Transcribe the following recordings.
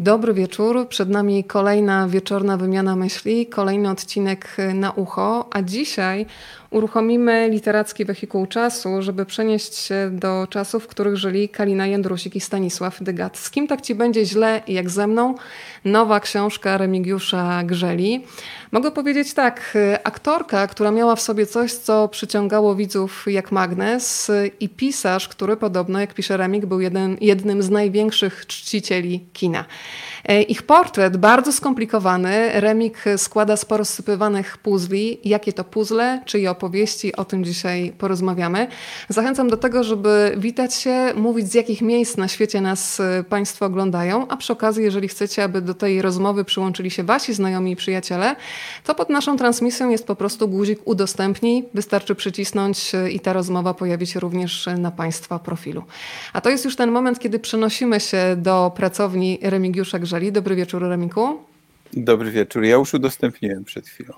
Dobry wieczór. Przed nami kolejna wieczorna wymiana myśli, kolejny odcinek na ucho, a dzisiaj uruchomimy literacki wehikuł czasu, żeby przenieść się do czasów, w których żyli Kalina Jędrusik i Stanisław Dygat. Z kim tak ci będzie źle jak ze mną? Nowa książka Remigiusza Grzeli. Mogę powiedzieć tak, aktorka, która miała w sobie coś, co przyciągało widzów jak magnes i pisarz, który podobno, jak pisze Remig, był jeden, jednym z największych czcicieli kina. E, ich portret bardzo skomplikowany. Remik składa z porozsypywanych puzli. Jakie to puzzle, czyje opowieści, o tym dzisiaj porozmawiamy. Zachęcam do tego, żeby witać się, mówić z jakich miejsc na świecie nas e, Państwo oglądają, a przy okazji, jeżeli chcecie, aby do tej rozmowy przyłączyli się Wasi znajomi i przyjaciele, to pod naszą transmisją jest po prostu guzik udostępnij. Wystarczy przycisnąć e, i ta rozmowa pojawi się również na Państwa profilu. A to jest już ten moment, kiedy przenosimy się do pracowni Remigiusza Dobry wieczór, Remiku. Dobry wieczór. Ja już udostępniłem przed chwilą.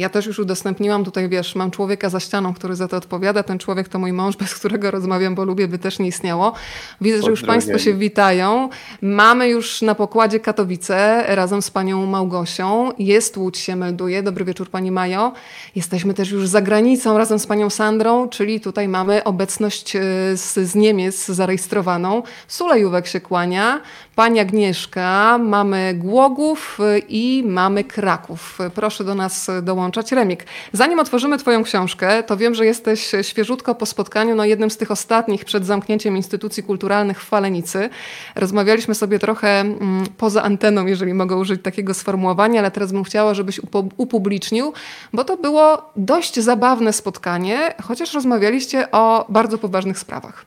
Ja też już udostępniłam tutaj, wiesz, mam człowieka za ścianą, który za to odpowiada. Ten człowiek to mój mąż, bez którego rozmawiam, bo lubię, by też nie istniało. Widzę, że już Państwo się witają. Mamy już na pokładzie Katowice razem z panią Małgosią. Jest Łódź się melduje. Dobry wieczór pani Majo. Jesteśmy też już za granicą razem z panią Sandrą, czyli tutaj mamy obecność e, z, z Niemiec zarejestrowaną. Sulejówek się kłania. Pani Agnieszka, mamy Głogów e, i mamy Kraków. Proszę do nas dołączyć dołączać. Remik, zanim otworzymy Twoją książkę, to wiem, że jesteś świeżutko po spotkaniu, no jednym z tych ostatnich przed zamknięciem instytucji kulturalnych w Falenicy. Rozmawialiśmy sobie trochę mm, poza anteną, jeżeli mogę użyć takiego sformułowania, ale teraz bym chciała, żebyś upublicznił, bo to było dość zabawne spotkanie, chociaż rozmawialiście o bardzo poważnych sprawach.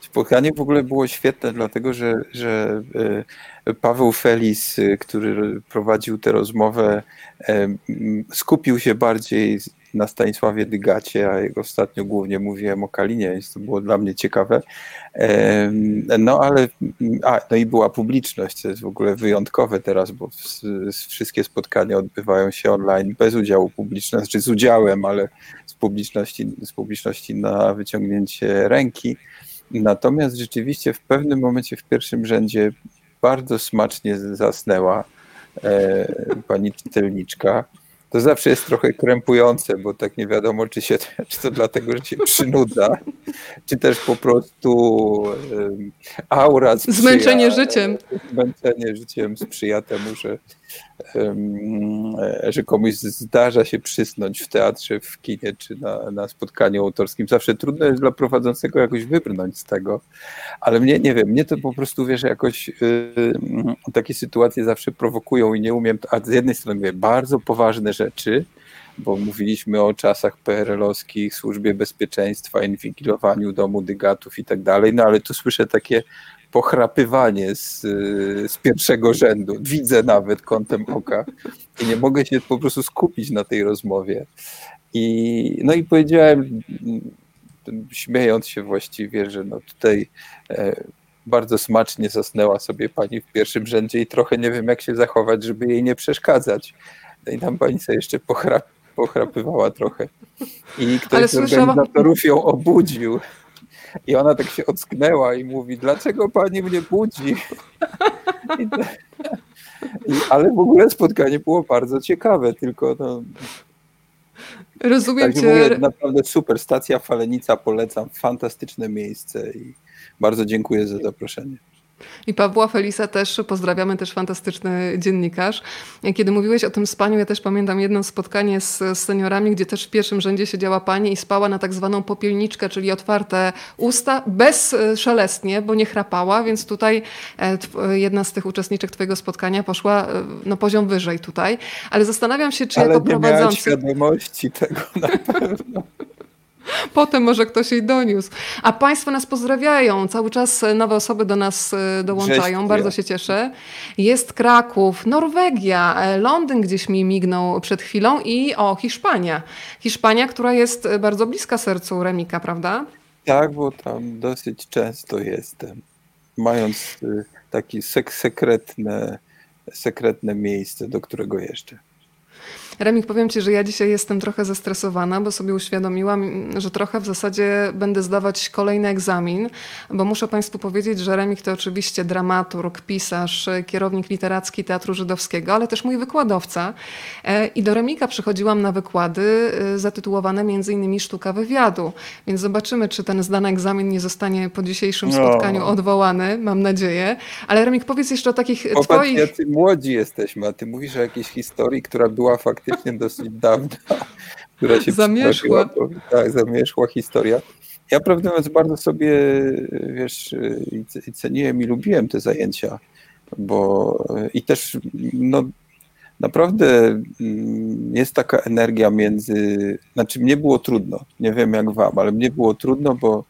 Spotkanie w ogóle było świetne, dlatego że, że e, Paweł Felis, e, który prowadził tę rozmowę, e, skupił się bardziej na Stanisławie Dygacie, a jak ostatnio głównie mówiłem o Kalinie, więc to było dla mnie ciekawe. No ale, a, no i była publiczność, co jest w ogóle wyjątkowe teraz, bo wszystkie spotkania odbywają się online bez udziału publiczności, czy z udziałem, ale z publiczności, z publiczności na wyciągnięcie ręki. Natomiast rzeczywiście w pewnym momencie w pierwszym rzędzie bardzo smacznie zasnęła e, pani czytelniczka. To zawsze jest trochę krępujące, bo tak nie wiadomo, czy, się, czy to dlatego, że się przynudza, czy też po prostu e, aura sprzyja, Zmęczenie życiem. Zmęczenie życiem sprzyja temu, że że komuś zdarza się przysnąć w teatrze, w kinie czy na, na spotkaniu autorskim. Zawsze trudno jest dla prowadzącego jakoś wybrnąć z tego, ale mnie, nie wiem, mnie to po prostu, wiesz, jakoś yy, takie sytuacje zawsze prowokują i nie umiem, a z jednej strony mówię, bardzo poważne rzeczy, bo mówiliśmy o czasach PRL-owskich, służbie bezpieczeństwa, inwigilowaniu domu dygatów i tak dalej, no ale tu słyszę takie pochrapywanie z, z pierwszego rzędu. Widzę nawet kątem oka i nie mogę się po prostu skupić na tej rozmowie. I, no i powiedziałem, śmiejąc się właściwie, że no tutaj e, bardzo smacznie zasnęła sobie pani w pierwszym rzędzie i trochę nie wiem, jak się zachować, żeby jej nie przeszkadzać. No i tam pani sobie jeszcze pochrap, pochrapywała trochę. I ktoś z organizatorów ją obudził. I ona tak się ocknęła i mówi, dlaczego pani mnie budzi? I to, i, ale w ogóle spotkanie było bardzo ciekawe, tylko no, Rozumiem cię. Mówię, naprawdę super stacja Falenica, polecam, fantastyczne miejsce i bardzo dziękuję za zaproszenie. I Pawła Felisa też pozdrawiamy, też fantastyczny dziennikarz. Kiedy mówiłeś o tym spaniu, ja też pamiętam jedno spotkanie z, z seniorami, gdzie też w pierwszym rzędzie siedziała pani i spała na tak zwaną popielniczkę, czyli otwarte usta, bezszelestnie, bo nie chrapała, więc tutaj e, jedna z tych uczestniczek twojego spotkania poszła e, no, poziom wyżej tutaj. Ale zastanawiam się, czy Ale jako nie prowadzący... świadomości tego na pewno. Potem może ktoś jej doniósł. A Państwo nas pozdrawiają. Cały czas nowe osoby do nas e, dołączają. Bardzo się cieszę. Jest Kraków, Norwegia, e, Londyn gdzieś mi mignął przed chwilą i o, Hiszpania. Hiszpania, która jest bardzo bliska sercu Remika, prawda? Tak, bo tam dosyć często jestem. Mając e, takie sek sekretne, sekretne miejsce, do którego jeszcze. Remik, powiem Ci, że ja dzisiaj jestem trochę zestresowana, bo sobie uświadomiłam, że trochę w zasadzie będę zdawać kolejny egzamin, bo muszę Państwu powiedzieć, że Remik to oczywiście dramaturg, pisarz, kierownik literacki Teatru Żydowskiego, ale też mój wykładowca. E, I do Remika przychodziłam na wykłady e, zatytułowane między innymi Sztuka Wywiadu, więc zobaczymy, czy ten zdany egzamin nie zostanie po dzisiejszym no. spotkaniu odwołany, mam nadzieję. Ale Remik, powiedz jeszcze o takich Popatrz, twoich... jacy młodzi jesteśmy, a ty mówisz o jakiejś historii, która była faktycznie dosyć dawna, która się Zamieszła. Tak, zamieszła historia. Ja prawdę mówiąc bardzo sobie, wiesz, ceniłem i lubiłem te zajęcia, bo i też no, naprawdę mm, jest taka energia między, znaczy mnie było trudno, nie wiem jak wam, ale mnie było trudno, bo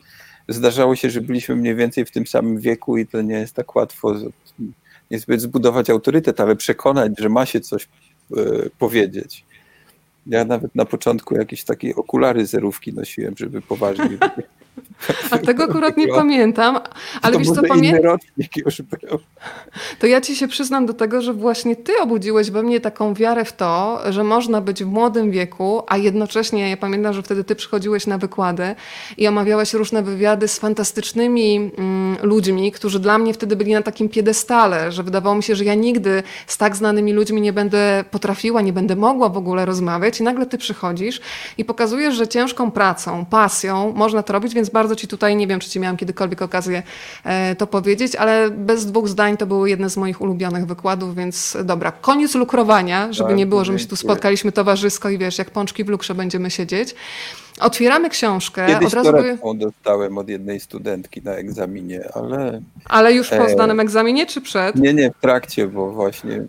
zdarzało się, że byliśmy mniej więcej w tym samym wieku i to nie jest tak łatwo niezbyt zbudować autorytet, ale przekonać, że ma się coś powiedzieć. Ja nawet na początku jakieś takie okulary zerówki nosiłem, żeby poważnie a tego akurat nie pamiętam, ale to wiesz co pamiętam? To ja ci się przyznam do tego, że właśnie ty obudziłeś we mnie taką wiarę w to, że można być w młodym wieku, a jednocześnie ja pamiętam, że wtedy ty przychodziłeś na wykłady i omawiałeś różne wywiady z fantastycznymi mm, ludźmi, którzy dla mnie wtedy byli na takim piedestale, że wydawało mi się, że ja nigdy z tak znanymi ludźmi nie będę potrafiła, nie będę mogła w ogóle rozmawiać i nagle ty przychodzisz i pokazujesz, że ciężką pracą, pasją można to robić, więc bardzo Ci tutaj, nie wiem, czy Ci miałam kiedykolwiek okazję e, to powiedzieć, ale bez dwóch zdań to były jedne z moich ulubionych wykładów, więc dobra, koniec lukrowania, żeby tak, nie było, że my się tu spotkaliśmy towarzysko i wiesz, jak pączki w lukrze będziemy siedzieć. Otwieramy książkę. Kiedyś od razu by... dostałem od jednej studentki na egzaminie, ale... Ale już po e, zdanym egzaminie, czy przed? Nie, nie, w trakcie, bo właśnie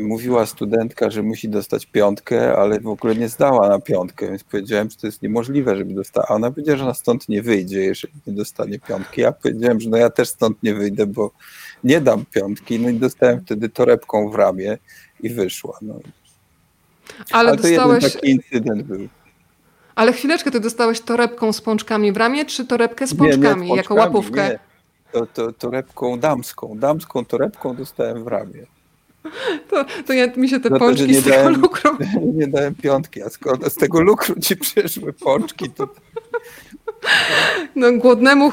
mówiła studentka, że musi dostać piątkę, ale w ogóle nie zdała na piątkę, więc powiedziałem, że to jest niemożliwe, żeby dostała. A ona powiedziała, że ona stąd nie wyjdzie, jeżeli nie dostanie piątki. Ja powiedziałem, że no ja też stąd nie wyjdę, bo nie dam piątki. No i dostałem wtedy torebką w ramię i wyszła. No. Ale, ale to dostałeś... taki incydent był. Ale chwileczkę, ty dostałeś torebką z pączkami w ramię, czy torebkę z pączkami, nie, nie, z pączkami jako łapówkę? Nie. To, to, torebką damską. Damską torebką dostałem w ramię. To, to ja, mi się te pączki to, z tego dałem, lukru... Nie dałem piątki, a skoro z tego lukru ci przyszły pączki, to... No, głodnemu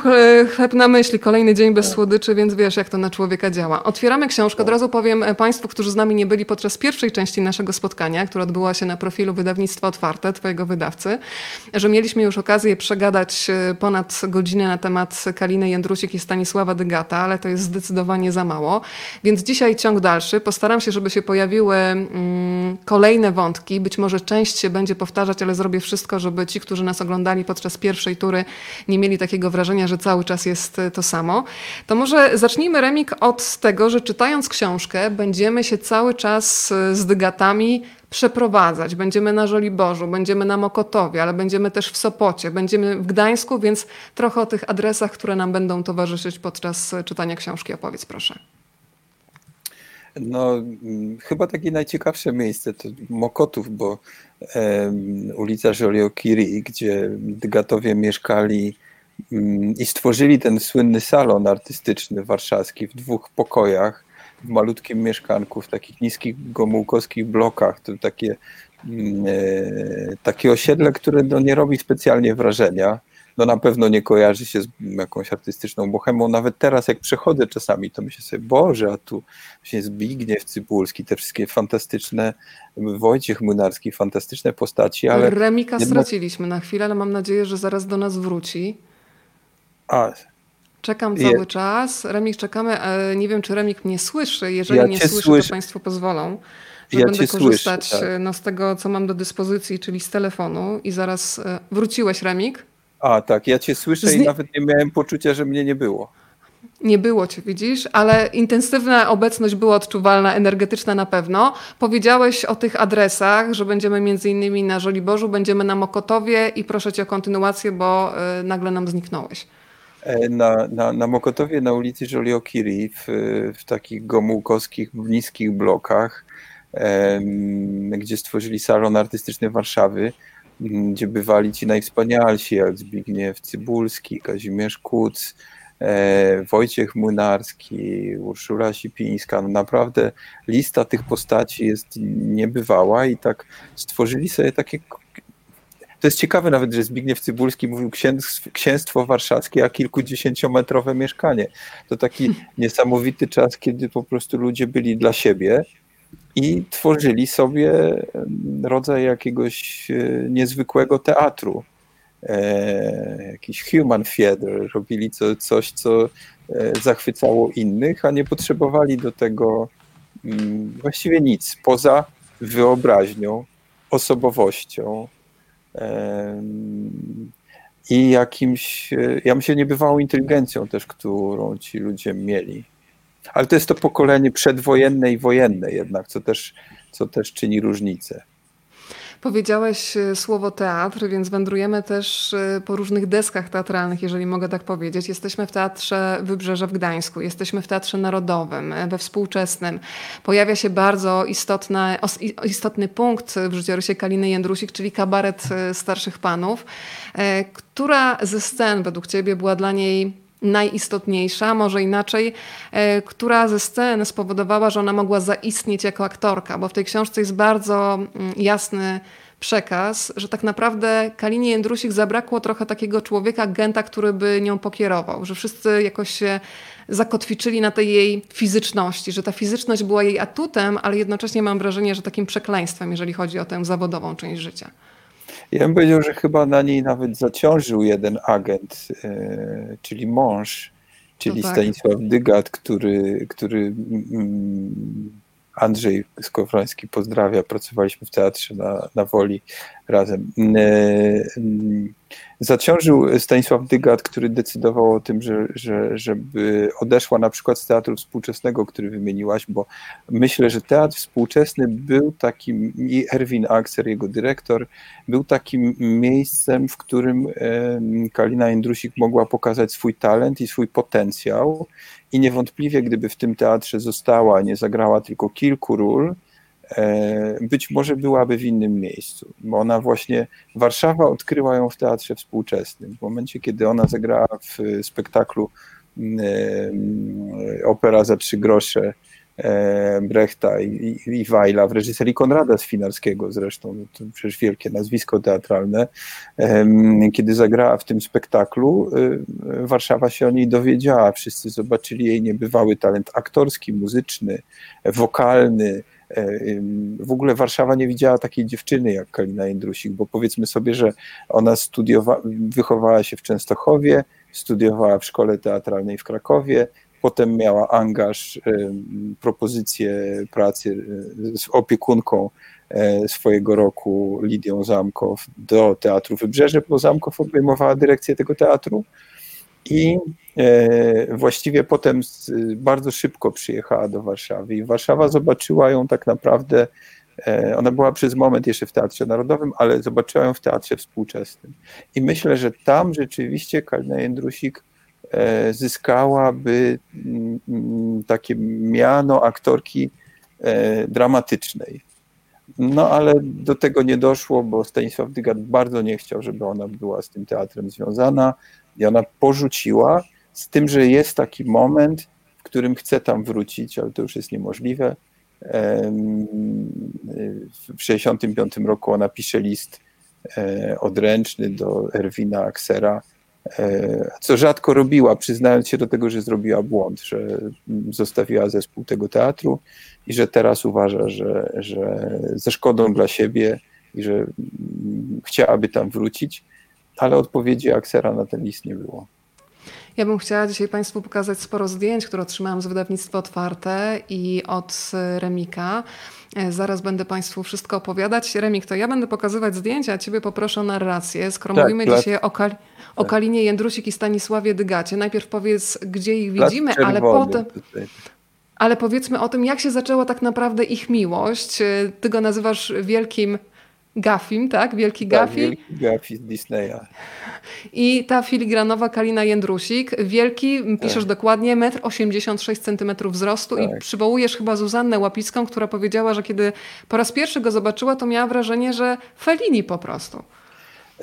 chleb na myśli, kolejny dzień bez słodyczy, więc wiesz, jak to na człowieka działa. Otwieramy książkę. Od razu powiem e, Państwu, którzy z nami nie byli podczas pierwszej części naszego spotkania, która odbyła się na profilu Wydawnictwa Otwarte, Twojego wydawcy, że mieliśmy już okazję przegadać e, ponad godzinę na temat Kaliny Jędrusik i Stanisława Dygata, ale to jest zdecydowanie za mało. Więc dzisiaj ciąg dalszy. Postaram się, żeby się pojawiły mm, kolejne wątki. Być może część się będzie powtarzać, ale zrobię wszystko, żeby ci, którzy nas oglądali podczas pierwszej tury, nie mieli takiego wrażenia, że cały czas jest to samo. To może zacznijmy, Remik, od tego, że czytając książkę będziemy się cały czas z dygatami przeprowadzać. Będziemy na Żoliborzu, będziemy na Mokotowie, ale będziemy też w Sopocie, będziemy w Gdańsku, więc trochę o tych adresach, które nam będą towarzyszyć podczas czytania książki opowiedz proszę. No, chyba takie najciekawsze miejsce to Mokotów, bo ulica Joliot-Curie, gdzie Dygatowie mieszkali um, i stworzyli ten słynny salon artystyczny warszawski w dwóch pokojach, w malutkim mieszkanku, w takich niskich gomułkowskich blokach. To takie, um, e, takie osiedle, które no, nie robi specjalnie wrażenia no na pewno nie kojarzy się z jakąś artystyczną bohemą. Nawet teraz, jak przechodzę czasami, to myślę sobie, Boże, a tu właśnie Zbigniew Cybulski, te wszystkie fantastyczne, Wojciech Młynarski, fantastyczne postaci, ale... Remika jednak... straciliśmy na chwilę, ale mam nadzieję, że zaraz do nas wróci. A, Czekam cały czas. Remik, czekamy. E, nie wiem, czy Remik mnie słyszy. Jeżeli ja nie słyszy, słyszę. to Państwo pozwolą, że ja będę korzystać słyszę, tak. no, z tego, co mam do dyspozycji, czyli z telefonu. I zaraz e, wróciłeś, Remik? A tak, ja cię słyszę i nawet nie miałem poczucia, że mnie nie było. Nie było cię, widzisz, ale intensywna obecność była odczuwalna, energetyczna na pewno. Powiedziałeś o tych adresach, że będziemy między innymi na Żoliborzu, będziemy na Mokotowie i proszę cię o kontynuację, bo y, nagle nam zniknąłeś. E, na, na, na Mokotowie, na ulicy Joliot-Curie, w, w takich gomułkowskich, niskich blokach, gdzie stworzyli salon artystyczny Warszawy, gdzie bywali ci najwspanialsi, jak Zbigniew Cybulski, Kazimierz Kuc, e, Wojciech Młynarski, Urszula Sipińska. No naprawdę lista tych postaci jest niebywała i tak stworzyli sobie takie to jest ciekawe nawet, że Zbigniew Cybulski mówił księstwo warszawskie, a kilkudziesięciometrowe mieszkanie. To taki niesamowity czas, kiedy po prostu ludzie byli dla siebie i tworzyli sobie rodzaj jakiegoś e, niezwykłego teatru. E, jakiś human theater, robili co, coś, co e, zachwycało innych, a nie potrzebowali do tego mm, właściwie nic poza wyobraźnią, osobowością, i jakimś, e, ja myślę, niebywałą inteligencją też, którą ci ludzie mieli. Ale to jest to pokolenie przedwojenne i wojenne jednak, co też, co też czyni różnicę. Powiedziałeś e, słowo teatr, więc wędrujemy też e, po różnych deskach teatralnych, jeżeli mogę tak powiedzieć. Jesteśmy w Teatrze Wybrzeże w Gdańsku, jesteśmy w Teatrze Narodowym, e, we współczesnym. Pojawia się bardzo istotna, istotny punkt w życiorysie Kaliny Jędrusik, czyli kabaret starszych panów. Która ze scen według ciebie była dla niej najistotniejsza, może inaczej, e, która ze scen spowodowała, że ona mogła zaistnieć jako aktorka, bo w tej książce jest bardzo mm, jasny przekaz, że tak naprawdę Kalinie Jędrusik zabrakło trochę takiego człowieka, agenta, który by nią pokierował, że wszyscy jakoś się zakotwiczyli na tej jej fizyczności, że ta fizyczność była jej atutem, ale jednocześnie mam wrażenie, że takim przekleństwem, jeżeli chodzi o tę zawodową część życia. Ja bym powiedział, że chyba na niej nawet zaciążył jeden agent, e, czyli mąż, czyli tak. Stanisław Dygat, który, który mm, Andrzej Skowroński pozdrawia. Pracowaliśmy w teatrze na, na Woli razem. Mm, zaciążył Stanisław Dygat, który decydował o tym, że, że, żeby odeszła na przykład z teatru współczesnego, który wymieniłaś, bo myślę, że teatr współczesny był takim, i Erwin Akser, jego dyrektor, był takim miejscem, w którym Kalina Jędrusik mogła pokazać swój talent i swój potencjał i niewątpliwie, gdyby w tym teatrze została, nie zagrała tylko kilku ról, być może byłaby w innym miejscu, bo ona właśnie, Warszawa odkryła ją w teatrze współczesnym. W momencie, kiedy ona zagrała w spektaklu mm, e, Opera za trzy grosze e, Brechta i, i Wajla w reżyserii Konrada Swinarskiego zresztą, no to przecież wielkie nazwisko teatralne. Kiedy zagrała w tym spektaklu, Warszawa się o niej dowiedziała, wszyscy zobaczyli jej niebywały talent aktorski, muzyczny, wokalny, E, w ogóle Warszawa nie widziała takiej dziewczyny jak Kalina Jędrusik, bo powiedzmy sobie, że ona studiowała, wychowała się w Częstochowie, studiowała w szkole teatralnej w Krakowie, potem miała angaż, propozycję pracy e, z opiekunką e, swojego roku Lidią Zamkow do Teatru Wybrzeże, bo Zamkow obejmowała dyrekcję tego teatru i e, właściwie potem bardzo szybko przyjechała do Warszawy i Warszawa zobaczyła ją tak naprawdę, e, ona była przez moment jeszcze w Teatrze Narodowym, ale zobaczyła ją w Teatrze Współczesnym. I myślę, że tam rzeczywiście Kalina Jędrusik e, zyskałaby mm, mm, takie miano aktorki dramatycznej. No ale do tego nie doszło, bo Stanisław Dygat bardzo nie chciał, żeby ona była z tym teatrem związana. I ona porzuciła, z tym, że jest taki moment, w którym chce tam wrócić, ale to już jest niemożliwe. W 1965 roku ona pisze list e, odręczny do Erwina Aksera, e, co rzadko robiła, przyznając się do tego, że zrobiła błąd, że zostawiła zespół tego teatru i że teraz uważa, że, że ze szkodą dla siebie i że chciałaby tam wrócić ale odpowiedzi Aksera na ten list nie było. Ja bym chciała dzisiaj Państwu pokazać sporo zdjęć, które otrzymałam z wydawnictwa Otwarte i od Remika. E, zaraz będę Państwu wszystko opowiadać. Remik, to ja będę pokazywać zdjęcia, a Ciebie poproszę o narrację. Skoro tak, mówimy dzisiaj o, Kal o tak. Kalinie Jędrusik i Stanisławie Dygacie, najpierw powiedz, gdzie ich widzimy, ale potem... Ale powiedzmy o tym, jak się zaczęła tak naprawdę ich miłość. E, ty go nazywasz wielkim Gaffim, tak? Wielki tak, Gaffi. Wielki Gaffi z Disneya. I ta filigranowa Kalina Jędrusik. Wielki, piszesz tak. dokładnie, 1,86 m wzrostu tak. i przywołujesz chyba Zuzannę Łapicką, która powiedziała, że kiedy po raz pierwszy go zobaczyła, to miała wrażenie, że Felini po prostu.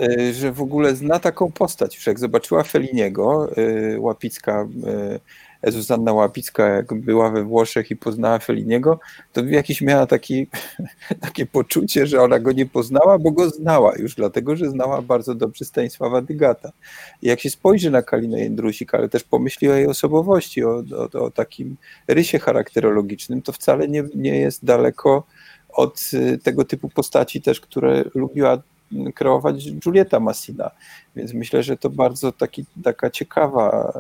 E, że w ogóle zna taką postać. Już jak zobaczyła Feliniego, e, Łapicka e, Zuzanna Łapicka, jak była we Włoszech i poznała Feliniego, to jakiś miała taki, takie poczucie, że ona go nie poznała, bo go znała już, dlatego że znała bardzo dobrze Stanisława Dygata. I jak się spojrzy na Kalinę Jędrusik, ale też pomyśli o jej osobowości, o, o, o takim rysie charakterologicznym, to wcale nie, nie jest daleko od y, tego typu postaci też, które lubiła kreować Julieta Massina. Więc myślę, że to bardzo taki, taka ciekawa,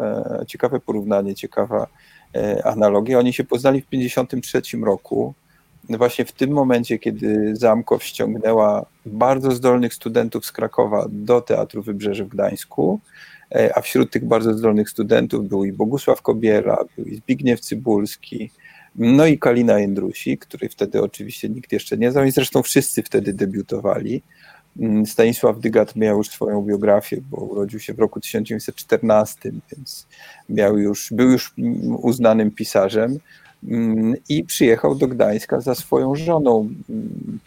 e, ciekawe porównanie, ciekawa e, analogia. Oni się poznali w 1953 roku, właśnie w tym momencie, kiedy Zamkow ściągnęła bardzo zdolnych studentów z Krakowa do Teatru Wybrzeże w Gdańsku, e, a wśród tych bardzo zdolnych studentów był i Bogusław Kobiela, był i Zbigniew Cybulski, no i Kalina Jędrusik, której wtedy oczywiście nikt jeszcze nie znał i zresztą wszyscy wtedy debiutowali. Mm, Stanisław Dygat miał już swoją biografię, bo urodził się w roku 1914, więc miał już, był już uznanym pisarzem mm, i przyjechał do Gdańska za swoją żoną, mm,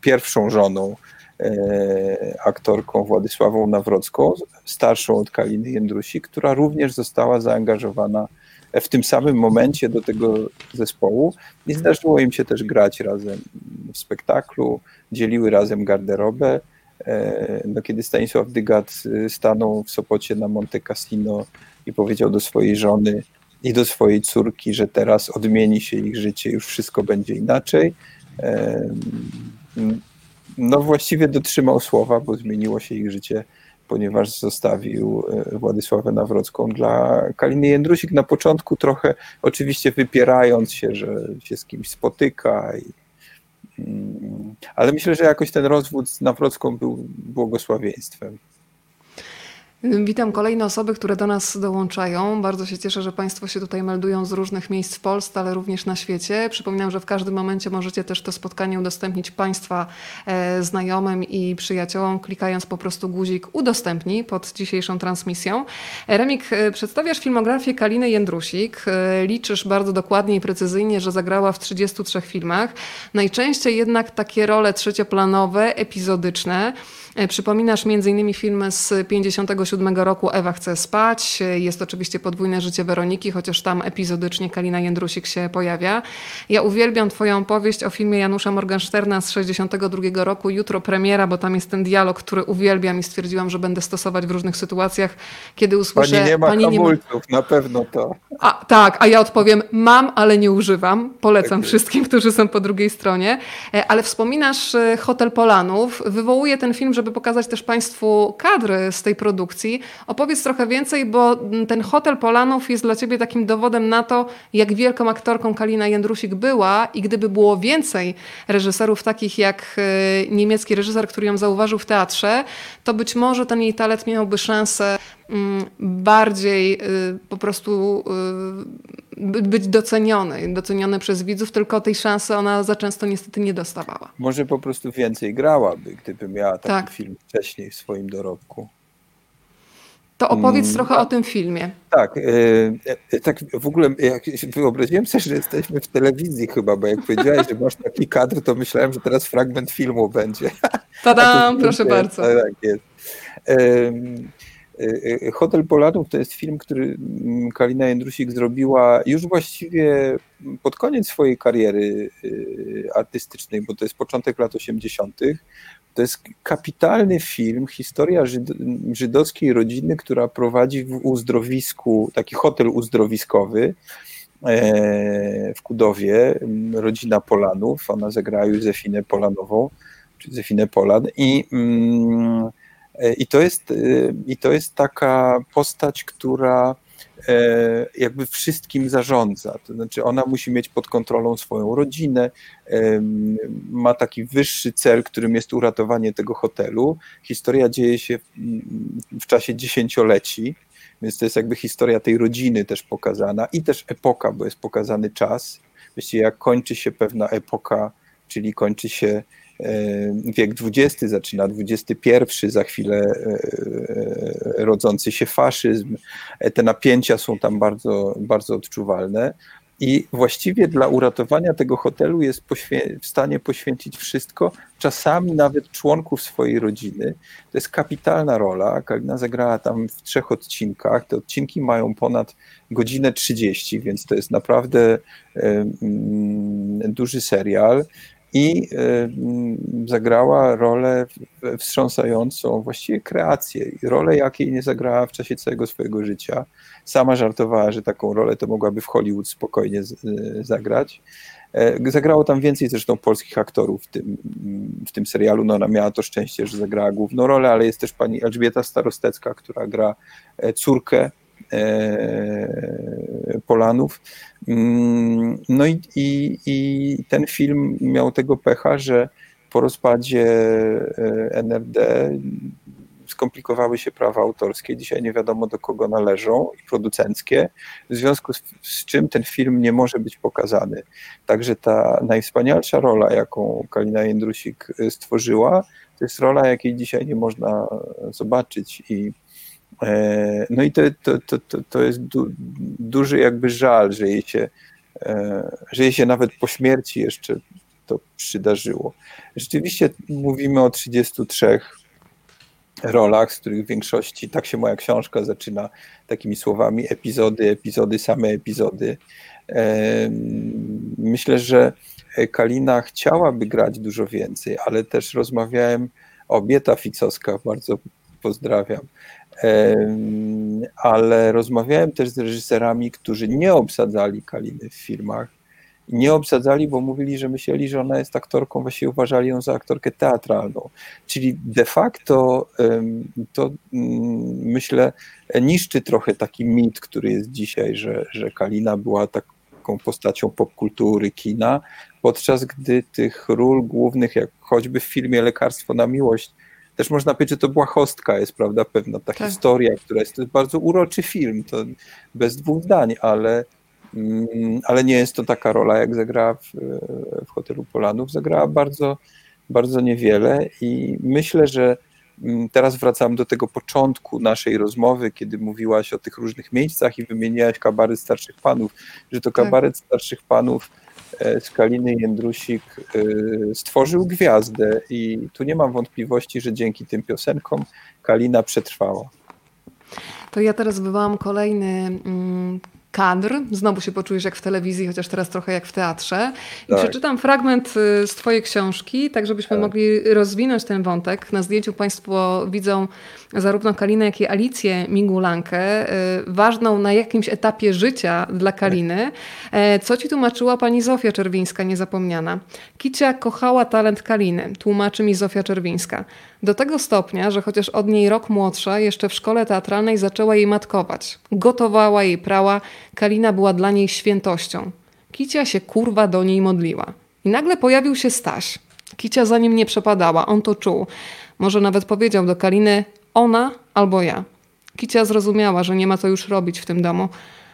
pierwszą żoną, e, aktorką Władysławą Nawrocką, starszą od Kaliny Jędrusik, która również została zaangażowana w tym samym momencie do tego zespołu i zdarzyło im się też grać razem w spektaklu, dzieliły razem garderobę. E, no, kiedy Stanisław Dygat y, stanął w Sopocie na Monte Cassino i powiedział do swojej żony i do swojej córki, że teraz odmieni się ich życie, już wszystko będzie inaczej, e, no właściwie dotrzymał słowa, bo zmieniło się ich życie ponieważ zostawił e, Władysławę Nawrocką dla Kaliny Jędrusik. Na początku trochę oczywiście wypierając się, że się z kimś spotyka, i, mm, ale myślę, że jakoś ten rozwód z Nawrocką był błogosławieństwem. Witam kolejne osoby, które do nas dołączają. Bardzo się cieszę, że Państwo się tutaj meldują z różnych miejsc w Polsce, ale również na świecie. Przypominam, że w każdym momencie możecie też to spotkanie udostępnić Państwa e, znajomym i przyjaciołom, klikając po prostu guzik udostępnij pod dzisiejszą transmisją. Remik, e, przedstawiasz filmografię Kaliny Jędrusik. E, liczysz bardzo dokładnie i precyzyjnie, że zagrała w 33 filmach. Najczęściej jednak takie role trzecioplanowe, epizodyczne. E, przypominasz m.in. filmy z 57 roku Ewa chce spać. E, jest oczywiście podwójne życie Weroniki, chociaż tam epizodycznie Kalina Jędrusik się pojawia. Ja uwielbiam twoją powieść o filmie Janusza Morgensterna z 62 roku. Jutro premiera, bo tam jest ten dialog, który uwielbiam i stwierdziłam, że będę stosować w różnych sytuacjach, kiedy usłyszę... Pani nie ma pani hamulców, nie ma... na pewno to. A, tak, a ja odpowiem, mam, ale nie używam. Polecam tak wszystkim, którzy są po drugiej stronie. E, ale wspominasz Hotel Polanów. Wywołuje ten film, żeby żeby pokazać też Państwu kadry z tej produkcji. Opowiedz trochę więcej, bo ten Hotel Polanów jest dla Ciebie takim dowodem na to, jak wielką aktorką Kalina Jędrusik była i gdyby było więcej reżyserów takich jak e, niemiecki reżyser, który ją zauważył w teatrze, to być może ten jej talent miałby szansę mm, bardziej e, po prostu e, być doceniony, doceniony przez widzów, tylko tej szansy ona za często niestety nie dostawała. Może po prostu więcej grałaby, gdyby miała taki tak. film wcześniej w swoim dorobku. To opowiedz hmm, trochę o tym filmie. Tak, e, tak w ogóle jak wyobraziłem sobie, że jesteśmy w telewizji chyba, bo jak powiedziałeś, że masz taki kadr, to myślałem, że teraz fragment filmu będzie. Tadam, proszę bardzo. Tak jest. E, Hotel Polanów to jest film, który mm, Kalina Jędrusik zrobiła już właściwie pod koniec swojej kariery e, artystycznej, bo to jest początek lat 80. To jest kapitalny film, historia żydowskiej rodziny, która prowadzi w uzdrowisku, taki hotel uzdrowiskowy e, w Kudowie, rodzina Polanów, ona zagrała Józefinę Polanową, czy Józefinę Polan i mm, I to jest, e, i to jest taka postać, która e, jakby wszystkim zarządza. To znaczy, ona musi mieć pod kontrolą swoją rodzinę, ma taki wyższy cel, którym jest uratowanie tego hotelu. Historia dzieje się w, czasie dziesięcioleci, więc to jest jakby historia tej rodziny też pokazana i też epoka, bo jest pokazany czas. Właściwie jak kończy się pewna epoka, czyli kończy się E, wiek XX, zaczyna XXI, za chwilę e, rodzący się faszyzm. E, te napięcia są tam bardzo, bardzo odczuwalne. i właściwie dla uratowania tego hotelu jest w stanie poświęcić wszystko, czasami nawet członków swojej rodziny. To jest kapitalna rola. Kalina zagrała tam w trzech odcinkach. Te odcinki mają ponad godzinę 30, więc to jest naprawdę duży serial i zagrała rolę wstrząsającą, właściwie kreację, rolę jakiej nie zagrała w czasie całego swojego życia. Sama żartowała, że taką rolę to mogłaby w Hollywood spokojnie zagrać. E, zagrało tam więcej zresztą polskich aktorów w tym, w tym serialu. No ona miała to szczęście, że zagrała główną rolę, ale jest też pani Elżbieta Starostecka, która gra e, córkę Polanów. Mm, no i, i, i ten film miał tego pecha, że po rozpadzie e, NRD skomplikowały się prawa autorskie. Dzisiaj nie wiadomo do kogo należą i producenckie, w związku z, z, czym ten film nie może być pokazany. Także ta najwspanialsza rola, jaką Kalina Jędrusik e, stworzyła, to jest rola, jakiej dzisiaj nie można zobaczyć i E, no i to, to, to, to jest du, duży jakby żal, że jej, się, e, że jej się nawet po śmierci jeszcze to przydarzyło. Rzeczywiście mówimy o 33 rolach, z których w większości, tak się moja książka zaczyna takimi słowami, epizody, epizody, same epizody. E, myślę, że Kalina chciałaby grać dużo więcej, ale też rozmawiałem, Obieta Ficowska, bardzo pozdrawiam, ale rozmawiałem też z reżyserami, którzy nie obsadzali Kaliny w filmach. Nie obsadzali, bo mówili, że myśleli, że ona jest aktorką, właściwie uważali ją za aktorkę teatralną. Czyli de facto to mm, myślę niszczy trochę taki mit, który jest dzisiaj, że, że Kalina była taką postacią popkultury, kina, podczas gdy tych ról głównych, jak choćby w filmie Lekarstwo na miłość, też można powiedzieć, że to była hostka, jest prawda, pewna ta tak. historia, która jest, to jest bardzo uroczy film, to bez dwóch zdań, ale, mm, ale nie jest to taka rola, jak zagrała w, w Hotelu Polanów. Zagrała bardzo, bardzo niewiele i myślę, że mm, teraz wracam do tego początku naszej rozmowy, kiedy mówiłaś o tych różnych miejscach i wymieniłaś kabaret starszych panów, że to tak. kabaret tak. starszych panów Skaliny Jędrusik e, stworzył gwiazdę i tu nie mam wątpliwości, że dzięki tym piosenkom Kalina przetrwała. To ja teraz wywołam kolejny mm, kadr. Znowu się poczujesz jak w telewizji, chociaż teraz trochę jak w teatrze. I tak. przeczytam fragment y, z Twojej książki, tak żebyśmy tak. mogli rozwinąć ten wątek. Na zdjęciu Państwo widzą zarówno Kalinę, jak i Alicję Migulankę, y, ważną na jakimś etapie życia dla Kaliny. E, co ci tłumaczyła pani Zofia Czerwińska, niezapomniana? Kicia kochała talent Kaliny, tłumaczy mi Zofia Czerwińska. Do tego stopnia, że chociaż od niej rok młodsza, jeszcze w szkole teatralnej zaczęła jej matkować. Gotowała jej prała, Kalina była dla niej świętością. Kicia się kurwa do niej modliła. I nagle pojawił się Staś. Kicia za nim nie przepadała, on to czuł. Może nawet powiedział do Kaliny ona albo ja. Kicia zrozumiała, że nie ma co już robić w tym domu.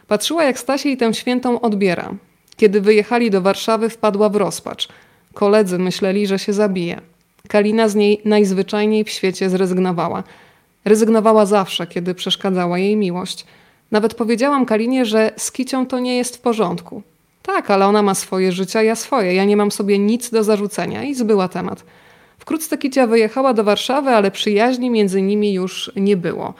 Patrzyła, jak Staś jej tę świętą odbiera. Kiedy wyjechali do Warszawy, wpadła w rozpacz. Koledzy myśleli, że się zabije. Kalina z niej najzwyczajniej w świecie zrezygnowała. Rezygnowała zawsze, kiedy przeszkadzała jej miłość. Nawet powiedziałam Kalinie, że z Kicią to nie jest w porządku. Tak, ale ona ma swoje życie, ja swoje. Ja nie mam sobie nic do zarzucenia i zbyła temat. Wkrótce Kicia wyjechała do Warszawy, ale przyjaźni między nimi już nie było.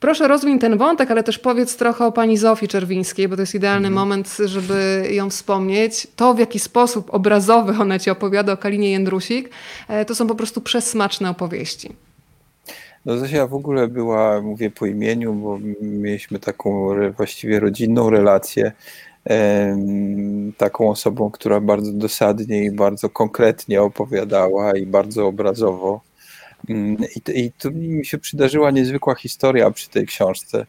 Proszę rozwiń ten wątek, ale też powiedz trochę o pani Zofii Czerwińskiej, bo to jest idealny mhm. moment, żeby ją wspomnieć. To, w jaki sposób obrazowy ona ci opowiada o Kalinie Jędrusik, e, to są po prostu przesmaczne opowieści. No Zosia w ogóle była, mówię po imieniu, bo mieliśmy taką właściwie rodzinną relację. Taką osobą, która bardzo dosadnie i bardzo konkretnie opowiadała i bardzo obrazowo I, I tu mi się przydarzyła niezwykła historia przy tej książce.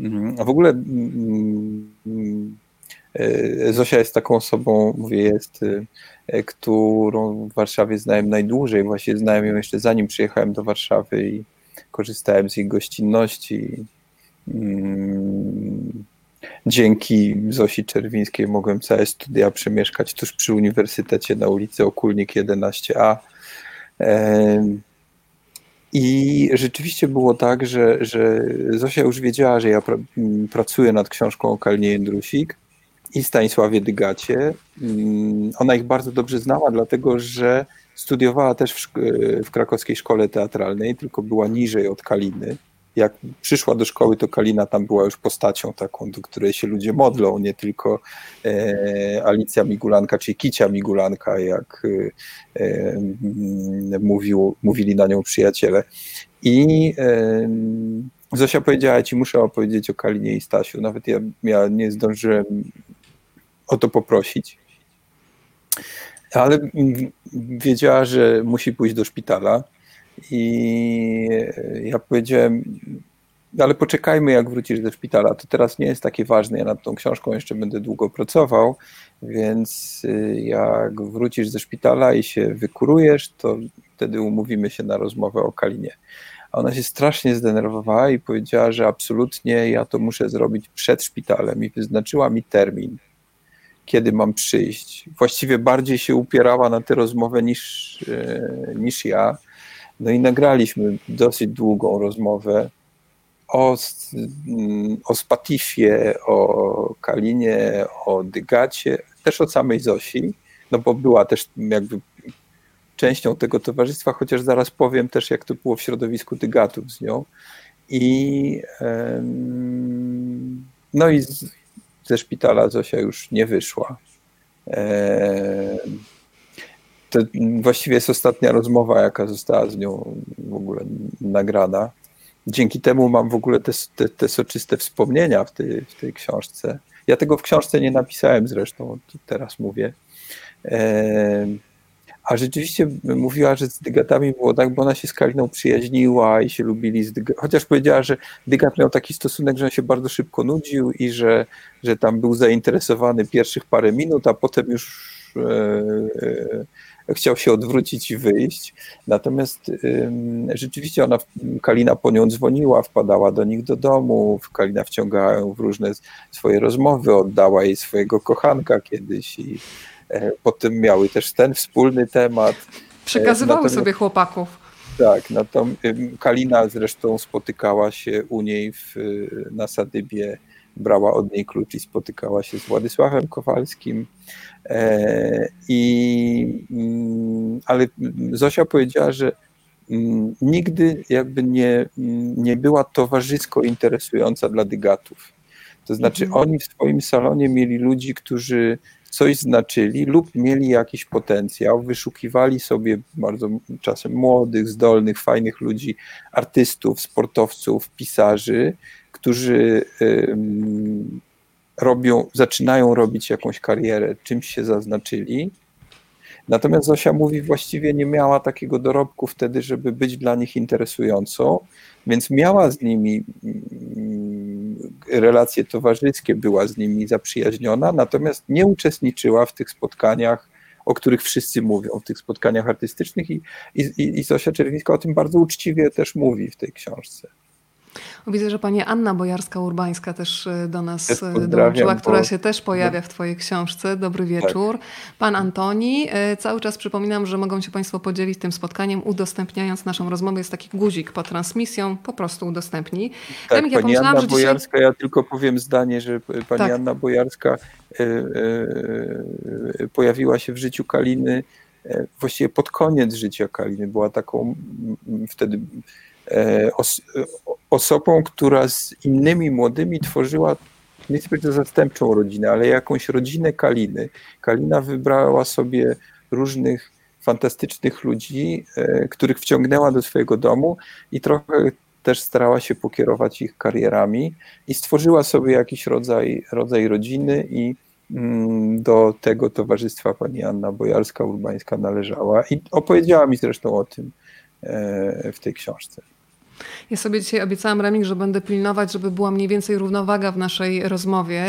Mm, a w ogóle mm, e, Zosia jest taką osobą, mówię, jest, e, którą w Warszawie znałem najdłużej. Właśnie znałem ją jeszcze zanim przyjechałem do Warszawy i korzystałem z jej gościnności. Dzięki Zosi Czerwińskiej mogłem całe studia przemieszkać tuż przy uniwersytecie na ulicy Okulnik 11a. I rzeczywiście było tak, że, że Zosia już wiedziała, że ja pra, pracuję nad książką o Kalinie Jędrusik i Stanisławie Dygacie. Mm, ona ich bardzo dobrze znała, dlatego że studiowała też w, w krakowskiej szkole teatralnej, tylko była niżej od Kaliny jak przyszła do szkoły, to Kalina tam była już postacią taką, do której się ludzie modlą, nie tylko e, Alicja Migulanka, czy Kicia Migulanka, jak e, e, mówił, mówili na nią przyjaciele. I e, Zosia powiedziała, ja ci muszę opowiedzieć o Kalinie i Stasiu, nawet ja, ja nie zdążyłem o to poprosić. Ale wiedziała, że musi pójść do szpitala i ja powiedziałem, ale poczekajmy, jak wrócisz do szpitala. To teraz nie jest takie ważne. Ja nad tą książką jeszcze będę długo pracował, więc y, jak wrócisz ze szpitala i się wykurujesz, to wtedy umówimy się na rozmowę o Kalinie. A ona się strasznie zdenerwowała i powiedziała, że absolutnie ja to muszę zrobić przed szpitalem i wyznaczyła mi termin, kiedy mam przyjść. Właściwie bardziej się upierała na tę rozmowę niż, y, niż ja no i nagraliśmy dosyć długą rozmowę o, o Spatifie, o Kalinie, o Dygacie, też o samej Zosi, no bo była też jakby częścią tego towarzystwa, chociaż zaraz powiem też, jak to było w środowisku Dygatów z nią. I no i z, ze szpitala Zosia już nie wyszła to właściwie jest ostatnia rozmowa, jaka została z nią w ogóle nagrana. Dzięki temu mam w ogóle te, te, te soczyste wspomnienia w tej, w tej książce. Ja tego w książce nie napisałem zresztą, teraz mówię. E, a rzeczywiście mówiła, że z Dygatami było tak, bo ona się z Kaliną przyjaźniła i się lubili z Dygat. Chociaż powiedziała, że Dygat miał taki stosunek, że on się bardzo szybko nudził i że, że tam był zainteresowany pierwszych parę minut, a potem już e, chciał się odwrócić i wyjść. Natomiast rzeczywiście ona, Kalina po nią dzwoniła, wpadała do nich do domu, Kalina wciągała ją w różne swoje rozmowy, oddała jej swojego kochanka kiedyś i e, potem miały też ten wspólny temat. Przekazywały Natomiast, sobie chłopaków. Tak, no to Kalina zresztą spotykała się u niej w, na Sadybie, brała od niej klucz i spotykała się z Władysławem Kowalskim. E, I, mm, ale Zosia powiedziała, że mm, nigdy jakby nie, nie była towarzysko interesująca dla dygatów. To znaczy mhm. oni w swoim salonie mieli ludzi, którzy coś znaczyli lub mieli jakiś potencjał, wyszukiwali sobie bardzo czasem młodych, zdolnych, fajnych ludzi, artystów, sportowców, pisarzy, którzy robią, zaczynają robić jakąś karierę, czymś się zaznaczyli. Natomiast Zosia mówi, właściwie nie miała takiego dorobku wtedy, żeby być dla nich interesującą, więc miała z nimi mm, relacje towarzyskie, była z nimi zaprzyjaźniona, natomiast nie uczestniczyła w tych spotkaniach, o których wszyscy mówią, w tych spotkaniach artystycznych i, i, i Zosia Czerwińska o tym bardzo uczciwie też mówi w tej książce. Widzę, że pani Anna Bojarska-Urbańska też e, do nas e, dołączyła, która bo... się też pojawia w twojej książce. Dobry wieczór. Tak. Pan Antoni. E, cały czas przypominam, że mogą się państwo podzielić tym spotkaniem, udostępniając naszą rozmowę. Jest taki guzik pod transmisją, po prostu udostępnij. Tak, ja pani Anna Bojarska, dzisiaj... ja tylko powiem zdanie, że pani tak. Anna Bojarska y, y, pojawiła się w życiu Kaliny właściwie pod koniec życia Kaliny. Była taką wtedy os, osobą, która z innymi młodymi tworzyła nie chcę powiedzieć zastępczą rodzinę, ale jakąś rodzinę Kaliny. Kalina wybrała sobie różnych fantastycznych ludzi, e, których wciągnęła do swojego domu i trochę też starała się pokierować ich karierami i stworzyła sobie jakiś rodzaj, rodzaj rodziny i mm, do tego towarzystwa pani Anna Bojarska-Urbańska należała i opowiedziała mi zresztą o tym e, w tej książce. Ja sobie dzisiaj obiecałam Remik, że będę pilnować, żeby była mniej więcej równowaga w naszej rozmowie.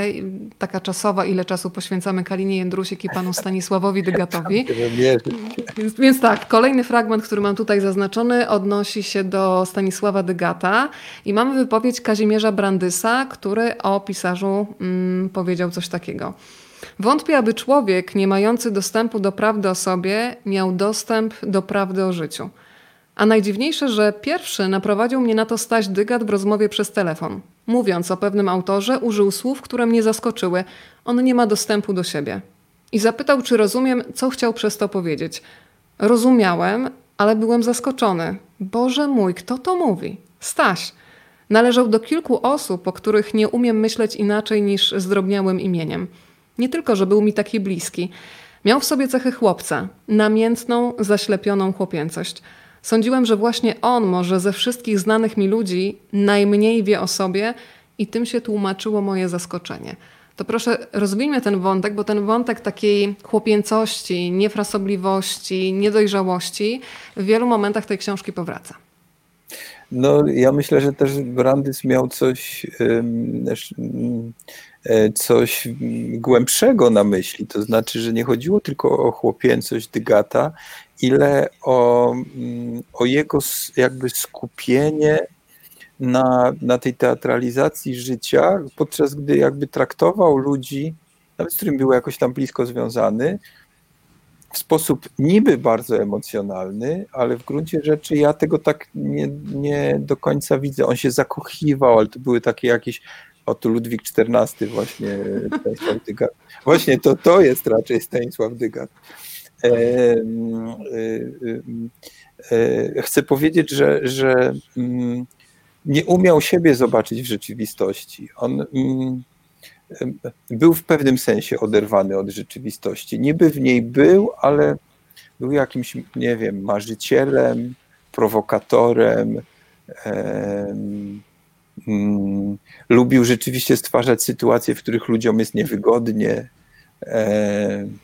Taka czasowa, ile czasu poświęcamy Kalinie Jędrusiek i panu Stanisławowi Dygatowi. Więc, więc tak, kolejny fragment, który mam tutaj zaznaczony, odnosi się do Stanisława Dygata i mamy wypowiedź Kazimierza Brandysa, który o pisarzu mm, powiedział coś takiego. Wątpię, aby człowiek nie mający dostępu do prawdy o sobie miał dostęp do prawdy o życiu. A najdziwniejsze, że pierwszy naprowadził mnie na to Staś Dygat w rozmowie przez telefon. Mówiąc o pewnym autorze, użył słów, które mnie zaskoczyły. On nie ma dostępu do siebie. I zapytał, czy rozumiem, co chciał przez to powiedzieć. Rozumiałem, ale byłem zaskoczony. Boże mój, kto to mówi? Staś. Należał do kilku osób, o których nie umiem myśleć inaczej niż zdrobniałym imieniem. Nie tylko, że był mi taki bliski. Miał w sobie cechy chłopca, namiętną, zaślepioną chłopięcość. Sądziłem, że właśnie on może ze wszystkich znanych mi ludzi najmniej wie o sobie i tym się tłumaczyło moje zaskoczenie. To proszę rozwijmy ten wątek, bo ten wątek takiej chłopięcości, niefrasobliwości, niedojrzałości w wielu momentach tej książki powraca. No, ja myślę, że też Brandys miał coś, e, coś głębszego na myśli. To znaczy, że nie chodziło tylko o chłopięcość Dygata, ile o, mm, o jego jakby skupienie na, na tej teatralizacji życia, podczas gdy jakby traktował ludzi, nawet z którymi był jakoś tam blisko związany, w sposób niby bardzo emocjonalny, ale w gruncie rzeczy ja tego tak nie, nie do końca widzę. On się zakochiwał, ale to były takie jakieś Oto Ludwik XIV właśnie, Stanisław Dygat. Właśnie to, to jest raczej Stanisław Dygat. E, e, e, chcę powiedzieć, że, że mm, nie umiał siebie zobaczyć w rzeczywistości. On mm, był w pewnym sensie oderwany od rzeczywistości. Niby w niej był, ale był jakimś, nie wiem, marzycielem, prowokatorem. Mm, lubił rzeczywiście stwarzać sytuacje, w których ludziom jest niewygodnie. Mm,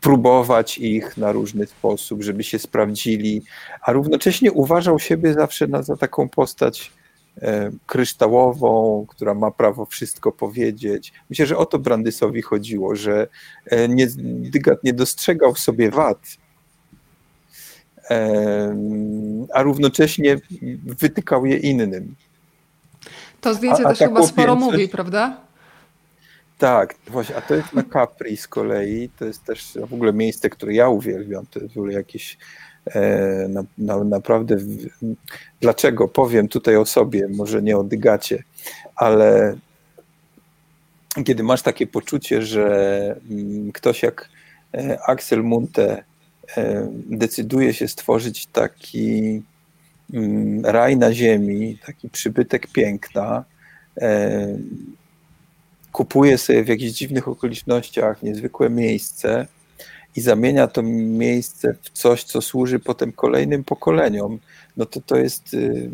próbować ich na różny sposób, żeby się sprawdzili, a równocześnie uważał siebie zawsze na, za taką postać e, kryształową, która ma prawo wszystko powiedzieć. Myślę, że o to Brandysowi chodziło, że e, nie, Dygat nie dostrzegał w sobie wad, a równocześnie wytykał je innym. To zdjęcie a, a też chyba sporo mówi, prawda? Tak, właśnie, a to jest na Capri z kolei, to jest też w ogóle miejsce, które ja uwielbiam, to jest w ogóle jakieś e, na, na, naprawdę, dlaczego, powiem tutaj o sobie, może nie o Dygacie, ale kiedy masz takie poczucie, że mm, ktoś jak e, Axel Munte e, decyduje się stworzyć taki mm, raj na ziemi, taki przybytek piękna, e, kupuje sobie w jakichś dziwnych okolicznościach niezwykłe miejsce i zamienia to miejsce w coś, co służy potem kolejnym pokoleniom, no to to jest, y,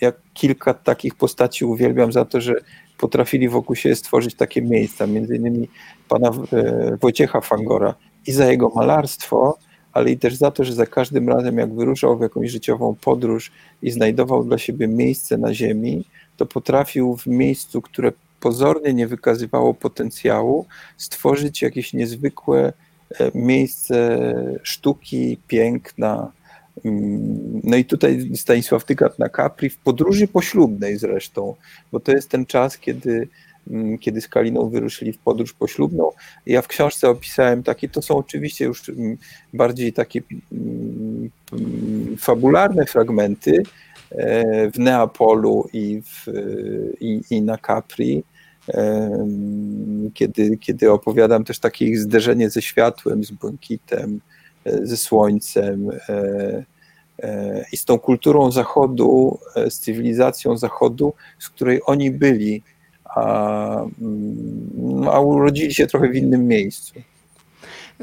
jak kilka takich postaci uwielbiam za to, że potrafili wokół siebie stworzyć takie miejsca, między innymi pana e, Wojciecha Fangora i za jego malarstwo, ale i też za to, że za każdym razem jak wyruszał w jakąś życiową podróż i znajdował dla siebie miejsce na ziemi, to potrafił w miejscu, które pozornie nie wykazywało potencjału, stworzyć jakieś niezwykłe e, miejsce sztuki, piękna. Mm, no i tutaj Stanisław Tygat na Capri, w podróży poślubnej zresztą, bo to jest ten czas, kiedy, mm, kiedy z Kaliną wyruszyli w podróż poślubną. Ja w książce opisałem takie, to są oczywiście już mm, bardziej takie fabularne fragmenty, w Neapolu i, w, i, i na Capri, kiedy, kiedy opowiadam też takie ich zderzenie ze światłem, z błękitem, e, ze słońcem e, i z tą kulturą Zachodu, z cywilizacją Zachodu, z której oni byli, a, mm, a urodzili się trochę w innym miejscu.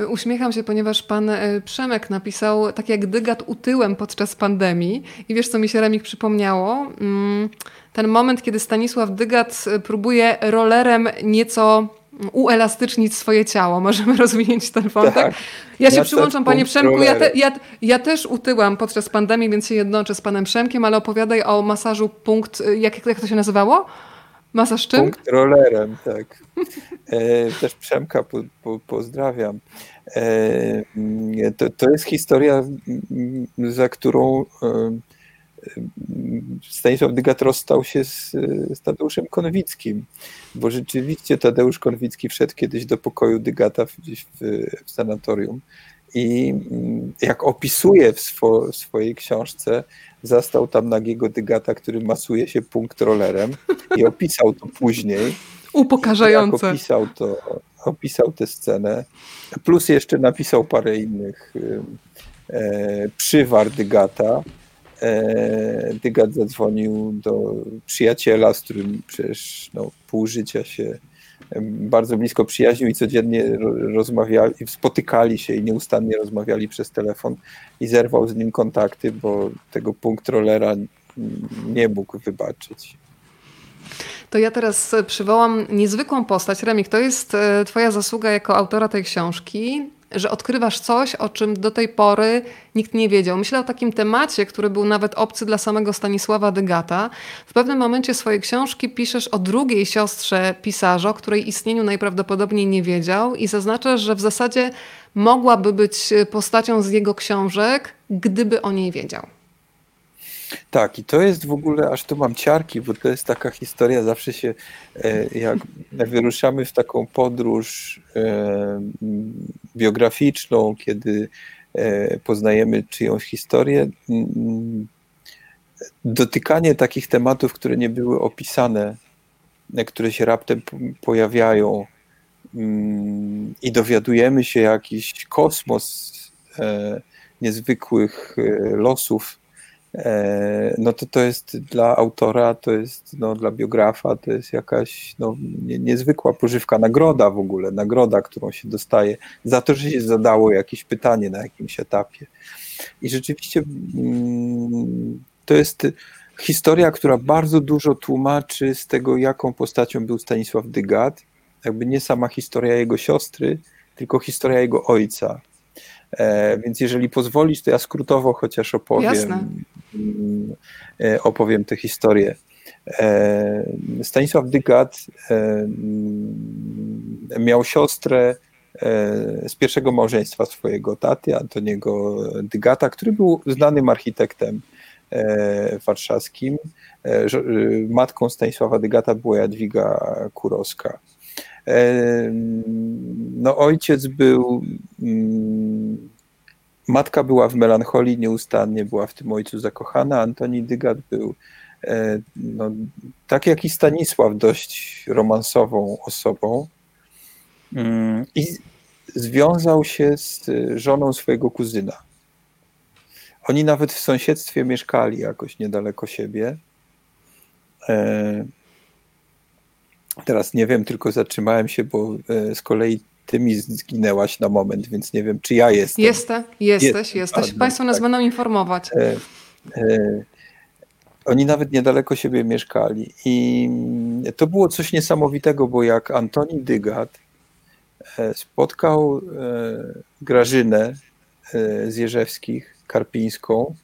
Uśmiecham się, ponieważ pan e, Przemek napisał tak jak dygat utyłem podczas pandemii. I wiesz, co mi się Remik przypomniało? Mm, ten moment, kiedy Stanisław Dygat e, próbuje rollerem nieco uelastycznić swoje ciało. Możemy rozwinąć ten wątek. Tak. Ja się przyłączam, panie Przemku. Ja, te, ja, ja, też utyłam podczas pandemii, więc się jednoczę z panem Przemkiem, ale opowiadaj o masażu punkt, jak, jak to się nazywało? Masaż czym? Tak. E, też Przemka po, po, pozdrawiam. E, to, to jest historia, za którą e, Stanisław Dygat rozstał się z, z Tadeuszem Konwickim, bo rzeczywiście Tadeusz Konwicki wszedł kiedyś do pokoju Dygata gdzieś w, w sanatorium I jak opisuje w, swo, w swojej książce, zastał tam nagiego dygata, który masuje się punktrollerem i opisał to później. Upokarzające. Jak opisał to, opisał tę scenę, plus jeszcze napisał parę innych e, przywar dygata. E, Dygat zadzwonił do przyjaciela, z którym przecież no, pół życia się bardzo blisko przyjaźnił i codziennie rozmawiali, spotykali się i nieustannie rozmawiali przez telefon i zerwał z nim kontakty, bo tego punktrolera nie mógł wybaczyć. To ja teraz przywołam niezwykłą postać. Remik, to jest e, twoja zasługa jako autora tej książki że odkrywasz coś, o czym do tej pory nikt nie wiedział. Myślę o takim temacie, który był nawet obcy dla samego Stanisława Dygata. W pewnym momencie swojej książki piszesz o drugiej siostrze pisarza, o której istnieniu najprawdopodobniej nie wiedział i zaznaczasz, że w zasadzie mogłaby być postacią z jego książek, gdyby o niej wiedział. Tak, i to jest w ogóle, aż tu mam ciarki, bo to jest taka historia, zawsze się, e, jak wyruszamy w taką podróż e, biograficzną, kiedy e, poznajemy czyjąś historię, dotykanie takich tematów, które nie były opisane, które się raptem pojawiają i dowiadujemy się jakiś kosmos niezwykłych losów, no to to jest dla autora, to jest no, dla biografa, to jest jakaś no, nie, niezwykła pożywka, nagroda w ogóle, nagroda, którą się dostaje za to, że się zadało jakieś pytanie na jakimś etapie. I rzeczywiście mm, to jest historia, która bardzo dużo tłumaczy z tego, jaką postacią był Stanisław Dygat. Jakby nie sama historia jego siostry, tylko historia jego ojca. E, więc jeżeli pozwolisz, to ja skrótowo chociaż opowiem, Jasne. Mm, e, opowiem tę historię. E, Stanisław Dygat mm, miał siostrę z pierwszego małżeństwa swojego taty, Antoniego Dygata, który był znanym architektem warszawskim. Matką Stanisława Dygata była Jadwiga Kurowska. No, ojciec był. Mm, matka była w melancholii nieustannie, była w tym ojcu zakochana. Antoni Dygat był, e, no, tak jak i Stanisław, dość romansową osobą. Mm, I związał się z żoną swojego kuzyna. Oni nawet w sąsiedztwie mieszkali jakoś niedaleko siebie. Teraz nie wiem, tylko zatrzymałem się, bo e, z kolei ty mi zginęłaś na moment, więc nie wiem, czy ja jestem. Jestem, jesteś, jesteś. Państwo nas tak. będą informować. E, e, oni nawet niedaleko siebie mieszkali. I to było coś niesamowitego, bo jak Antoni Dygat e, spotkał e, Grażynę z Jerzewskich, Karpińską,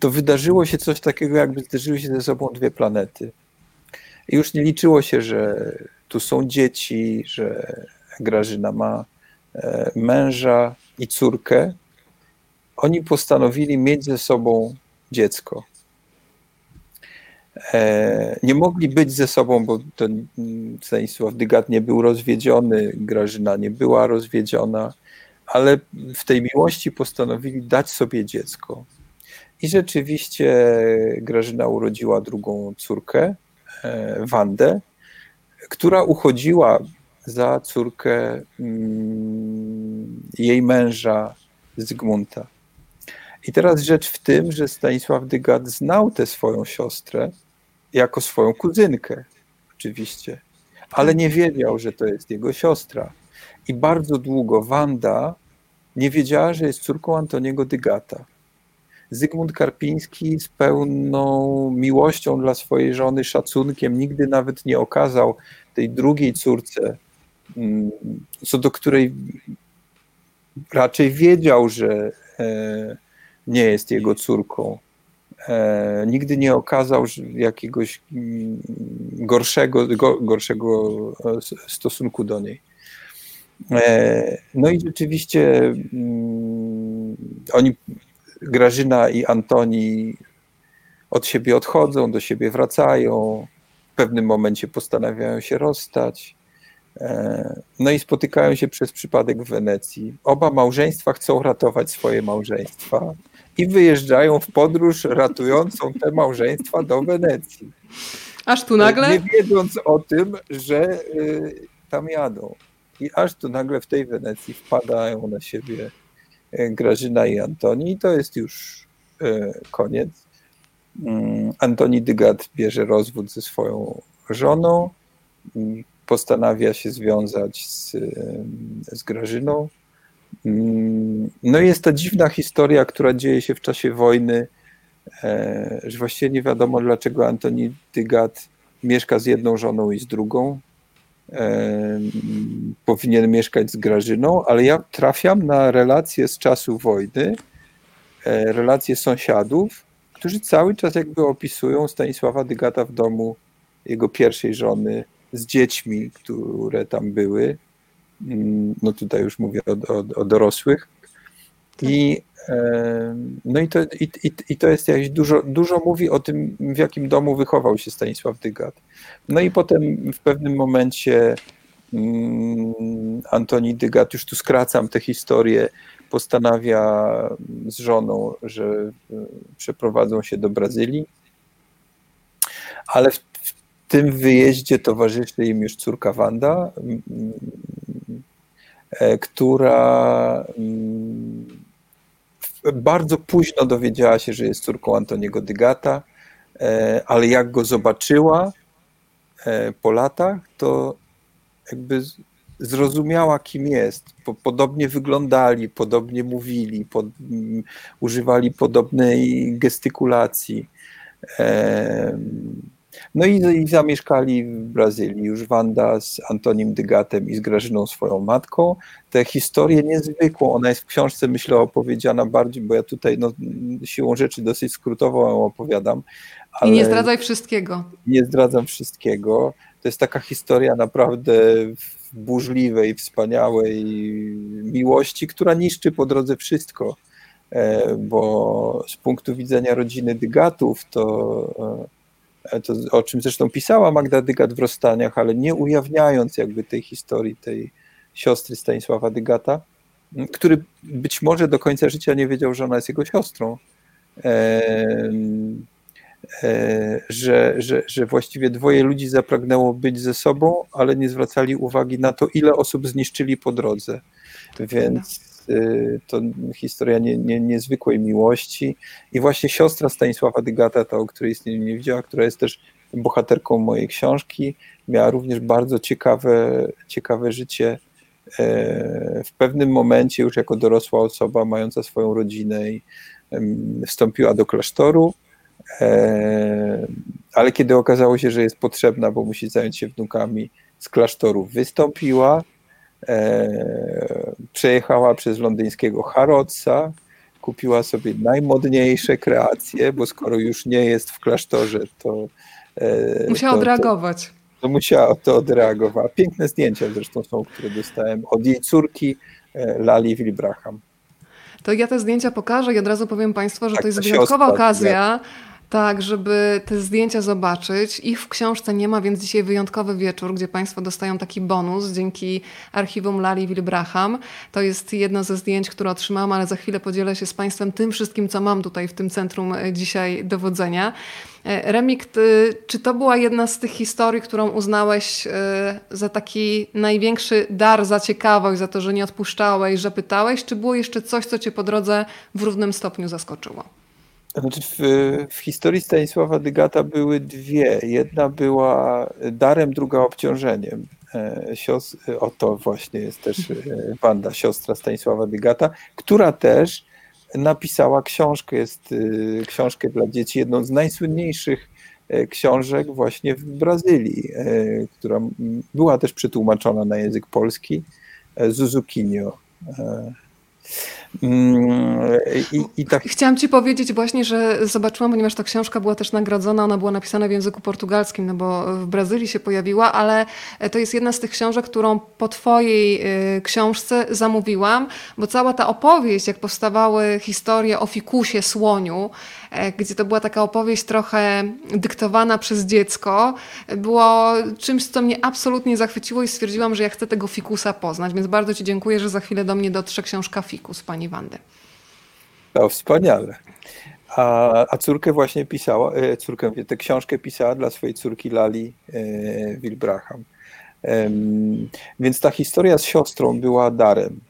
to wydarzyło się coś takiego, jakby zderzyły się ze sobą dwie planety. Już nie liczyło się, że tu są dzieci, że Grażyna ma e, męża i córkę. Oni postanowili mieć ze sobą dziecko. E, nie mogli być ze sobą, bo ten Stanisław Dygat nie był rozwiedziony, Grażyna nie była rozwiedziona, ale w tej miłości postanowili dać sobie dziecko. I rzeczywiście Grażyna urodziła drugą córkę, Wandę, która uchodziła za córkę mm, jej męża Zygmunta. I teraz rzecz w tym, że Stanisław Dygat znał tę swoją siostrę jako swoją kuzynkę, oczywiście, ale nie wiedział, że to jest jego siostra. I bardzo długo Wanda nie wiedziała, że jest córką Antoniego Dygata. Zygmunt Karpiński z pełną miłością dla swojej żony, szacunkiem, nigdy nawet nie okazał tej drugiej córce, mm, co do której raczej wiedział, że e, nie jest jego córką. E, nigdy nie okazał jakiegoś mm, gorszego, gorszego e, stosunku do niej. No i rzeczywiście mm, oni Grażyna i Antoni od siebie odchodzą, do siebie wracają, w pewnym momencie postanawiają się rozstać. No i spotykają się przez przypadek w Wenecji. Oba małżeństwa chcą ratować swoje małżeństwa i wyjeżdżają w podróż ratującą te małżeństwa do Wenecji. Aż tu nagle? Nie wiedząc o tym, że y, tam jadą. I aż tu nagle w tej Wenecji wpadają na siebie Grażyna i Antoni. To jest już y, koniec. Mm, Antoni Dygat bierze rozwód ze swoją żoną, postanawia się związać z, z Grażyną. Mm, no jest to dziwna historia, która dzieje się w czasie wojny, e, że właściwie nie wiadomo, dlaczego Antoni Dygat mieszka z jedną żoną i z drugą. Powinien mieszkać z Grażyną, ale ja trafiam na relacje z czasu wojny, e, relacje sąsiadów, którzy cały czas jakby opisują Stanisława Dygata w domu jego pierwszej żony z dziećmi, które tam były. Mm, no tutaj już mówię o, o, o dorosłych. I, no i to, i, i, to jest jakieś dużo, dużo mówi o tym, w jakim domu wychował się Stanisław Dygat. No i potem w pewnym momencie mm, Antoni Dygat, już tu skracam tę historię, postanawia z żoną, że e, przeprowadzą się do Brazylii, ale w, w tym wyjeździe towarzyszy im już córka Wanda, e, która bardzo późno dowiedziała się, że jest córką Antoniego Dygata, e, ale jak go zobaczyła po latach, to jakby zrozumiała, kim jest. Podobnie wyglądali, podobnie mówili, pod, używali podobnej gestykulacji. No i, i zamieszkali w Brazylii już Wanda z Antonim Dygatem i z Grażyną swoją matką. Tę historię niezwykłą, ona jest w książce myślę opowiedziana bardziej, bo ja tutaj no, siłą rzeczy dosyć skrótowo ją opowiadam. I nie zdradzaj wszystkiego. Nie zdradzam wszystkiego. To jest taka historia naprawdę burzliwej, wspaniałej miłości, która niszczy po drodze wszystko. E, bo z punktu widzenia rodziny Dygatów, to, e, to o czym zresztą pisała Magda Dygat w Rozstaniach, ale nie ujawniając jakby tej historii tej siostry Stanisława Dygata, który być może do końca życia nie wiedział, że ona jest jego siostrą. E, że, że, że właściwie dwoje ludzi zapragnęło być ze sobą, ale nie zwracali uwagi na to, ile osób zniszczyli po drodze. Więc e, to historia nie, nie, niezwykłej miłości. I właśnie siostra Stanisława Dygata, ta, o której istnieniu nie widziała, która jest też bohaterką mojej książki, miała również bardzo ciekawe, ciekawe życie. E, w pewnym momencie, już jako dorosła osoba, mająca swoją rodzinę, wstąpiła do klasztoru E, ale kiedy okazało się, że jest potrzebna, bo musi zająć się wnukami, z klasztoru wystąpiła, e, przejechała przez londyńskiego Harrodsa, kupiła sobie najmodniejsze kreacje, bo skoro już nie jest w klasztorze, to. E, musiała to, odreagować. To, to musiała to odreagować. Piękne zdjęcia zresztą są, które dostałem od jej córki Lali Wilbraham. To ja te zdjęcia pokażę i od razu powiem Państwu, że tak, to jest wyjątkowa okazja. Tak, żeby te zdjęcia zobaczyć. Ich w książce nie ma, więc dzisiaj wyjątkowy wieczór, gdzie Państwo dostają taki bonus dzięki archiwum Lali Wilbraham. To jest jedno ze zdjęć, które otrzymałam, ale za chwilę podzielę się z Państwem tym wszystkim, co mam tutaj w tym centrum e, dzisiaj dowodzenia. E, Remik, czy to była jedna z tych historii, którą uznałeś e, za taki największy dar, za ciekawość, za to, że nie odpuszczałeś, że pytałeś, czy było jeszcze coś, co cię po drodze w równym stopniu zaskoczyło? Znaczy w, w, historii Stanisława Dygata były dwie. Jedna była darem, druga obciążeniem. E, sios, oto właśnie jest też e, Wanda, siostra Stanisława Dygata, która też napisała książkę, jest e, książkę dla dzieci, jedną z najsłynniejszych książek właśnie w Brazylii, która była też przetłumaczona na język polski, Zuzukinio. Mm, I, i tak... Chciałam Ci powiedzieć właśnie, że zobaczyłam, ponieważ ta książka była też nagrodzona, ona była napisana w języku portugalskim, no bo w Brazylii się pojawiła, ale to jest jedna z tych książek, którą po Twojej y, książce zamówiłam, bo cała ta opowieść, jak powstawały historie o fikusie, słoniu, gdzie to była taka opowieść trochę dyktowana przez dziecko, było czymś, co mnie absolutnie zachwyciło i stwierdziłam, że ja chcę tego fikusa poznać. Więc bardzo Ci dziękuję, że za chwilę do mnie dotrze książka Fikus pani Wandy. To wspaniale. A, a córkę właśnie pisała, e, córkę, tę książkę pisała dla swojej córki Lali e, Wilbraham. Więc ta historia z siostrą była darem,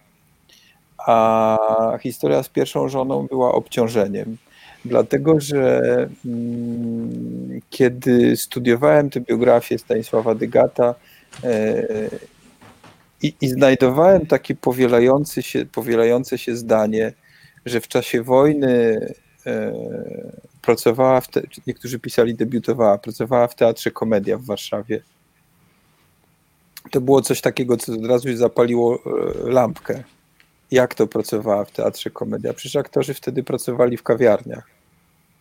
a historia z pierwszą żoną była obciążeniem. Dlatego, że mm, kiedy studiowałem tę biografię Stanisława Dygata e, i, i znajdowałem takie powielające się, powielające się zdanie, że w czasie wojny e, pracowała, te, niektórzy pisali debiutowała, pracowała w Teatrze Komedia w Warszawie. To było coś takiego, co od razu zapaliło e, lampkę. Jak to pracowała w Teatrze Komedia? Przecież aktorzy wtedy pracowali w kawiarniach.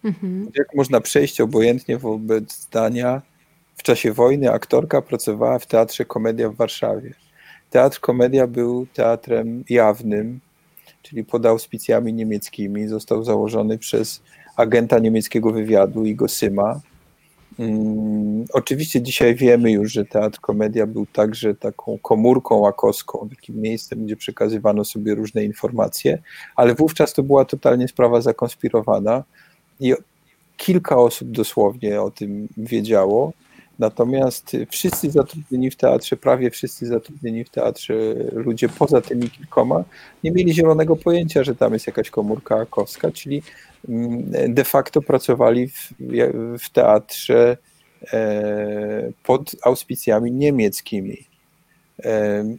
Mhm. Jak można przejść obojętnie wobec zdania, w czasie wojny aktorka pracowała w Teatrze Komedia w Warszawie. Teatr Komedia był teatrem jawnym, czyli pod auspicjami niemieckimi. Został założony przez agenta niemieckiego wywiadu Igo Syma. Hmm, oczywiście dzisiaj wiemy już, że Teatr Komedia był także taką komórką łakowską, takim miejscem, gdzie przekazywano sobie różne informacje, ale wówczas to była totalnie sprawa zakonspirowana i kilka osób dosłownie o tym wiedziało. Natomiast wszyscy zatrudnieni w teatrze, prawie wszyscy zatrudnieni w teatrze, ludzie poza tymi kilkoma, nie mieli zielonego pojęcia, że tam jest jakaś komórka akowska, czyli mm, de facto pracowali w, w teatrze e, pod auspicjami niemieckimi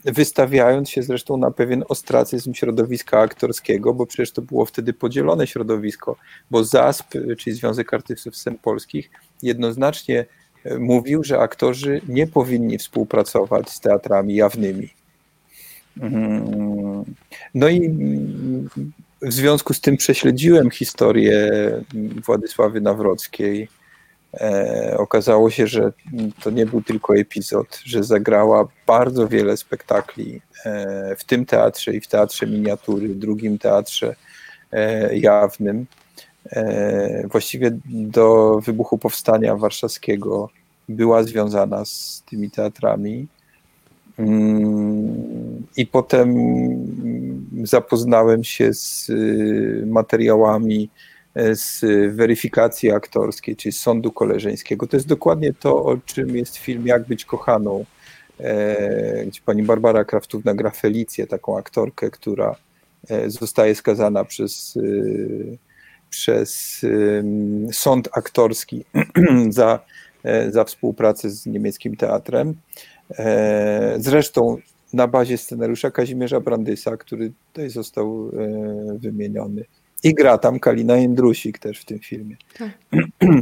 wystawiając się zresztą na pewien ostracyzm środowiska aktorskiego, bo przecież to było wtedy podzielone środowisko, bo ZASP, czyli Związek Artystów Scen Polskich, jednoznacznie mówił, że aktorzy nie powinni współpracować z teatrami jawnymi. Mhm. No i mm, w związku z tym prześledziłem historię Władysławy Nawrockiej, E, okazało się, że to nie był tylko epizod, że zagrała bardzo wiele spektakli e, w tym teatrze i w teatrze miniatury, drugim teatrze e, jawnym. Właściwie do wybuchu powstania warszawskiego była związana z tymi teatrami. Mm, I potem zapoznałem się z materiałami z weryfikacji aktorskiej, czyli z sądu koleżeńskiego. To jest dokładnie to, o czym jest film Jak być kochaną, e, gdzie pani Barbara Kraftówna gra Felicję, taką aktorkę, która e, zostaje skazana przez, e, przez sąd aktorski za, za współpracę z niemieckim teatrem. Zresztą na bazie scenariusza Kazimierza Brandysa, który tutaj został wymieniony. I gra tam Kalina Jędrusik też w tym filmie. Tak.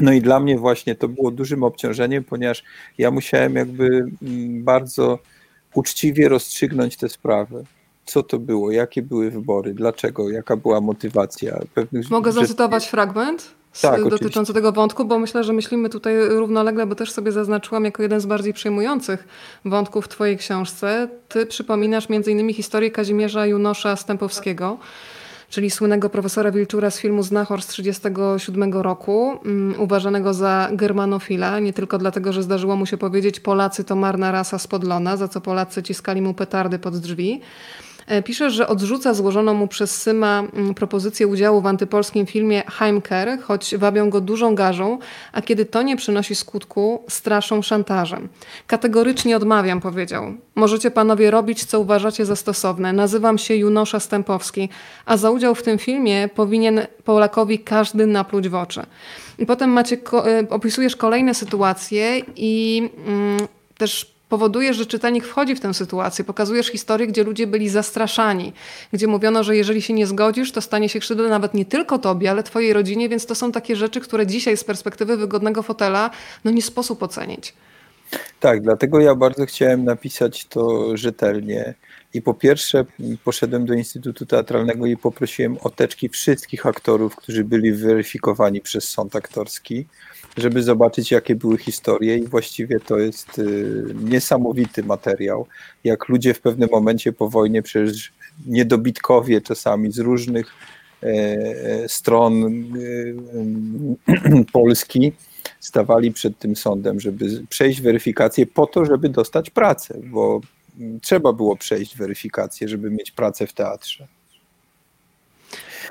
No i dla mnie właśnie to było dużym obciążeniem, ponieważ ja musiałem jakby mm, bardzo uczciwie rozstrzygnąć te sprawy. Co to było, jakie były wybory, dlaczego, jaka była motywacja. Pewnych Mogę zacytować fragment? tak, dotyczący oczywiście. tego wątku, bo myślę, że myślimy tutaj równolegle, bo też sobie zaznaczyłam jako jeden z bardziej przejmujących wątków w Twojej książce. Ty przypominasz między innymi historię Kazimierza Junosza Stępowskiego czyli słynnego profesora Wilczura z filmu Znachor z 1937 roku, um, uważanego za germanofila, nie tylko dlatego, że zdarzyło mu się powiedzieć Polacy to marna rasa spodlona, za co Polacy ciskali mu petardy pod drzwi, pisze, że odrzuca złożoną mu przez Syma mm, propozycję udziału w antypolskim filmie Heimker, choć wabią go dużą garzą, a kiedy to nie przynosi skutku, straszą szantażem. Kategorycznie odmawiam, powiedział. Możecie panowie robić, co uważacie za stosowne. Nazywam się Junosza Stępowski, a za udział w tym filmie powinien Polakowi każdy napluć w oczy. I potem macie, e, opisujesz kolejne sytuacje i mm, też powodujesz, że czytelnik wchodzi w tę sytuację, pokazujesz historię, gdzie ludzie byli zastraszani, gdzie mówiono, że jeżeli się nie zgodzisz, to stanie się krzywda nawet nie tylko tobie, ale twojej rodzinie, więc to są takie rzeczy, które dzisiaj z perspektywy wygodnego fotela no nie sposób ocenić. Tak, dlatego ja bardzo chciałem napisać to rzetelnie. I po pierwsze poszedłem do Instytutu Teatralnego i poprosiłem o teczki wszystkich aktorów, którzy byli weryfikowani przez sąd aktorski żeby zobaczyć, jakie były historie, i właściwie to jest y, niesamowity materiał. Jak ludzie w pewnym momencie po wojnie, przecież niedobitkowie czasami z różnych stron Polski stawali przed tym sądem, żeby przejść weryfikację po to, żeby dostać pracę, bo trzeba było przejść weryfikację, żeby mieć pracę w teatrze.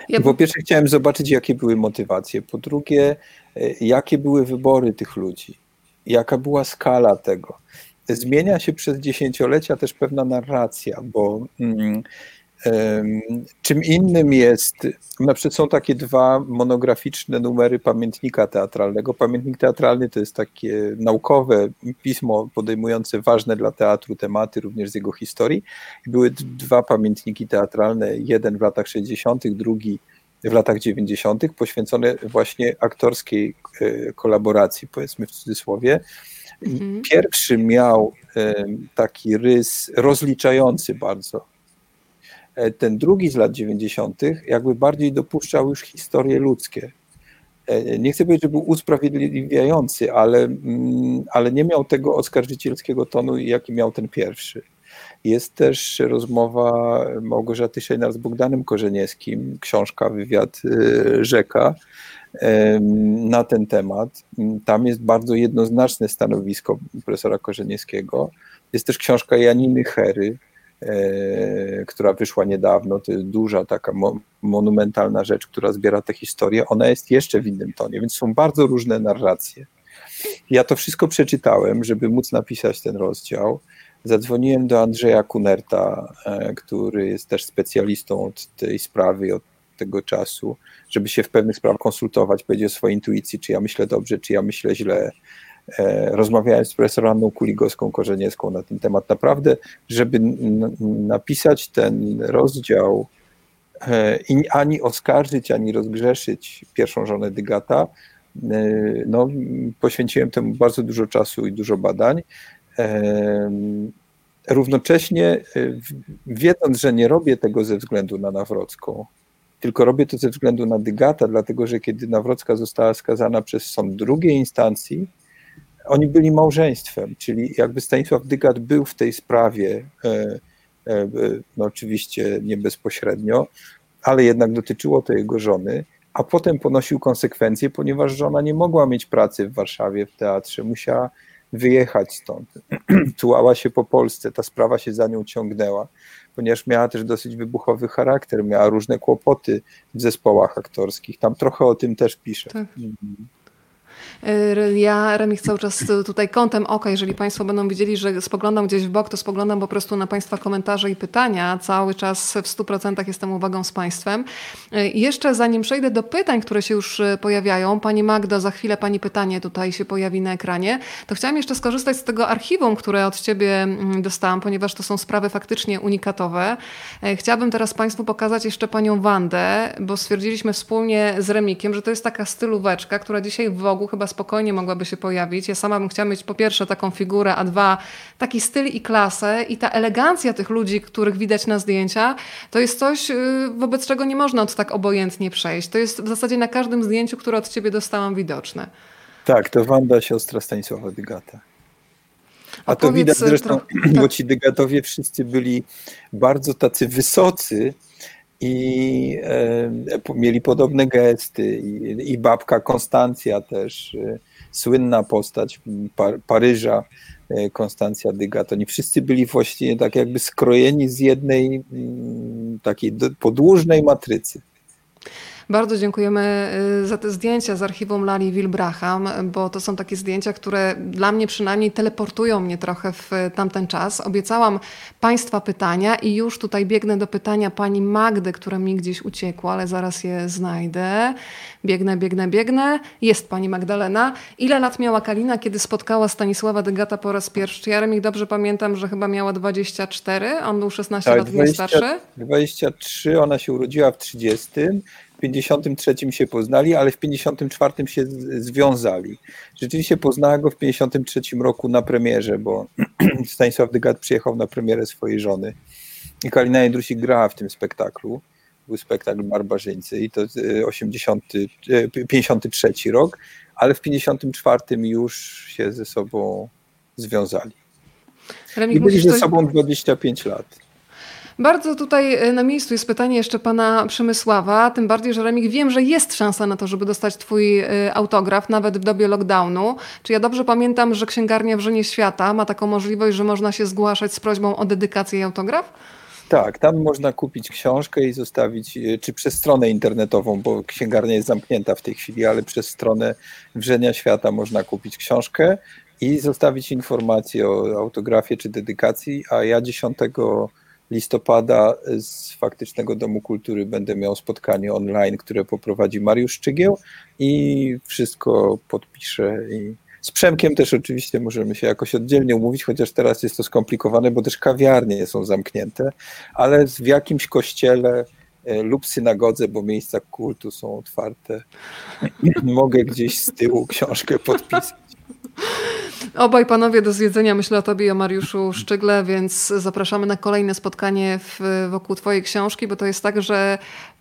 Ja... Po pierwsze chciałem zobaczyć, jakie były motywacje. Po drugie, jakie były wybory tych ludzi. Jaka była skala tego. Zmienia się przez dziesięciolecia też pewna narracja, bo mm, Czym innym jest, na przykład są takie dwa monograficzne numery pamiętnika teatralnego. Pamiętnik teatralny to jest takie naukowe pismo podejmujące ważne dla teatru tematy, również z jego historii. Były dwa pamiętniki teatralne, jeden w latach 60., drugi w latach 90., poświęcone właśnie aktorskiej e, kolaboracji, powiedzmy w cudzysłowie. Mhm. Pierwszy miał taki rys rozliczający bardzo E, ten drugi z lat 90. jakby bardziej dopuszczał już historie ludzkie. E, nie chcę powiedzieć, że był usprawiedliwiający, ale, mm, ale nie miał tego oskarżycielskiego tonu, jaki miał ten pierwszy. Jest też rozmowa Małgorzaty Szejnar z Bogdanem Korzeniewskim, książka Wywiad e, Rzeka na ten temat. Tam jest bardzo jednoznaczne stanowisko profesora Korzeniewskiego. Jest też książka Janiny Hery, E, która wyszła niedawno. To jest duża, taka monumentalna rzecz, która zbiera tę historię. Ona jest jeszcze w innym tonie, więc są bardzo różne narracje. Ja to wszystko przeczytałem, żeby móc napisać ten rozdział. Zadzwoniłem do Andrzeja Kunerta, e, który jest też specjalistą od tej sprawy, od tego czasu, żeby się w pewnych sprawach konsultować, powiedzieć o swojej intuicji, czy ja myślę dobrze, czy ja myślę źle, E, rozmawiałem z profesor Anną Kuligowską-Korzeniewską na ten temat. Naprawdę, żeby napisać ten rozdział e, i ani oskarżyć, ani rozgrzeszyć pierwszą żonę Dygata, no, poświęciłem temu bardzo dużo czasu i dużo badań. Równocześnie wiedząc, że nie robię tego ze względu na Nawrocką, tylko robię to ze względu na Dygata, dlatego że kiedy Nawrocka została skazana przez sąd drugiej instancji, oni byli małżeństwem, czyli jakby Stanisław Dygat był w tej sprawie, e, e, no oczywiście nie bezpośrednio, ale jednak dotyczyło to jego żony, a potem ponosił konsekwencje, ponieważ żona nie mogła mieć pracy w Warszawie w teatrze, musiała wyjechać stąd. Tułała się po Polsce, ta sprawa się za nią ciągnęła, ponieważ miała też dosyć wybuchowy charakter, miała różne kłopoty w zespołach aktorskich. Tam trochę o tym też pisze. Tak. Mhm. Y, ja Remich cały czas tutaj kątem oka, jeżeli Państwo będą widzieli, że spoglądam gdzieś w bok, to spoglądam po prostu na Państwa komentarze i pytania. Cały czas w 100% jestem uwagą z Państwem. Y, jeszcze zanim przejdę do pytań, które się już y, pojawiają, Pani Magdo, za chwilę Pani pytanie tutaj się pojawi na ekranie, to chciałam jeszcze skorzystać z tego archiwum, które od Ciebie mm, dostałam, ponieważ to są sprawy faktycznie unikatowe. Chciałabym teraz Państwu pokazać jeszcze Panią Wandę, bo stwierdziliśmy wspólnie z Remikiem, że to jest taka stylóweczka, która dzisiaj w chyba spokojnie mogłaby się pojawić. Ja sama bym chciała mieć po pierwsze taką figurę, a dwa taki styl i klasę i ta elegancja tych ludzi, których widać na zdjęcia, to jest coś, y, wobec czego nie można od tak obojętnie przejść. To jest w zasadzie na każdym zdjęciu, które od ciebie dostałam widoczne. Tak, to Wanda, siostra Stanisława Dygata. A, to widać zresztą, tak. bo ci Dygatowie wszyscy byli bardzo tacy wysocy, i e, mieli podobne gesty. I, I, babka Konstancja też, e, słynna postać Par Paryża, e, Konstancja Dygat. Oni wszyscy byli właściwie tak jakby skrojeni z jednej takiej podłużnej matrycy. Bardzo dziękujemy y, za te zdjęcia z archiwum Lali Wilbraham, bo to są takie zdjęcia, które dla mnie przynajmniej teleportują mnie trochę w tamten czas. Obiecałam Państwa pytania i już tutaj biegnę do pytania pani Magdy, które mi gdzieś uciekło, ale zaraz je znajdę. Biegnę, biegnę, biegnę. Jest pani Magdalena. Ile lat miała Kalina, kiedy spotkała Stanisława Degata po raz pierwszy? Ja Remik dobrze pamiętam, że chyba miała 24, on był 16 tak, lat 20, starszy. 23, ona się urodziła w 30 w 53 się poznali, ale w 54 się związali. Rzeczywiście poznała go w 53 roku na premierze, bo Stanisław Dygat przyjechał na premierę swojej żony i Kalina Jędrusik grała w tym spektaklu. Był spektakl Barbarzyńcy i to 80, e, 53 e, rok, ale w 54 już się ze sobą związali. I byli ze sobą 25 lat. Bardzo tutaj e, na miejscu jest pytanie jeszcze pana Przemysława, tym bardziej, że Remik wiem, że jest szansa na to, żeby dostać twój e, autograf, nawet w dobie lockdownu. Czy ja dobrze pamiętam, że księgarnia Wrzenie Świata ma taką możliwość, że można się zgłaszać z prośbą o dedykację i autograf? Tak, tam można kupić książkę i zostawić, e, czy przez stronę internetową, bo księgarnia jest zamknięta w tej chwili, ale przez stronę Wrzenia Świata można kupić książkę i zostawić informację o autografie czy dedykacji, a ja 10 listopada z faktycznego Domu Kultury będę miał spotkanie online, które poprowadzi Mariusz Szczygieł i wszystko podpiszę i z Przemkiem też oczywiście możemy się jakoś oddzielnie umówić, chociaż teraz jest to skomplikowane, bo też kawiarnie są zamknięte, ale w jakimś kościele e, lub synagodze, bo miejsca kultu są otwarte, mogę gdzieś z tyłu książkę podpisać. Obaj panowie do zjedzenia, myślę o tobie i o Mariuszu Szczygle, więc zapraszamy na kolejne spotkanie w, wokół twojej książki, bo to jest tak, że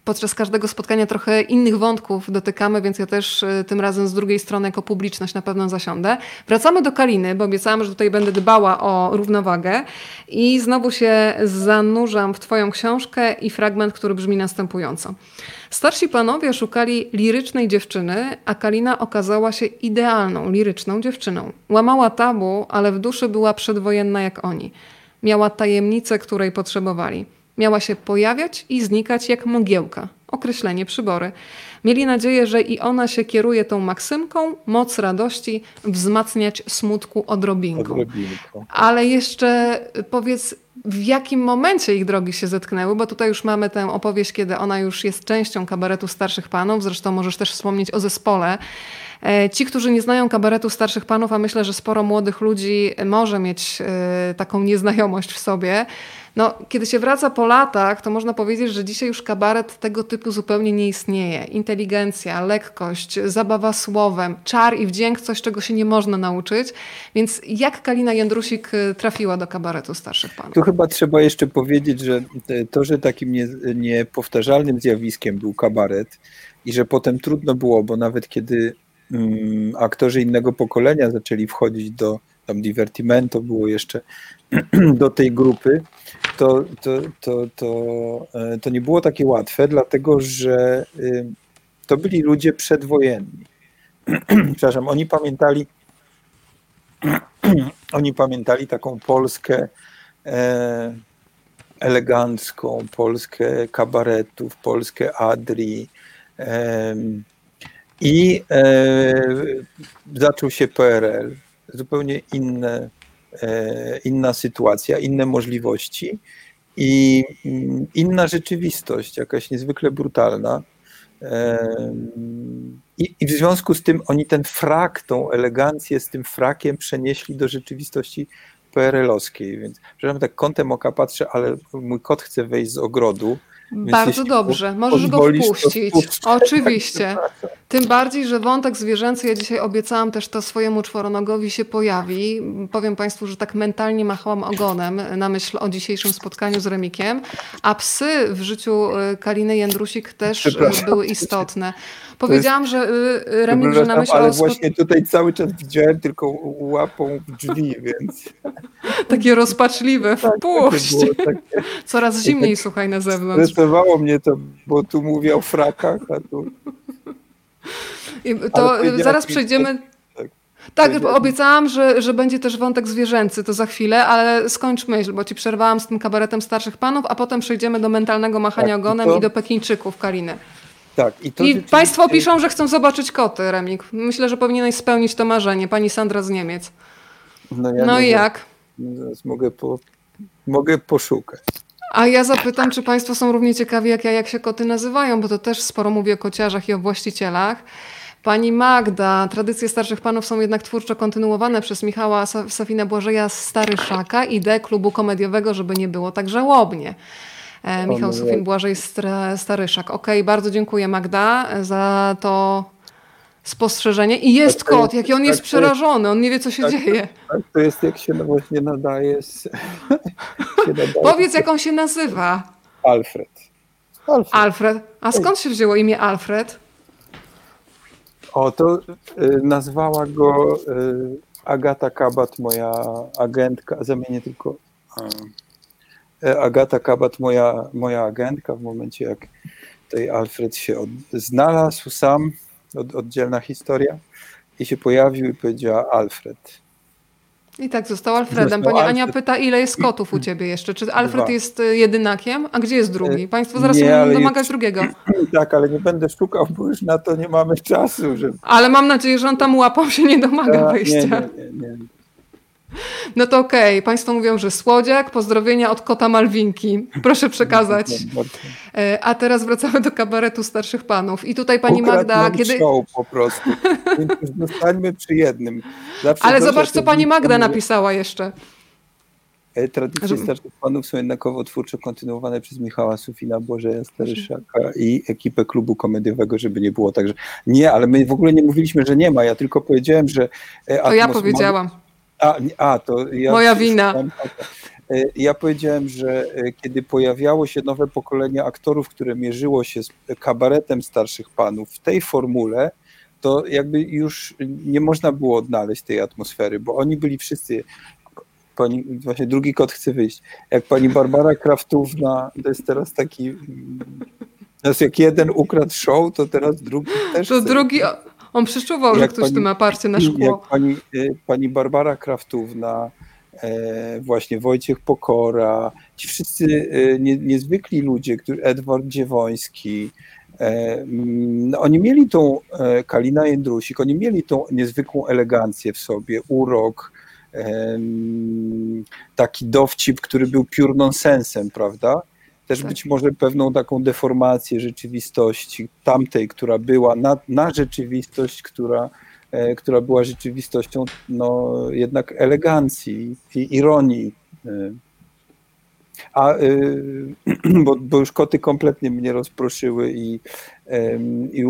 podczas każdego spotkania trochę innych wątków dotykamy, więc ja też y, tym razem z drugiej strony jako publiczność na pewno zasiądę. Wracamy do Kaliny, bo obiecałam, że tutaj będę dbała o równowagę i znowu się zanurzam w twoją książkę i fragment, który brzmi następująco. Starsi panowie szukali lirycznej dziewczyny, a Kalina okazała się idealną, liryczną dziewczyną. Łamała tabu, ale w duszy była przedwojenna jak oni. Miała tajemnicę, której potrzebowali. Miała się pojawiać i znikać jak mogiełka. Określenie przybory. Mieli nadzieję, że i ona się kieruje tą maksymką, moc radości, wzmacniać smutku odrobinką. odrobinką. Ale jeszcze powiedz, w jakim momencie ich drogi się zetknęły, bo tutaj już mamy tę opowieść, kiedy ona już jest częścią kabaretu starszych panów, zresztą możesz też wspomnieć o zespole. E, ci, którzy nie znają kabaretu starszych panów, a myślę, że sporo młodych ludzi może mieć e, taką nieznajomość w sobie, no, kiedy się wraca po latach, to można powiedzieć, że dzisiaj już kabaret tego typu zupełnie nie istnieje. Inteligencja, lekkość, zabawa słowem, czar i wdzięk, coś czego się nie można nauczyć. Więc jak Kalina Jędrusik y, trafiła do kabaretu starszych panów? Tu chyba trzeba jeszcze powiedzieć, że to, że takim nie, niepowtarzalnym zjawiskiem był kabaret i że potem trudno było, bo nawet kiedy mm, aktorzy innego pokolenia zaczęli wchodzić do tam Divertimento było jeszcze do tej grupy, to, to, to, to, e, to nie było takie łatwe, dlatego że y, to byli ludzie przedwojenni. Przepraszam, oni pamiętali oni pamiętali taką Polskę e, elegancką, Polskę kabaretów, Polskę Adri e, i zaczął się PRL, zupełnie inne inna sytuacja, inne możliwości i inna rzeczywistość, jakaś niezwykle brutalna. E, I, w związku z tym oni ten frak, tą elegancję z tym frakiem przenieśli do rzeczywistości PRL-owskiej. Więc, przepraszam, tak kątem oka patrzę, ale mój kot chce wejść z ogrodu. Bardzo dobrze, możesz go wpuścić. Oczywiście. Tym bardziej, że wątek zwierzęcy, ja dzisiaj obiecałam też to swojemu czworonogowi się pojawi. Powiem Państwu, że tak mentalnie machałam ogonem na myśl o dzisiejszym spotkaniu z Remikiem, a psy w życiu y, Kaliny Jędrusik też były istotne. Powiedziałam, jest, że y, Remik, że na myśl Ale właśnie tutaj cały czas widziałem tylko łapą w drzwi, więc... Takie rozpaczliwe, wpuść! Tak, takie, Coraz zimniej, tak, słuchaj, na zewnątrz. Stresowało mnie to, bo tu mówię o frakach, a tu... I to zaraz przejdziemy... Tak, tak obiecałam, że, że będzie też wątek zwierzęcy, to za chwilę, ale skończ myśl, bo ci przerwałam z tym kabaretem starszych panów, a potem przejdziemy do mentalnego machania tak, ogonem i, to... i do Pekińczyków, Kariny. Tak, i, to I rzeczywiście... Państwo piszą, że chcą zobaczyć koty, Remik. Myślę, że powinieneś spełnić to marzenie. Pani Sandra z Niemiec. No, ja no i jak? Mogę, po, mogę poszukać. A ja zapytam, czy Państwo są równie ciekawi jak ja, jak się koty nazywają, bo to też sporo mówię o kociarzach i o właścicielach. Pani Magda, tradycje starszych panów są jednak twórczo kontynuowane przez Michała Safina Błażeja Stary Szaka, ideę klubu komediowego, żeby nie było tak żałobnie. E, Michał Sufin Błażej Staryszak. Okej, okay, bardzo dziękuję Magda za to spostrzeżenie. I jest tak kot, jaki on jest tak przerażony, on nie wie, co się tak, dzieje. Tak, to jest, jak się właśnie nadaje. Z, się nadaje Powiedz, jak on się nazywa. Alfred. Alfred. Alfred. A skąd się wzięło imię Alfred? O, to y, nazwała go y, Agata Kabat, moja agentka. Zamienię tylko. Y, Agata Kabat, moja, moja agentka, w momencie jak tutaj Alfred się od, znalazł sam, od, oddzielna historia, i się pojawił i powiedziała Alfred. I tak został Alfredem. Został Pani Alfred. Ania pyta, ile jest kotów u ciebie jeszcze? Czy Alfred Dwa. jest y, jedynakiem? A gdzie jest drugi? E, Państwo zaraz nie, będą domagać jest... drugiego. Tak, ale nie będę szukał, bo już na to nie mamy czasu. Żeby... Ale mam nadzieję, że on tam łapał się nie domaga wyjścia. Nie, nie, nie, no to okej, okay. Państwo mówią, że słodziak, pozdrowienia od kota Malwinki. Proszę przekazać. E, a teraz wracamy do kabaretu starszych panów. I tutaj pani Ukradł Magda, kiedy. Show po prostu. Zostańmy przy jednym. Zawsze Ale zobacz, co pani Magda napisała jeszcze. E, tradycje starszych panów są jednakowo twórczo kontynuowane przez Michała Sufina, Błażeja Staryszaka i ekipę klubu komediowego, żeby nie było tak, że nie, ale my w ogóle nie mówiliśmy, że nie ma. Ja tylko powiedziałem, że. E, to ja powiedziałam. A, a to ja Moja wina. E, ja powiedziałem, że e, kiedy pojawiało się nowe pokolenie aktorów, które mierzyło się z kabaretem starszych panów w tej formule, to jakby już nie można było odnaleźć tej atmosfery, bo oni byli wszyscy. Pani, właśnie drugi kot chce wyjść. Jak pani Barbara Kraftówna, to jest teraz taki. Teraz jak jeden ukradł show, to teraz drugi też. To chce. drugi on przeczuwał, że ktoś pani, tu ma parcie na szkło. Jak pani, e, pani Barbara Kraftówna, e, właśnie Wojciech Pokora, ci wszyscy e, nie, niezwykli ludzie, który, Edward Dziewoński, no, oni mieli tą, Kalina Jędrusik, oni mieli tą niezwykłą elegancję w sobie, urok, taki dowcip, który był pure nonsensem, prawda? Też tak. być może pewną taką deformację rzeczywistości tamtej, która była na, na rzeczywistość, która, e, która była rzeczywistością no, jednak elegancji i ironii. E. A, e, bo, bo już koty kompletnie mnie rozproszyły i, i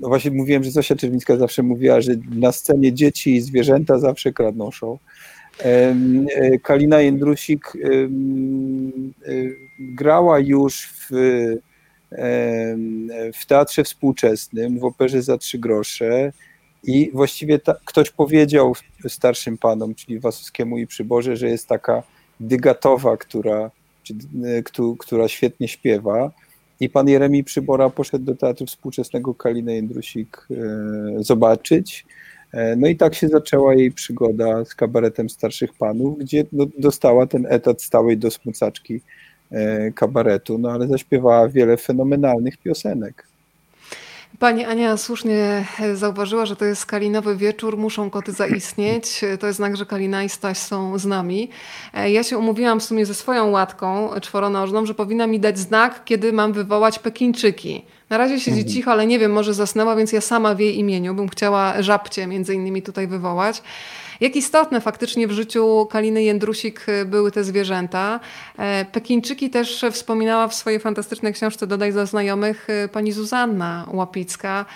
no właśnie mówiłem, że Zosia Czerwińska zawsze mówiła, że na scenie dzieci i zwierzęta zawsze kradną show. Kalina Jędrusik grała już w, w teatrze współczesnym, w operze za trzy grosze i właściwie ta, ktoś powiedział starszym panom, czyli Wasowskiemu i Przyborze, że jest taka dygatowa, która, czy, która świetnie śpiewa. I pan Jeremi Przybora poszedł do Teatru Współczesnego Kalinę Jędrusik e, zobaczyć. E, no i tak się zaczęła jej przygoda z kabaretem starszych panów, gdzie no, dostała ten etat stałej dosmucaczki E, kabaretu, no ale zaśpiewała wiele fenomenalnych piosenek. Pani Ania słusznie zauważyła, że to jest kalinowy wieczór, muszą koty zaistnieć. To jest znak, że Kalina i Staś są z nami. E, ja się umówiłam w sumie ze swoją łatką czworonożną, że powinna mi dać znak, kiedy mam wywołać Pekińczyki. Na razie siedzi mhm. cicho, ale nie wiem, może zasnęła, więc ja sama w jej imieniu bym chciała żabcie między innymi tutaj wywołać. Jak istotne faktycznie w życiu Kaliny Jędrusik y, były te zwierzęta. E, Pekińczyki też wspominała w swojej fantastycznej książce Dodaj za znajomych y, pani Zuzanna Łapicka.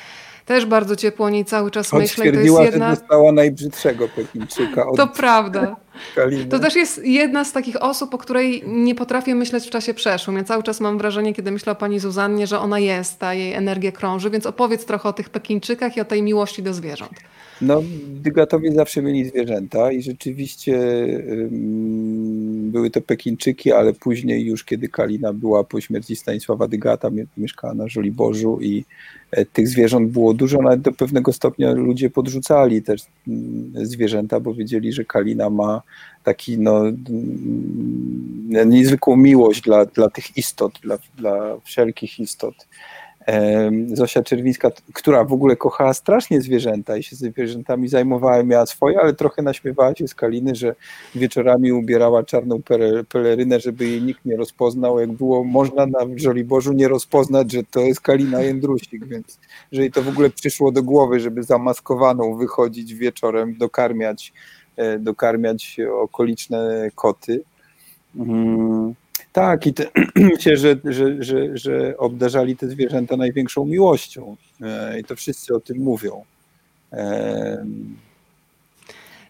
Też bardzo ciepło o niej cały czas Choć myślę. to jest jedna... że dostała najbrzydszego Pekińczyka. Od... To prawda. Kaliny. To też jest jedna z takich osób, o której nie potrafię myśleć w czasie przeszłym. Ja cały czas mam wrażenie, kiedy myślę o pani Zuzannie, że ona jest, ta jej energia krąży, więc opowiedz trochę o tych Pekińczykach i o tej miłości do zwierząt. No, Dygatowie zawsze mieli zwierzęta i rzeczywiście były to Pekinczyki, ale później już kiedy Kalina była po śmierci Stanisława Dygata, mieszkała na Żoliborzu i e, tych zwierząt było dużo, nawet do pewnego stopnia ludzie podrzucali też mm, zwierzęta, bo wiedzieli, że Kalina ma taki no, mm, niezwykłą miłość dla, dla tych istot, dla, dla wszelkich istot. Zosia Czerwińska, która w ogóle kochała strasznie zwierzęta i się zwierzętami zajmowała, miała swoje, ale trochę naśmiewała się z Kaliny, że wieczorami ubierała czarną pelerynę, żeby jej nikt nie rozpoznał. Jak było można na Żoliborzu nie rozpoznać, że to jest Kalina Jędrusik, więc że jej to w ogóle przyszło do głowy, żeby zamaskowaną wychodzić wieczorem, dokarmiać, dokarmiać okoliczne koty. Hmm. Tak, i te, myślę, że, że, że, że obdarzali te zwierzęta największą miłością. E, I to wszyscy o tym mówią. E,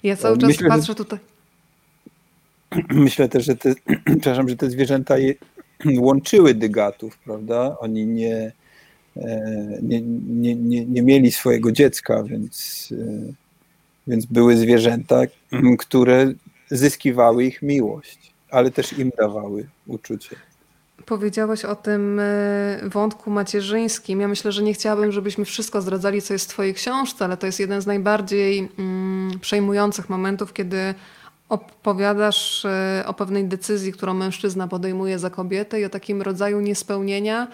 ja cały czas myślę, patrzę tutaj. Myślę też, że te, przepraszam, że te zwierzęta je, łączyły dygatów, prawda? Oni nie, e, nie, nie, nie, nie mieli swojego dziecka, więc, więc były zwierzęta, które zyskiwały ich miłość. ale też im dawały uczucie. Powiedziałeś o tym e, wątku macierzyńskim. Ja myślę, że nie chciałabym, żebyśmy wszystko zdradzali, co jest w Twojej książce, ale to jest jeden z najbardziej mm, przejmujących momentów, kiedy opowiadasz e, o pewnej decyzji, którą mężczyzna podejmuje za kobietę i o takim rodzaju niespełnienia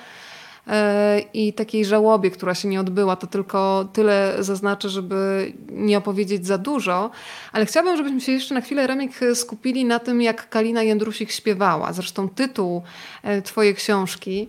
i takiej żałobie, która się nie odbyła. To tylko tyle zaznaczę, żeby nie opowiedzieć za dużo, ale chciałabym, żebyśmy się jeszcze na chwilę, Remik, skupili na tym, jak Kalina Jędrusik śpiewała. Zresztą tytuł e, twojej książki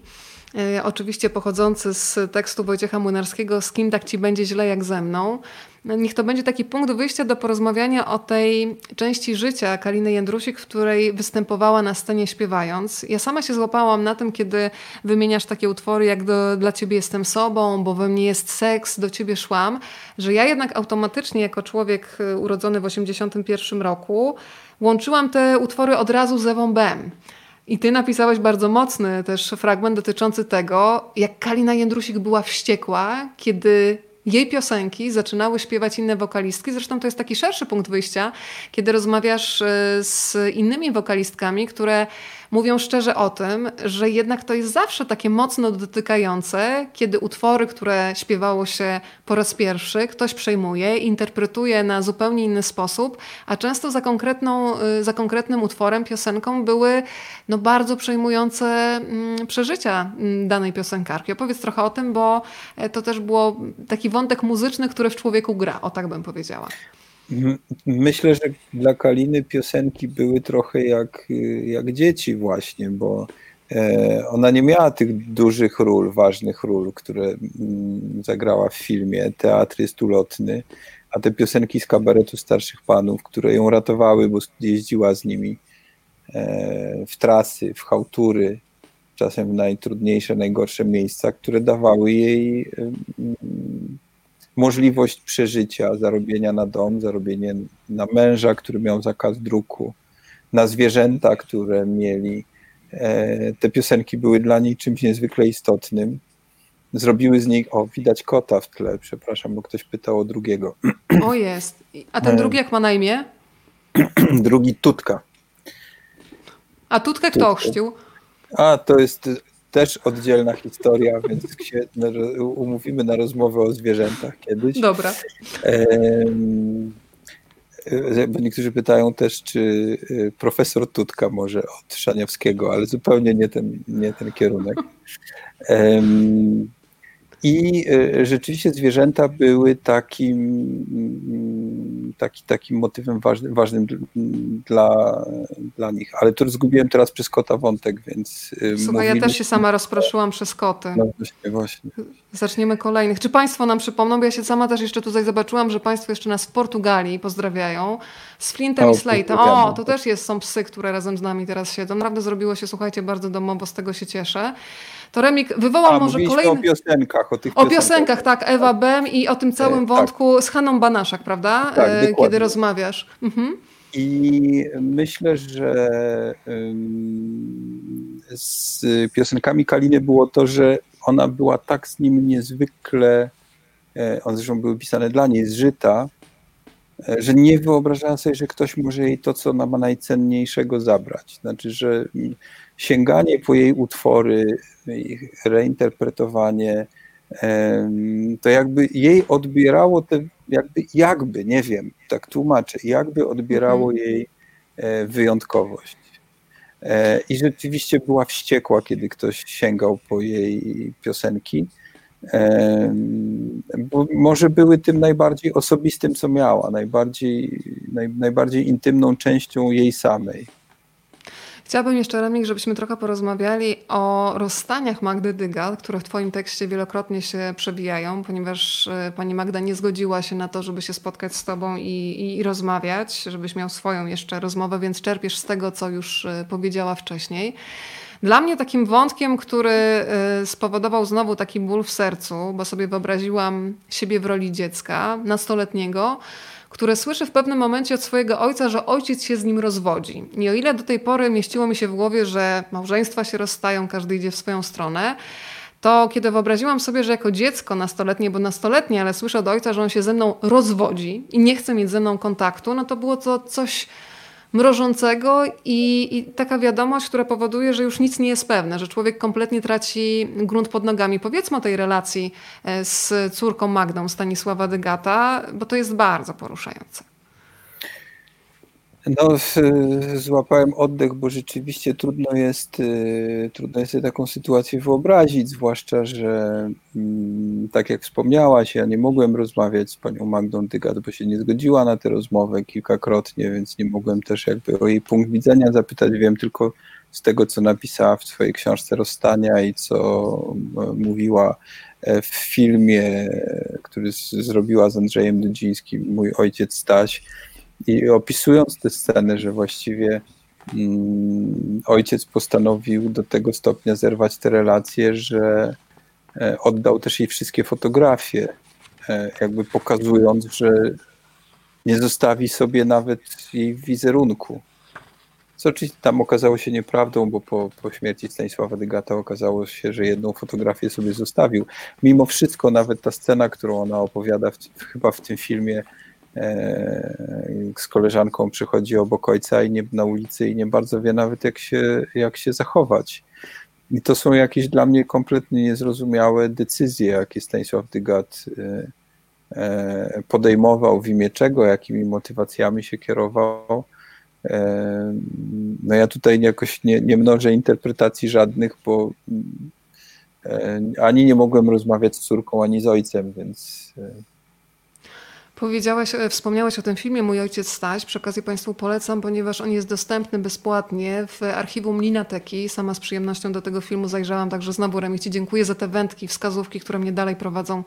oczywiście pochodzący z tekstu Wojciecha Młynarskiego Z kim tak ci będzie źle jak ze mną. Niech to będzie taki punkt wyjścia do porozmawiania o tej części życia Kaliny Jędrusik, w której występowała na scenie śpiewając. Ja sama się złapałam na tym, kiedy wymieniasz takie utwory jak do, Dla ciebie jestem sobą, bo we mnie jest seks, do ciebie szłam, że ja jednak automatycznie jako człowiek y, urodzony w 81 roku łączyłam te utwory od razu z Ewą Bem. I ty napisałeś bardzo mocny też fragment dotyczący tego, jak Kalina Jędrusik była wściekła, kiedy jej piosenki zaczynały śpiewać inne wokalistki. Zresztą to jest taki szerszy punkt wyjścia, kiedy rozmawiasz e, z innymi wokalistkami, które mówią szczerze o tym, że jednak to jest zawsze takie mocno dotykające, kiedy utwory, które śpiewało się po raz pierwszy, ktoś przejmuje, interpretuje na zupełnie inny sposób, a często za, konkretną, y, za konkretnym utworem, piosenką były no, bardzo przejmujące mm, przeżycia mm, danej piosenkarki. Opowiedz trochę o tym, bo e, to też było taki wątek muzyczny, który w człowieku gra, o tak bym powiedziała. Myślę, że dla Kaliny piosenki były trochę jak, jak dzieci właśnie, bo e, ona nie miała tych dużych ról, ważnych ról, które zagrała w filmie. Teatr jest ulotny, a te piosenki z kabaretu starszych panów, które ją ratowały, bo jeździła z nimi e, w trasy, w chałtury, czasem w najtrudniejsze, najgorsze miejsca, które dawały jej możliwość przeżycia, zarobienia na dom, zarobienie na męża, który miał zakaz druku, na zwierzęta, które mieli. E, te piosenki były dla niej czymś niezwykle istotnym. Zrobiły z nich, o, widać kota w tle, przepraszam, bo ktoś pytał o drugiego. O, jest. A ten drugi jak ma na imię? Drugi Tutka. A Tutkę kto ochrzcił? A, to jest też oddzielna historia, więc się umówimy na rozmowę o zwierzętach kiedyś. Dobra. Bo niektórzy pytają też, czy y, profesor Tutka może od Szaniawskiego, ale zupełnie nie ten, nie ten kierunek. I e, rzeczywiście zwierzęta były takim, mm, taki, takim motywem ważnym, ważnym dla, dla nich. Ale tu zgubiłem teraz przez kota wątek, więc. E, Słuchaj, mówili... ja też się sama rozproszyłam przez koty. No właśnie, właśnie. Zaczniemy kolejnych. Czy Państwo nam przypomną, bo ja się sama też jeszcze tutaj zobaczyłam, że Państwo jeszcze nas w Portugalii pozdrawiają. Z Flintem o, i Slate'em. O, to też jest, są psy, które razem z nami teraz siedzą. Naprawdę zrobiło się, słuchajcie, bardzo domowo, z tego się cieszę to Remik wywołał A, może kolejny... o piosenkach, o tych O piosenkach, tak, Ewa Bem i o tym całym e, wątku tak. z Haną Banaszak, prawda? Tak, e, Kiedy rozmawiasz. Mhm. I myślę, że z piosenkami Kaliny było to, że ona była tak z nim niezwykle, e, one zresztą były pisane dla niej, zżyta, e, że nie wyobrażała sobie, że ktoś może jej to, co ona ma najcenniejszego zabrać. Znaczy, że sięganie po jej utwory, ich reinterpretowanie, to jakby jej odbierało te, jakby, jakby, nie wiem, tak tłumaczę, jakby odbierało mhm. jej e, wyjątkowość. E, I rzeczywiście była wściekła, kiedy ktoś sięgał po jej piosenki, bo może były tym najbardziej osobistym, co miała, najbardziej, naj, najbardziej intymną częścią jej samej. Chciałabym jeszcze, Remik, żebyśmy trochę porozmawiali o rozstaniach Magdy Dygal, które w Twoim tekście wielokrotnie się przebijają, ponieważ e, pani Magda nie zgodziła się na to, żeby się spotkać z Tobą i, i, i rozmawiać, żebyś miał swoją jeszcze rozmowę, więc czerpiesz z tego, co już e, powiedziała wcześniej. Dla mnie takim wątkiem, który e, spowodował znowu taki ból w sercu, bo sobie wyobraziłam siebie w roli dziecka nastoletniego, które słyszy w pewnym momencie od swojego ojca, że ojciec się z nim rozwodzi. I o ile do tej pory mieściło mi się w głowie, że małżeństwa się rozstają, każdy idzie w swoją stronę, to kiedy wyobraziłam sobie, że jako dziecko nastoletnie, bo nastoletnie, ale słyszę od ojca, że on się ze mną rozwodzi i nie chce mieć ze mną kontaktu, no to było to coś mrożącego i, i, taka wiadomość, która powoduje, że już nic nie jest pewne, że człowiek kompletnie traci grunt pod nogami. Powiedzmy o tej relacji e, z córką Magdą Stanisława Dygata, bo to jest bardzo poruszające. No, złapałem oddech, bo rzeczywiście trudno jest, y, trudno jest taką sytuację wyobrazić, zwłaszcza, że mm, tak jak wspomniałaś, ja nie mogłem rozmawiać z panią Magdą Dygat, bo się nie zgodziła na tę rozmowę kilkakrotnie, więc nie mogłem też jakby o jej punkt widzenia zapytać. Wiem tylko z tego, co napisała w swojej książce Rozstania i co mówiła e, w filmie, który zrobiła z Andrzejem Dudzińskim, mój ojciec Staś, i opisując tę scenę, że właściwie mm, ojciec postanowił do tego stopnia zerwać te relacje, że e, oddał też jej wszystkie fotografie, e, jakby pokazując, że nie zostawi sobie nawet jej wizerunku. Co oczywiście tam okazało się nieprawdą, bo po, po śmierci Stanisława Dygata okazało się, że jedną fotografię sobie zostawił. Mimo wszystko, nawet ta scena, którą ona opowiada, w, chyba w tym filmie, z koleżanką przychodzi obok ojca i nie, na ulicy i nie bardzo wie nawet jak się, jak się zachować. I to są jakieś dla mnie kompletnie niezrozumiałe decyzje, jakie Stanisław Dygat e, e, podejmował, w imię czego, jakimi motywacjami się kierował. No ja tutaj jakoś nie, nie mnożę interpretacji żadnych, bo ani nie mogłem rozmawiać z córką, ani z ojcem, więc Powiedziałaś, e, wspomniałeś o tym filmie Mój ojciec Staś. Przy okazji Państwu polecam, ponieważ on jest dostępny bezpłatnie w archiwum Linateki. Sama z przyjemnością do tego filmu zajrzałam, także znowu Remi Ci dziękuję za te wędki, wskazówki, które mnie dalej prowadzą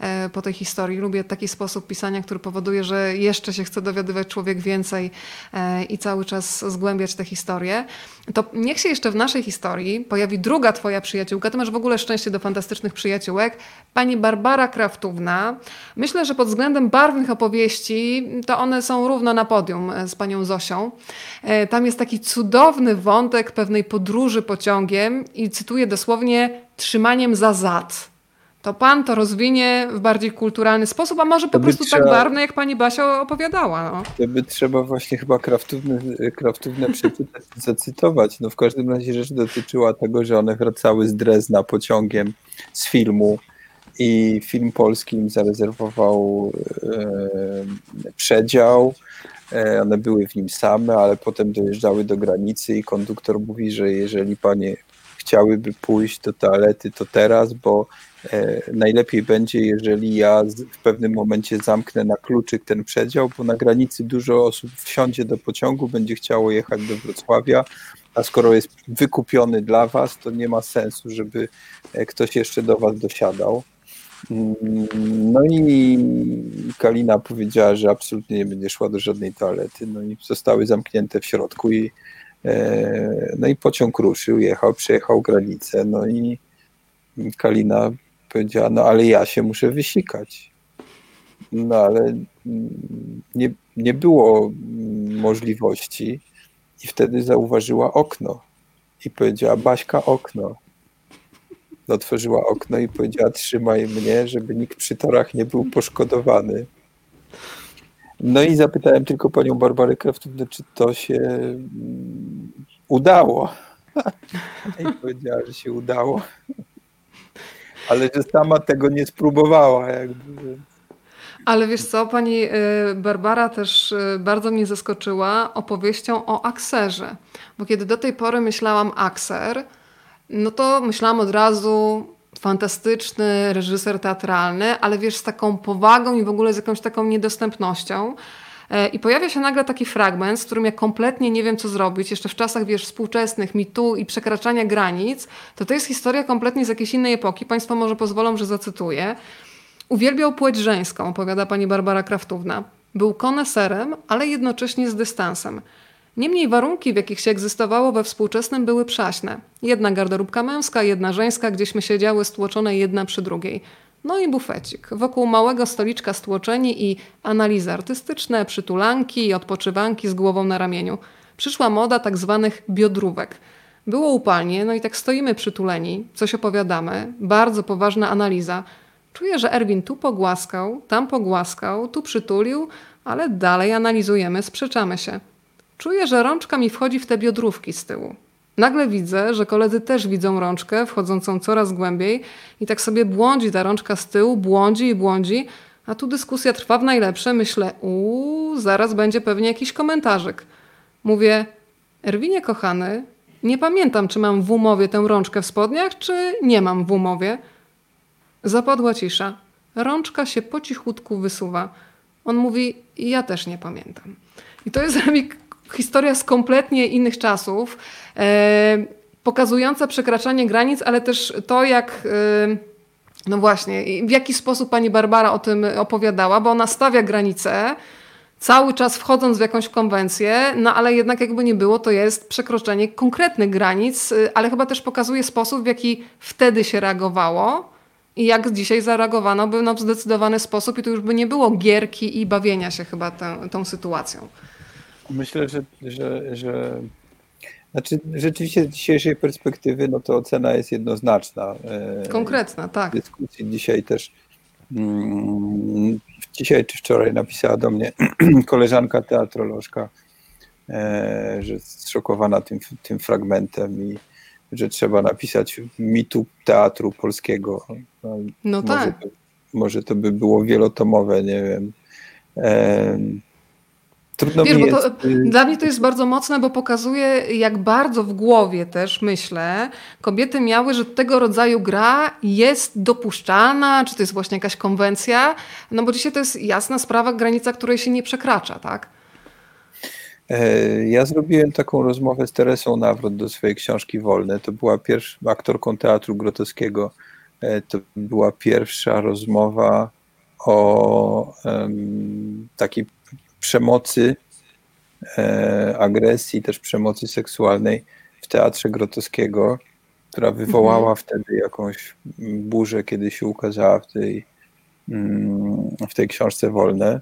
e, po tej historii. Lubię taki sposób pisania, który powoduje, że jeszcze się chce dowiadywać człowiek więcej e, i cały czas zgłębiać tę historię. To niech się jeszcze w naszej historii pojawi druga Twoja przyjaciółka. Ty masz w ogóle szczęście do fantastycznych przyjaciółek. Pani Barbara Kraftówna. Myślę, że pod względem barw barwnych opowieści, to one są równo na podium e, z panią Zosią. E, tam jest taki cudowny wątek pewnej podróży pociągiem i cytuję dosłownie trzymaniem za zad. To pan to rozwinie w bardziej kulturalny sposób, a może po prostu tak trzeba, tak barwny, jak pani Basia opowiadała. No. To by trzeba właśnie chyba kraftówne, kraftówne przeczytać, zacytować. No w każdym razie rzecz dotyczyła tego, że one wracały z Drezna pociągiem z filmu i film polski im zarezerwował e, przedział. E, one były w nim same, ale potem dojeżdżały do granicy i konduktor mówi, że jeżeli panie chciałyby pójść do toalety, to teraz, bo e, najlepiej będzie, jeżeli ja w pewnym momencie zamknę na kluczyk ten przedział, bo na granicy dużo osób wsiądzie do pociągu, będzie chciało jechać do Wrocławia, a skoro jest wykupiony dla was, to nie ma sensu, żeby ktoś jeszcze do was dosiadał. No i Kalina powiedziała, że absolutnie nie będzie szła do żadnej toalety. No i zostały zamknięte w środku i e, no i pociąg ruszył, jechał, przejechał granicę. No i Kalina powiedziała, no ale ja się muszę wysikać. No ale nie, nie było możliwości i wtedy zauważyła okno i powiedziała, Baśka, okno otworzyła okno i powiedziała: Trzymaj mnie, żeby nikt przy torach nie był poszkodowany. No i zapytałem tylko panią Barbarę Kraftównę, czy to się mm, udało. I powiedziała, że się udało. Ale że sama tego nie spróbowała. Jakby. Ale wiesz co, pani y, Barbara też y, bardzo mnie zaskoczyła opowieścią o akserze. Bo kiedy do tej pory myślałam akser, no to myślałam od razu fantastyczny reżyser teatralny, ale wiesz, z taką powagą i w ogóle z jakąś taką niedostępnością. E, I pojawia się nagle taki fragment, z którym ja kompletnie nie wiem, co zrobić. Jeszcze w czasach, wiesz, współczesnych, mitu i przekraczania granic, to to jest historia kompletnie z jakiejś innej epoki. Państwo może pozwolą, że zacytuję. Uwielbiał płeć żeńską, opowiada pani Barbara Kraftówna. Był koneserem, ale jednocześnie z dystansem. Niemniej warunki, w jakich się egzystowało we współczesnym, były przaśne. Jedna garderobka męska, jedna żeńska, gdzieśmy siedziały stłoczone jedna przy drugiej. No i bufecik. Wokół małego stoliczka stłoczeni i analizy artystyczne, przytulanki i odpoczywanki z głową na ramieniu. Przyszła moda tak zwanych biodrówek. Było upalnie, no i tak stoimy przytuleni, coś opowiadamy, bardzo poważna analiza. Czuję, że Erwin tu pogłaskał, tam pogłaskał, tu przytulił, ale dalej analizujemy, sprzeczamy się. Czuję, że rączka mi wchodzi w te biodrówki z tyłu. Nagle widzę, że koledzy też widzą rączkę wchodzącą coraz głębiej i tak sobie błądzi ta rączka z tyłu, błądzi i błądzi, a tu dyskusja trwa w najlepsze. Myślę, uuu, zaraz będzie pewnie jakiś komentarzyk. Mówię, Erwinie kochany, nie pamiętam, czy mam w umowie tę rączkę w spodniach, czy nie mam w umowie. Zapadła cisza. Rączka się po cichutku wysuwa. On mówi, ja też nie pamiętam. I to jest historia z kompletnie innych czasów, e, pokazująca przekraczanie granic, ale też to, jak. E, no właśnie, w jaki sposób pani Barbara o tym opowiadała, bo ona stawia granice, cały czas wchodząc w jakąś konwencję, no ale jednak jakby nie było, to jest przekroczenie konkretnych granic, e, ale chyba też pokazuje sposób, w jaki wtedy się reagowało i jak dzisiaj zareagowano by no, w zdecydowany sposób i to już by nie było gierki i bawienia się chyba tę, tą sytuacją. Myślę, że, że, że znaczy rzeczywiście z dzisiejszej perspektywy no to ocena jest jednoznaczna. E, Konkretna, tak. W dyskusji dzisiaj też mm, dzisiaj czy wczoraj napisała do mnie koleżanka teatrolożka, e, że jest zszokowana tym, tym fragmentem i że trzeba napisać mitu teatru polskiego. No, no może tak. To, może to by było wielotomowe, nie wiem. Trudno Wiesz, mi jest... to, y, dla mnie to jest bardzo mocne, bo pokazuje, jak bardzo w głowie też myślę, kobiety miały, że tego rodzaju gra jest dopuszczalna, czy to jest właśnie jakaś konwencja. No bo dzisiaj to jest jasna sprawa, granica, której się nie przekracza, tak? E, ja zrobiłem taką rozmowę z Teresą Nawrot do swojej książki Wolne. To była pierwsza aktorką teatru grotowskiego. E, to była pierwsza rozmowa o um, takiej przemocy, e, agresji, też przemocy seksualnej w teatrze grotowskiego, która wywołała mhm. wtedy jakąś burzę, kiedy się ukazała w tej, mm, w tej książce Wolne.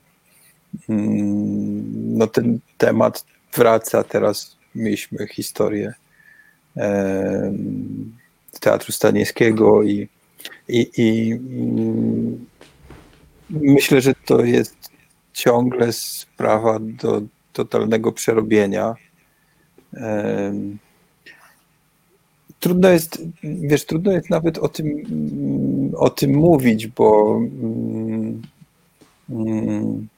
Mm, no ten temat wraca teraz. Mieliśmy historię e, Teatru Staniewskiego i, i, i mm, myślę, że to jest ciągle sprawa do totalnego przerobienia. Trudno jest, wiesz, trudno jest nawet o tym, o tym mówić, bo mm, mm,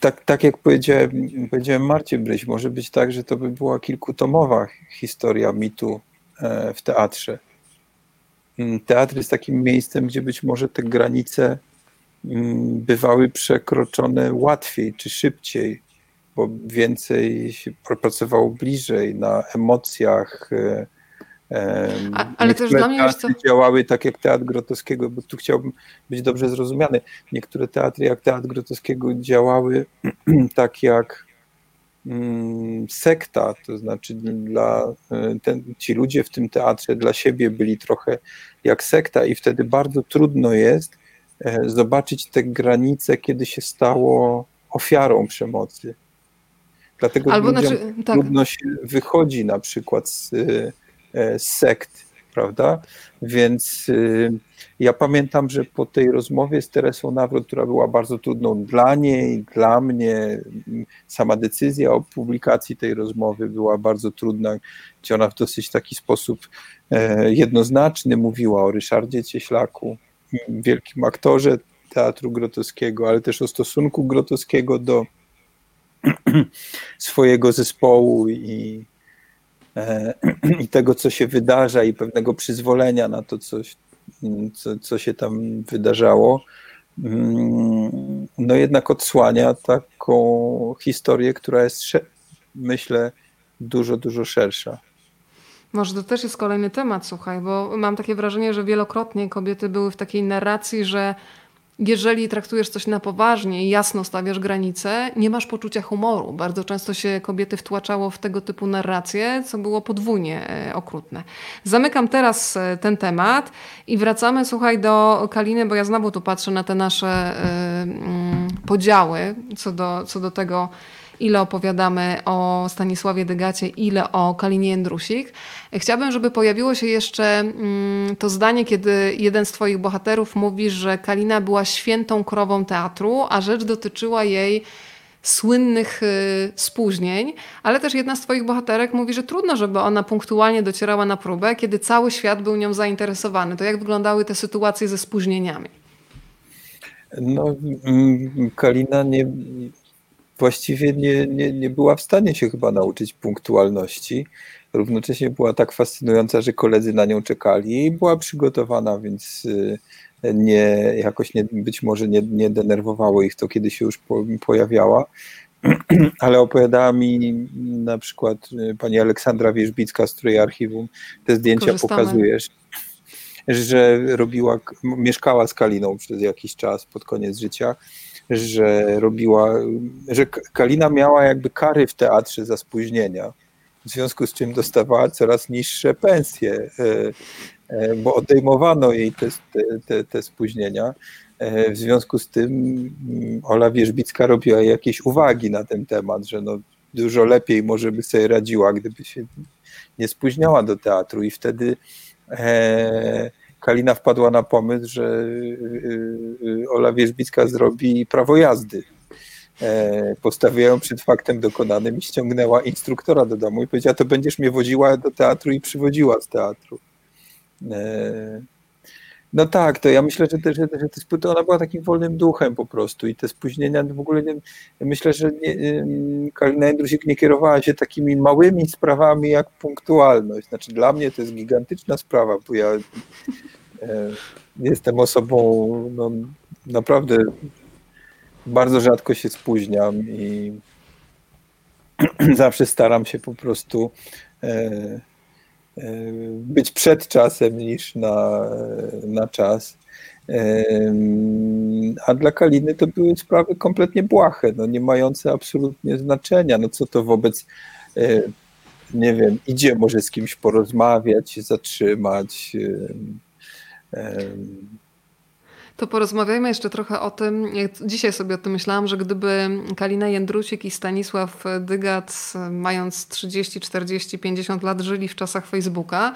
tak, tak jak powiedziałem, powiedziałem Marcie Bryś, może być tak, że to by była kilkutomowa historia mitu e, w teatrze. Mm, teatr jest takim miejscem, gdzie być może te granice bywały przekroczone łatwiej czy szybciej, bo więcej się pracowało bliżej na emocjach. E, A, ale też dla mnie teatry co... działały tak jak Teatr Grotowskiego, bo tu chciałbym być dobrze zrozumiany. Niektóre teatry jak Teatr Grotowskiego działały tak jak mm, sekta, to znaczy dla e, ten, ci ludzie w tym teatrze dla siebie byli trochę jak sekta i wtedy bardzo trudno jest E, zobaczyć te granice, kiedy się stało ofiarą przemocy. Dlatego Albo znaczy, tak. trudno się wychodzi na przykład z, e, z sekt, prawda? Więc e, ja pamiętam, że po tej rozmowie z Teresą Nawrot, która była bardzo trudną dla niej, dla mnie, sama decyzja o publikacji tej rozmowy była bardzo trudna, gdzie ona w dosyć taki sposób jednoznaczny mówiła o Ryszardzie Cieślaku, wielkim aktorze teatru grotowskiego, ale też o stosunku grotowskiego do swojego zespołu i, e, i tego, co się wydarza, i pewnego przyzwolenia na to, coś, co, co się tam wydarzało, mm, no jednak odsłania taką historię, która jest, myślę, dużo, dużo szersza. Może to też jest kolejny temat, słuchaj, bo mam takie wrażenie, że wielokrotnie kobiety były w takiej narracji, że jeżeli traktujesz coś na poważnie i jasno stawiasz granice, nie masz poczucia humoru. Bardzo często się kobiety wtłaczało w tego typu narracje, co było podwójnie e, okrutne. Zamykam teraz e, ten temat i wracamy, słuchaj, do Kaliny, bo ja znowu tu patrzę na te nasze y, podziały co do, co do tego, ile opowiadamy o Stanisławie Degacie, ile o Kalinie Jędrusik. Chciałabym, żeby pojawiło się jeszcze mm, to zdanie, kiedy jeden z Twoich bohaterów mówi, że Kalina była świętą krową teatru, a rzecz dotyczyła jej słynnych y, spóźnień, ale też jedna z twoich bohaterek mówi, że trudno, żeby ona punktualnie docierała na próbę, kiedy cały świat był nią zainteresowany. To jak wyglądały te sytuacje ze spóźnieniami? No, mm, Kalina nie, właściwie nie, nie, nie była w stanie się chyba nauczyć punktualności. Równocześnie była tak fascynująca, że koledzy na nią czekali i była przygotowana, więc y, nie, jakoś nie, być może nie, nie denerwowało ich to, kiedy się już po, pojawiała. Ale opowiadała mi na przykład y, pani Aleksandra Wierzbicka z której archiwum te zdjęcia Korzystamy. pokazujesz, że robiła, mieszkała z Kaliną przez jakiś czas pod koniec życia, że robiła, że Kalina miała jakby kary w teatrze za spóźnienia, w związku z czym dostawała coraz niższe pensje. E, E, bo odejmowano jej te, te, te spóźnienia. E, w związku z tym mm, Ola Wierzbicka robiła jakieś uwagi na ten temat, że no dużo lepiej może by sobie radziła, gdyby się nie spóźniała do teatru i wtedy e, Kalina wpadła na pomysł, że Ola Wierzbicka zrobi prawo jazdy. Postawiła ją przed faktem dokonanym i ściągnęła instruktora do domu i powiedziała, to będziesz mnie wodziła do teatru i przywodziła z teatru. No tak, to ja myślę, że, że, że te, ona była takim wolnym duchem po prostu i te spóźnienia w ogóle nie, myślę, że nie, Kalina Jędrusik nie kierowała się takimi małymi sprawami jak punktualność. Znaczy dla mnie to jest gigantyczna sprawa, bo ja e, jestem osobą no, naprawdę bardzo rzadko się spóźniam i zawsze staram się po prostu e, być przed czasem niż na, na czas. A dla Kaliny to były sprawy kompletnie błahe, no nie mające absolutnie znaczenia. No co to wobec, e, nie wiem, idzie może z kimś porozmawiać, zatrzymać. To porozmawiajmy jeszcze trochę o tym. Dzisiaj sobie o tym myślałam, że gdyby Kalina Jędrusik i Stanisław Dygat, mając 30, 40, 50 lat, żyli w czasach Facebooka,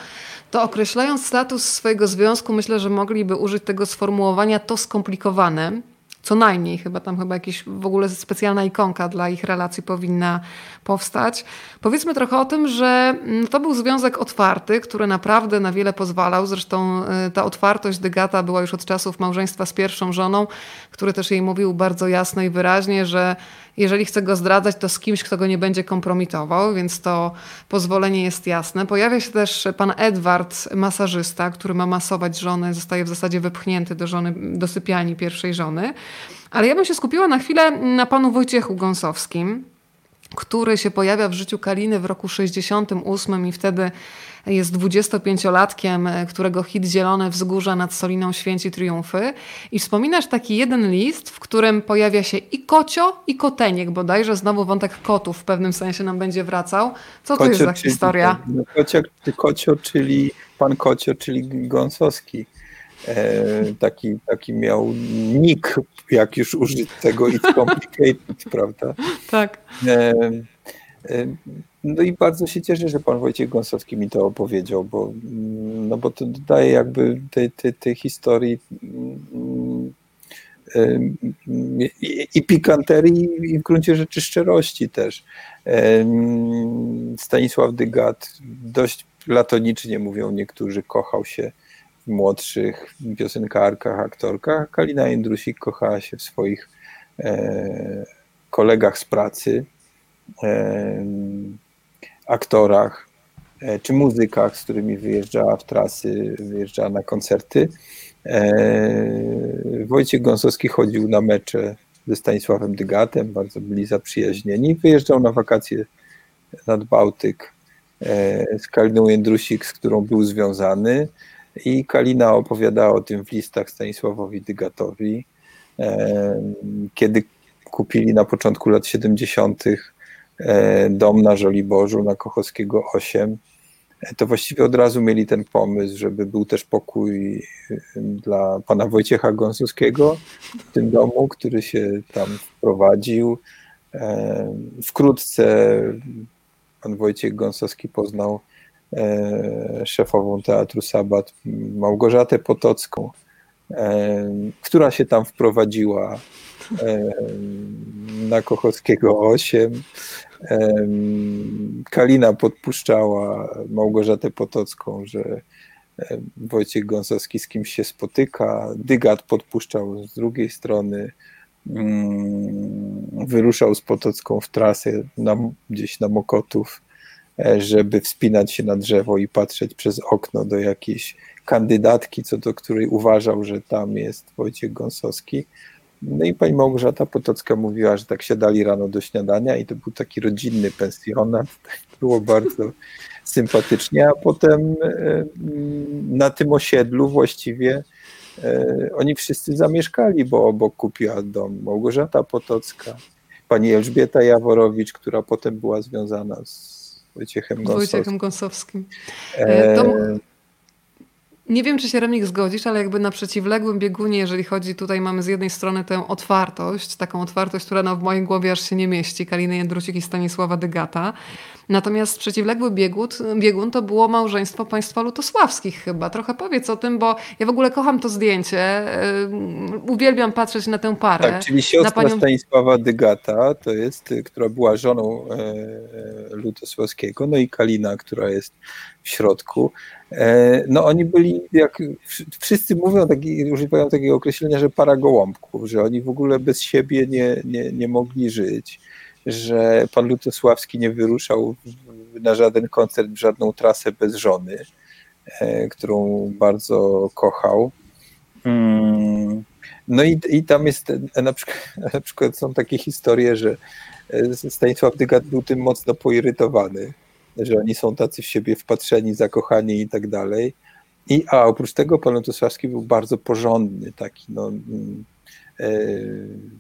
to określając status swojego związku, myślę, że mogliby użyć tego sformułowania to skomplikowane co najmniej, chyba tam chyba jakaś w ogóle specjalna ikonka dla ich relacji powinna powstać. Powiedzmy trochę o tym, że mm, to był związek otwarty, który naprawdę na wiele pozwalał. Zresztą y, ta otwartość Degata była już od czasów małżeństwa z pierwszą żoną, który też jej mówił bardzo jasno i wyraźnie, że jeżeli chce go zdradzać, to z kimś, kto go nie będzie kompromitował, więc to pozwolenie jest jasne. Pojawia się też pan Edward, masażysta, który ma masować żonę, zostaje w zasadzie wypchnięty do żony, do sypialni pierwszej żony. Ale ja bym się skupiła na chwilę na panu Wojciechu Gąsowskim, który się pojawia w życiu Kaliny w roku 68 i wtedy jest 25-latkiem, e, którego hit Zielone Wzgórza nad Soliną święci triumfy. I wspominasz taki jeden list, w którym pojawia się i kocio, i koteniek, bodajże znowu wątek kotów w pewnym sensie nam będzie wracał. Co kocio, to jest za czyli, historia? No, kocio, kocio, czyli pan Kocio, czyli Gąsowski. E, taki, taki miał nick, jak już użyć tego it's complicated, prawda? Tak. E, e, no i bardzo się cieszę, że pan Wojciech Gąsowski mi to opowiedział, bo, no bo to dodaje jakby tej, tej, tej historii i, i pikanterii i w gruncie rzeczy szczerości też. Stanisław Dygat dość platonicznie mówią niektórzy, kochał się młodszych piosenkarkach, aktorkach. Kalina Jędrusik kochała się w swoich e, kolegach z pracy aktorach e, czy muzykach, z którymi wyjeżdżała w trasy, wyjeżdżała na koncerty. E, Wojciech Gąsowski chodził na mecze ze Stanisławem Dygatem, bardzo byli zaprzyjaźnieni. Wyjeżdżał na wakacje nad Bałtyk e, z Kaliną Jędrusik, z którą był związany i Kalina opowiadała o tym w listach Stanisławowi Dygatowi, kiedy kupili na początku lat 70 E, dom na Żoliborzu, na Kochowskiego 8, e, to właściwie od razu mieli ten pomysł, żeby był też pokój dla pana Wojciecha Gąsowskiego w tym domu, który się tam wprowadził. Wkrótce pan Wojciech Gąsowski poznał szefową Teatru Sabat, Małgorzatę Potocką, która się tam wprowadziła na Kochowskiego 8. Kalina podpuszczała Małgorzatę Potocką, że Wojciech Gąsowski z kimś się spotyka. Dygat podpuszczał z drugiej strony. Mm, wyruszał z Potocką w trasę na, gdzieś na Mokotów, e, żeby wspinać się na drzewo i patrzeć przez okno do jakiejś kandydatki, co do której uważał, że tam jest Wojciech Gąsowski. No i pani Małgorzata Potocka mówiła, że tak siadali rano do śniadania i to był taki rodzinny pensjonat. Było bardzo sympatycznie, a potem e, na tym osiedlu właściwie e, oni wszyscy zamieszkali, bo obok kupiła dom Małgorzata Potocka, pani Elżbieta Jaworowicz, która potem była związana z Wojciechem Gąsowskim. Wojciechem Gąsowskim. E, to nie wiem, czy się Remik zgodzisz, ale jakby na przeciwległym biegunie, jeżeli chodzi, tutaj mamy z jednej strony tę otwartość, taką otwartość, która no w mojej głowie aż się nie mieści, Kaliny Jędrusik i Stanisława Dygata. Natomiast przeciwległy biegun, biegun to było małżeństwo państwa lutosławskich chyba. Trochę powiedz o tym, bo ja w ogóle kocham to zdjęcie. Uwielbiam patrzeć na tę parę. Tak, czyli siostra panią... Stanisława Dygata, to jest, która była żoną e, Lutosławskiego, no i Kalina, która jest w środku. E, no oni byli, jak wszyscy mówią, taki, używają takiego określenia, że para gołąbków, że oni w ogóle bez siebie nie, nie, nie mogli żyć, że pan Lutosławski nie wyruszał na żaden koncert, w żadną trasę bez żony, e, którą bardzo kochał. Mm, no i, i tam jest, na przykład, na przykład są takie historie, że e, Stanisław Dygat był tym mocno poirytowany, że oni są tacy w siebie wpatrzeni, zakochani i tak dalej. I, a oprócz tego pan Lutosławski był bardzo porządny, taki no, mm, e,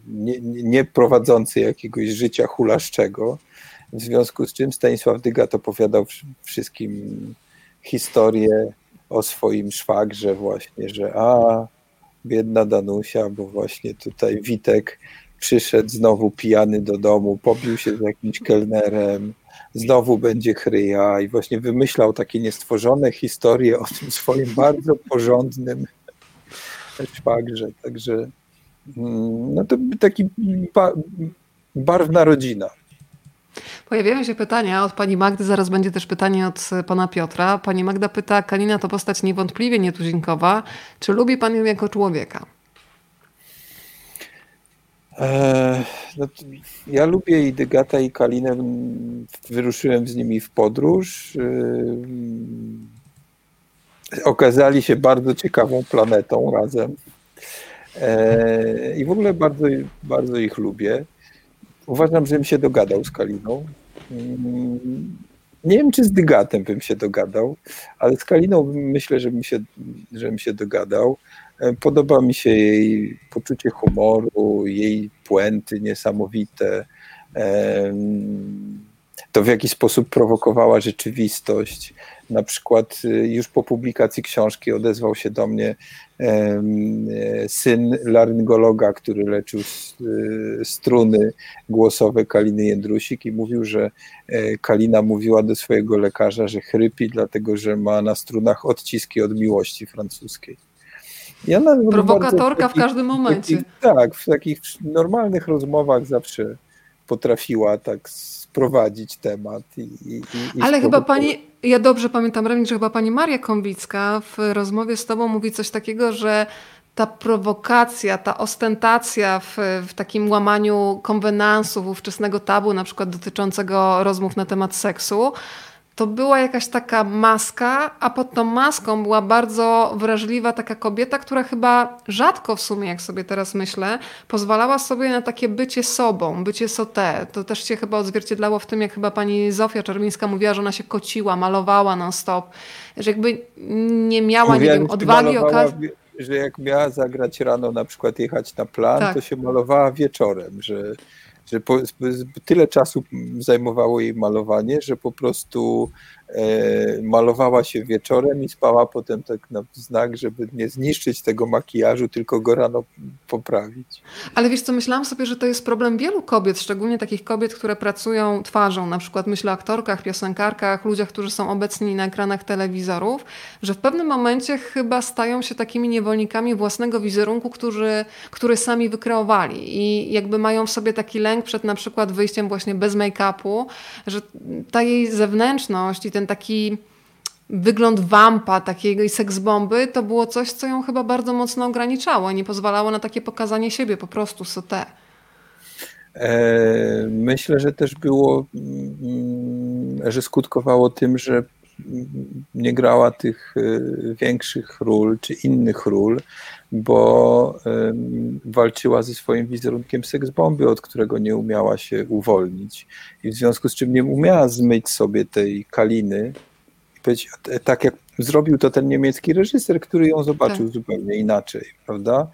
nie, nie prowadzący jakiegoś życia hulaszczego, w związku z czym Stanisław Dygat opowiadał wszystkim historię o swoim szwagrze właśnie, że a, biedna Danusia, bo właśnie tutaj Witek przyszedł znowu pijany do domu, pobił się z jakimś kelnerem, znowu będzie chryja i właśnie wymyślał takie niestworzone historie o tym swoim bardzo porządnym szwagrze. Także no to taki ba barwna rodzina. Pojawiają się pytania od pani Magdy, zaraz będzie też pytanie od pana Piotra. Pani Magda pyta, Kalina to postać niewątpliwie nietuzinkowa. Czy lubi pan ją jako człowieka? E, no, ja lubię i Dygata i Kalinę. Wyruszyłem z nimi w podróż. E, okazali się bardzo ciekawą planetą razem. E, I w ogóle bardzo, bardzo ich lubię. Uważam, że bym się dogadał z Kaliną. Mm, nie wiem, czy z Dygatem bym się dogadał, ale z Kaliną myślę, że bym się, żebym się dogadał. E, podoba mi się jej poczucie humoru, jej puenty niesamowite. To w jaki sposób prowokowała rzeczywistość. Na przykład y, już po publikacji książki odezwał się do mnie e, syn laryngologa, który leczył y, struny głosowe Kaliny Jędrusik i mówił, że e, Kalina mówiła do swojego lekarza, że chrypi, dlatego że ma na strunach odciski od miłości francuskiej. Ja Prowokatorka w, takich, w każdym momencie. Takich, tak, w takich normalnych rozmowach zawsze potrafiła tak sprowadzić temat. I, i, i Ale chyba pani, ja dobrze pamiętam, Remi, że chyba pani Maria Kąbicka w rozmowie z tobą mówi coś takiego, że ta prowokacja, ta ostentacja w, w, takim łamaniu konwenansów ówczesnego tabu, na przykład dotyczącego rozmów na temat seksu, to była jakaś taka maska, a pod tą maską była bardzo wrażliwa taka kobieta, która chyba rzadko w sumie, jak sobie teraz myślę, pozwalała sobie na takie bycie sobą, bycie sote. To też się chyba odzwierciedlało w tym, jak chyba pani Zofia Czerwińska mówiła, że ona się kociła, malowała non-stop, że jakby nie miała, nie wiem, odwagi, okazji że jak miała zagrać rano, na przykład jechać na plan, tak. to się malowała wieczorem, że że po, tyle czasu zajmowało jej malowanie, że po prostu malowała się wieczorem i spała potem tak na znak, żeby nie zniszczyć tego makijażu, tylko go rano poprawić. Ale wiesz co, myślałam sobie, że to jest problem wielu kobiet, szczególnie takich kobiet, które pracują twarzą, na przykład myślę o aktorkach, piosenkarkach, ludziach, którzy są obecni na ekranach telewizorów, że w pewnym momencie chyba stają się takimi niewolnikami własnego wizerunku, który, który sami wykreowali i jakby mają w sobie taki lęk przed na przykład wyjściem właśnie bez make-upu, że ta jej zewnętrzność i ten taki wygląd wampa, takiej seksbomby, to było coś, co ją chyba bardzo mocno ograniczało nie pozwalało na takie pokazanie siebie po prostu sote. E, myślę, że też było, mm, że skutkowało tym, że nie grała tych e, większych ról czy innych ról, bo walczyła ze swoim wizerunkiem seksbomby, od którego nie umiała się uwolnić. I w związku z czym nie umiała zmyć sobie tej kaliny i powiedzieć, tak jak zrobił to ten niemiecki reżyser, który ją zobaczył tak. zupełnie inaczej, prawda?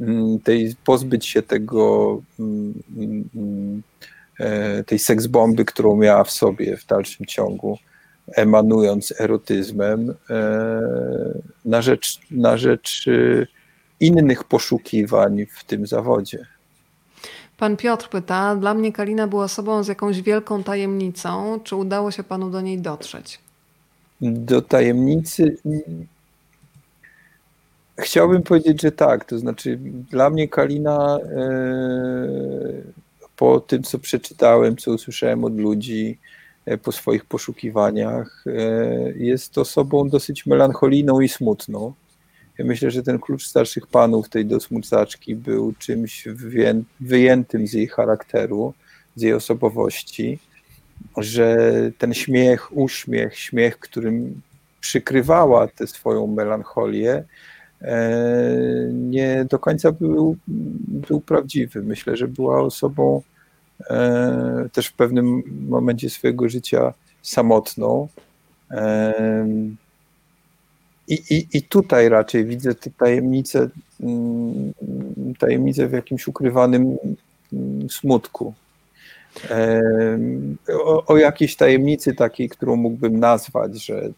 Mm, tej, pozbyć się tego, mm, mm, e, tej seksbomby, którą miała w sobie w dalszym ciągu, emanując erotyzmem, e, na rzecz, na rzecz innych poszukiwań w tym zawodzie. Pan Piotr pyta, dla mnie Kalina była osobą z jakąś wielką tajemnicą. Czy udało się panu do niej dotrzeć? Do tajemnicy chciałbym powiedzieć, że tak. To znaczy, dla mnie Kalina e, po tym, co przeczytałem, co usłyszałem od ludzi, e, po swoich poszukiwaniach, e, jest osobą dosyć melancholijną i smutną. Ja myślę, że ten klucz starszych panów tej dosmucaczki był czymś wyjętym z jej charakteru, z jej osobowości, że ten śmiech, uśmiech, śmiech, którym przykrywała tę swoją melancholię, e, nie do końca był, był prawdziwy. Myślę, że była osobą e, też w pewnym momencie swojego życia samotną. I, i, I tutaj raczej widzę tę tajemnicę, mm, tajemnicę w jakimś ukrywanym mm, smutku. O, o jakiejś tajemnicy takiej, którą mógłbym nazwać, że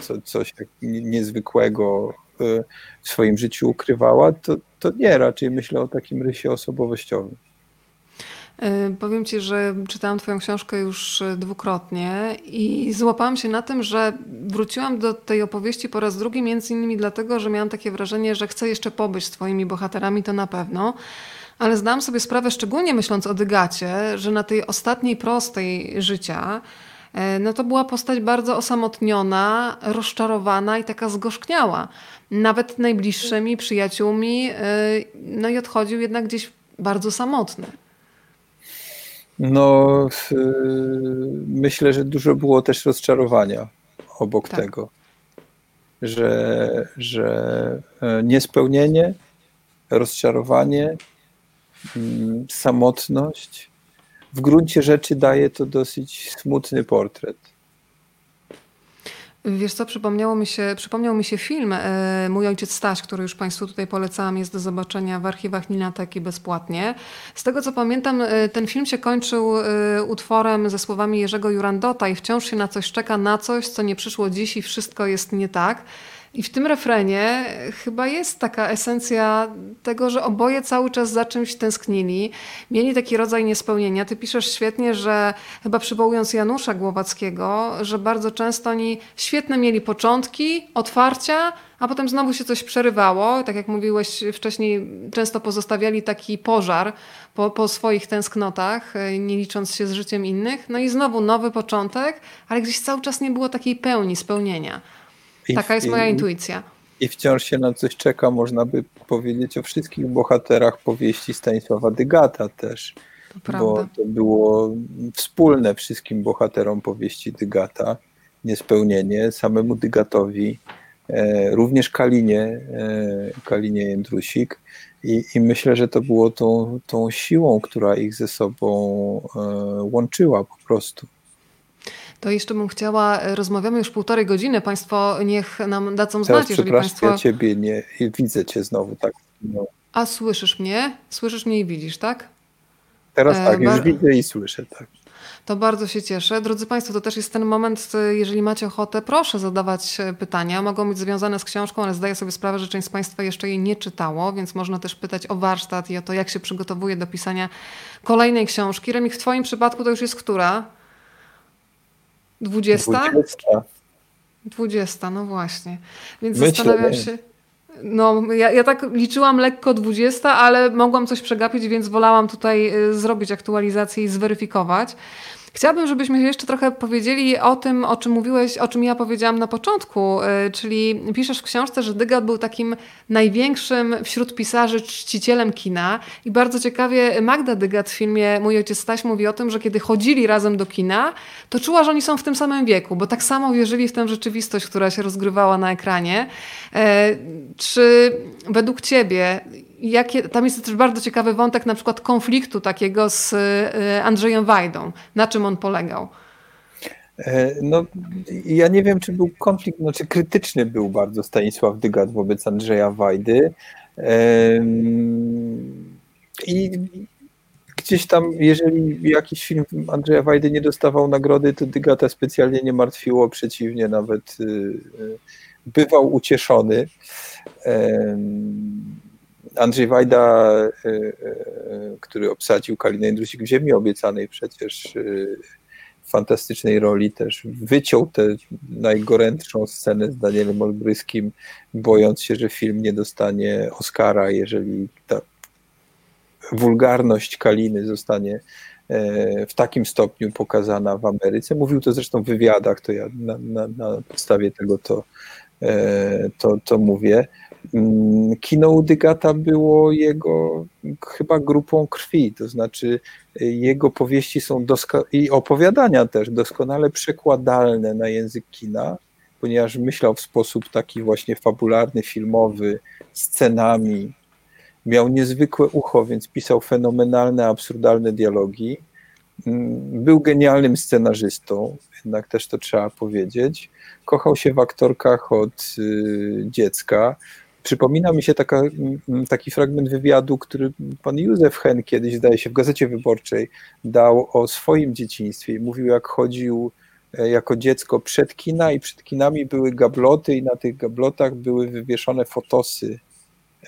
co, coś tak niezwykłego e, w swoim życiu ukrywała, to, to nie, raczej myślę o takim rysie osobowościowym. Y, powiem Ci, że czytałam Twoją książkę już y, dwukrotnie i złapałam się na tym, że wróciłam do tej opowieści po raz drugi, między innymi dlatego, że miałam takie wrażenie, że chcę jeszcze pobyć z Twoimi bohaterami, to na pewno. Ale zdałam sobie sprawę, szczególnie myśląc o Dygacie, że na tej ostatniej prostej życia, y, no to była postać bardzo osamotniona, rozczarowana i taka zgorzkniała. Nawet najbliższymi przyjaciółmi, no i odchodził jednak gdzieś bardzo samotny. No, myślę, że dużo było też rozczarowania obok tak. tego, że, że e, niespełnienie, rozczarowanie, mm, samotność w gruncie rzeczy daje to dosyć smutny portret. Wiesz co, przypomniało mi się, przypomniał mi się film e, Mój ojciec Staś, który już Państwu tutaj polecałam, jest do zobaczenia w archiwach Ninateki bezpłatnie. Z tego co pamiętam, e, ten film się kończył e, utworem ze słowami Jerzego Jurandota i wciąż się na coś czeka, na coś, co nie przyszło dziś i wszystko jest nie tak. I w tym refrenie chyba jest taka esencja tego, że oboje cały czas za czymś tęsknili, mieli taki rodzaj niespełnienia. Ty piszesz świetnie, że chyba przywołując Janusza Głowackiego, że bardzo często oni świetne mieli początki, otwarcia, a potem znowu się coś przerywało. Tak jak mówiłeś wcześniej, często pozostawiali taki pożar po, po swoich tęsknotach, nie licząc się z życiem innych. No i znowu nowy początek, ale gdzieś cały czas nie było takiej pełni, spełnienia. I, Taka jest moja intuicja. I wciąż się na coś czeka, można by powiedzieć o wszystkich bohaterach powieści Stanisława Dygata też. To bo to było wspólne wszystkim bohaterom powieści Dygata, niespełnienie, samemu Dygatowi, e, również Kalinie, e, Kalinie Jędrusik. I, I, myślę, że to było tą, tą siłą, która ich ze sobą e, łączyła po prostu. To jeszcze bym chciała, e, rozmawiamy już półtorej godziny, Państwo niech nam dadzą znać, Teraz, jeżeli Państwo... ja Ciebie nie, widzę Cię znowu tak. No. A słyszysz mnie? Słyszysz mnie i widzisz, tak? Teraz e, tak, już widzę i słyszę, tak. To bardzo się cieszę. Drodzy Państwo, to też jest ten moment, jeżeli macie ochotę, proszę zadawać pytania. Mogą być związane z książką, ale zdaję sobie sprawę, że część z Państwa jeszcze jej nie czytało, więc można też pytać o warsztat i o to, jak się przygotowuje do pisania kolejnej książki. Remik, w Twoim przypadku to już jest która? Dwudziesta? Dwudziesta, no właśnie. Więc Myślę, zastanawiam się... No, ja, ja tak liczyłam lekko 20, ale mogłam coś przegapić, więc wolałam tutaj y, zrobić aktualizację i zweryfikować. Chciałabym, żebyśmy jeszcze trochę powiedzieli o tym, o czym mówiłeś, o czym ja powiedziałam na początku, y, czyli piszesz w książce, że Dygat był takim największym wśród pisarzy czcicielem kina i bardzo ciekawie Magda Dygat w filmie Mój ojciec Staś mówi o tym, że kiedy chodzili razem do kina, to czuła, że oni są w tym samym wieku, bo tak samo wierzyli w tę rzeczywistość, która się rozgrywała na ekranie. E, czy według ciebie jakie, tam jest też bardzo ciekawy wątek na przykład konfliktu takiego z e, Andrzejem Wajdą. Na czym on polegał? E, no, ja nie wiem, czy był konflikt, znaczy krytyczny był bardzo Stanisław Dygat wobec Andrzeja Wajdy. I gdzieś tam, jeżeli jakiś film Andrzeja Wajdy nie dostawał nagrody, to Dygata specjalnie nie martwiło, przeciwnie, nawet y, y, bywał ucieszony. Andrzej Wajda, y, y, który obsadził Kalinę Jędrusik w Ziemi Obiecanej przecież y, w fantastycznej roli też wyciął tę najgorętszą scenę z Danielem Olbryskim, bojąc się, że film nie dostanie Oscara, jeżeli ta wulgarność Kaliny zostanie e, w takim stopniu pokazana w Ameryce. Mówił to zresztą w wywiadach, to ja na, na, na podstawie tego to, e, to, to mówię. Mm, kino Udygata było jego chyba grupą krwi, to znaczy y, jego powieści są i opowiadania też doskonale przekładalne na język kina, ponieważ myślał w sposób taki właśnie fabularny, filmowy, scenami. Miał niezwykłe ucho, więc pisał fenomenalne, absurdalne dialogi. Mm, był genialnym scenarzystą, jednak też to trzeba powiedzieć. Kochał się w aktorkach od y, dziecka. Przypomina mi się taka, mm, taki fragment wywiadu, który pan Józef Hen kiedyś, zdaje się, w Gazecie Wyborczej dał o swoim dzieciństwie. Mówił, jak chodził e, jako dziecko przed kina i przed kinami były gabloty i na tych gablotach były wywieszone fotosy,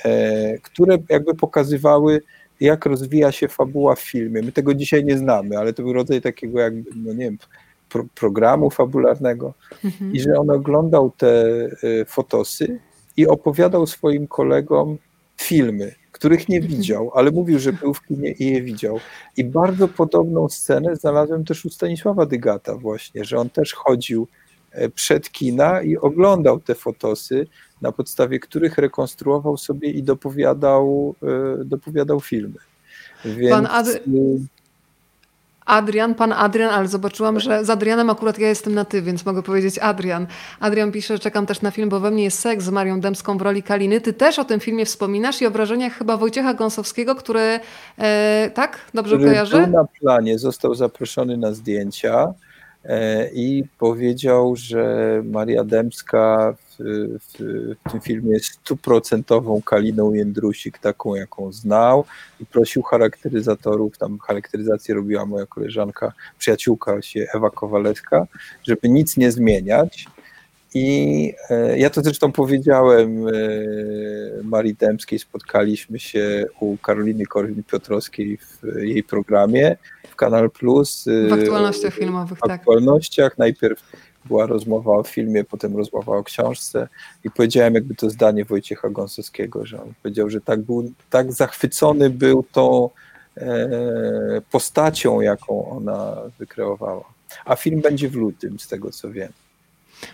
e, które jakby pokazywały, jak rozwija się fabuła w filmie. My tego dzisiaj nie znamy, ale to był rodzaj takiego jakby, no nie wiem, pro, programu fabularnego mhm. i że on oglądał te e, fotosy i opowiadał swoim kolegom filmy, których nie mhm. widział, ale mówił, że był w kinie i je widział. I bardzo podobną scenę znalazłem też u Stanisława Dygata właśnie, że on też chodził e, przed kina i oglądał te fotosy, na podstawie których rekonstruował sobie i dopowiadał, e, dopowiadał filmy. Więc, Pan Ady... Adrian, pan Adrian, ale zobaczyłam, że z Adrianem akurat ja jestem na ty, więc mogę powiedzieć Adrian. Adrian pisze, czekam też na film, bo we mnie jest seks z Marią Dębską w roli Kaliny. Ty też o tym filmie wspominasz i o wrażeniach chyba Wojciecha Gąsowskiego, który, e, tak? Dobrze który kojarzę? Był na planie, został zaproszony na zdjęcia e, i powiedział, że Maria Dębska w, w tym filmie stuprocentową Kaliną Jędrusik, taką jaką znał i prosił charakteryzatorów, tam charakteryzację robiła moja koleżanka, przyjaciółka się Ewa Kowalewska, żeby nic nie zmieniać. I e, ja to zresztą powiedziałem e, Marii Dębskiej, spotkaliśmy się u Karoliny Korwin-Piotrowskiej w jej programie w Kanal Plus. W aktualnościach filmowych, w tak. W aktualnościach. Najpierw była rozmowa o filmie, potem rozmowa o książce i powiedziałem jakby to zdanie Wojciecha Gąsowskiego, że on powiedział, że tak był, tak zachwycony był tą e, postacią, jaką ona wykreowała. A film będzie w lutym, z tego co wiem.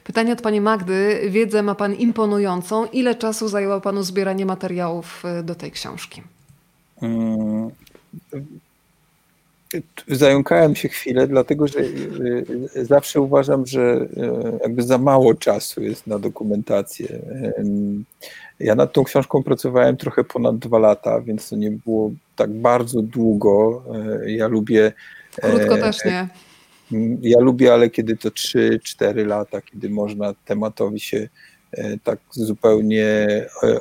Pytanie od pani Magdy. Wiedzę ma pan imponującą. Ile czasu zajęło panu zbieranie materiałów e, do tej książki? Hmm Zająkałem się chwilę, dlatego że y, y, zawsze uważam, że y, jakby za mało czasu jest na dokumentację. Ja nad tą książką pracowałem trochę ponad dwa lata, więc to nie było tak bardzo długo. Ja lubię. Krótko też nie. Ja lubię, ale kiedy to 3-4 lata, kiedy można tematowi się tak zupełnie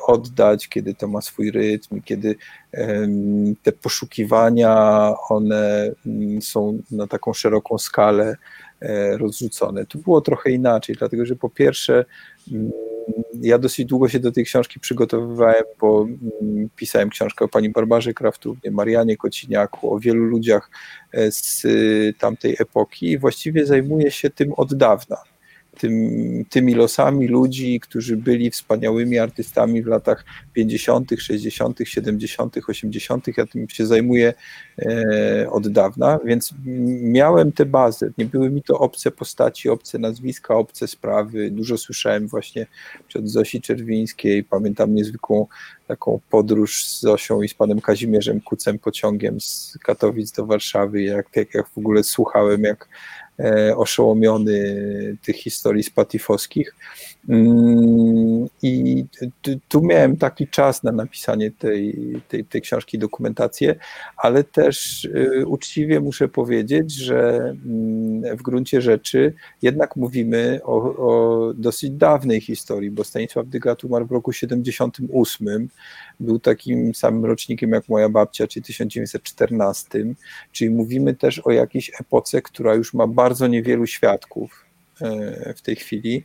oddać, kiedy to ma swój rytm, kiedy te poszukiwania, one mm, są na taką szeroką skalę rozrzucone. Tu było trochę inaczej, dlatego że po pierwsze mm, ja dosyć długo się do tej książki przygotowywałem, bo mm, pisałem książkę o pani Barbarze Kraftównie, Marianie Kociniaku, o wielu ludziach e, z tamtej epoki i właściwie zajmuję się tym od dawna tym, tymi losami ludzi, którzy byli wspaniałymi artystami w latach 50., 60., 70., 80. Ja tym się zajmuję e, od dawna, więc miałem tę bazę. Nie były mi to obce postaci, obce nazwiska, obce sprawy. Dużo słyszałem właśnie przed Zosi Czerwińskiej. Pamiętam niezwykłą taką podróż z Zosią i z panem Kazimierzem Kucem pociągiem z Katowic do Warszawy, jak, jak, jak w ogóle słuchałem, jak oszołomiony tych historii spatifowskich. Mm, I tu miałem taki czas na napisanie tej, tej, tej książki, dokumentację, ale też y, uczciwie muszę powiedzieć, że mm, w gruncie rzeczy jednak mówimy o, o dosyć dawnej historii, bo Stanisław Dygat umarł w roku 78, był takim samym rocznikiem jak moja babcia, czyli 1914, czyli mówimy też o jakiejś epoce, która już ma bardzo niewielu świadków e, w tej chwili.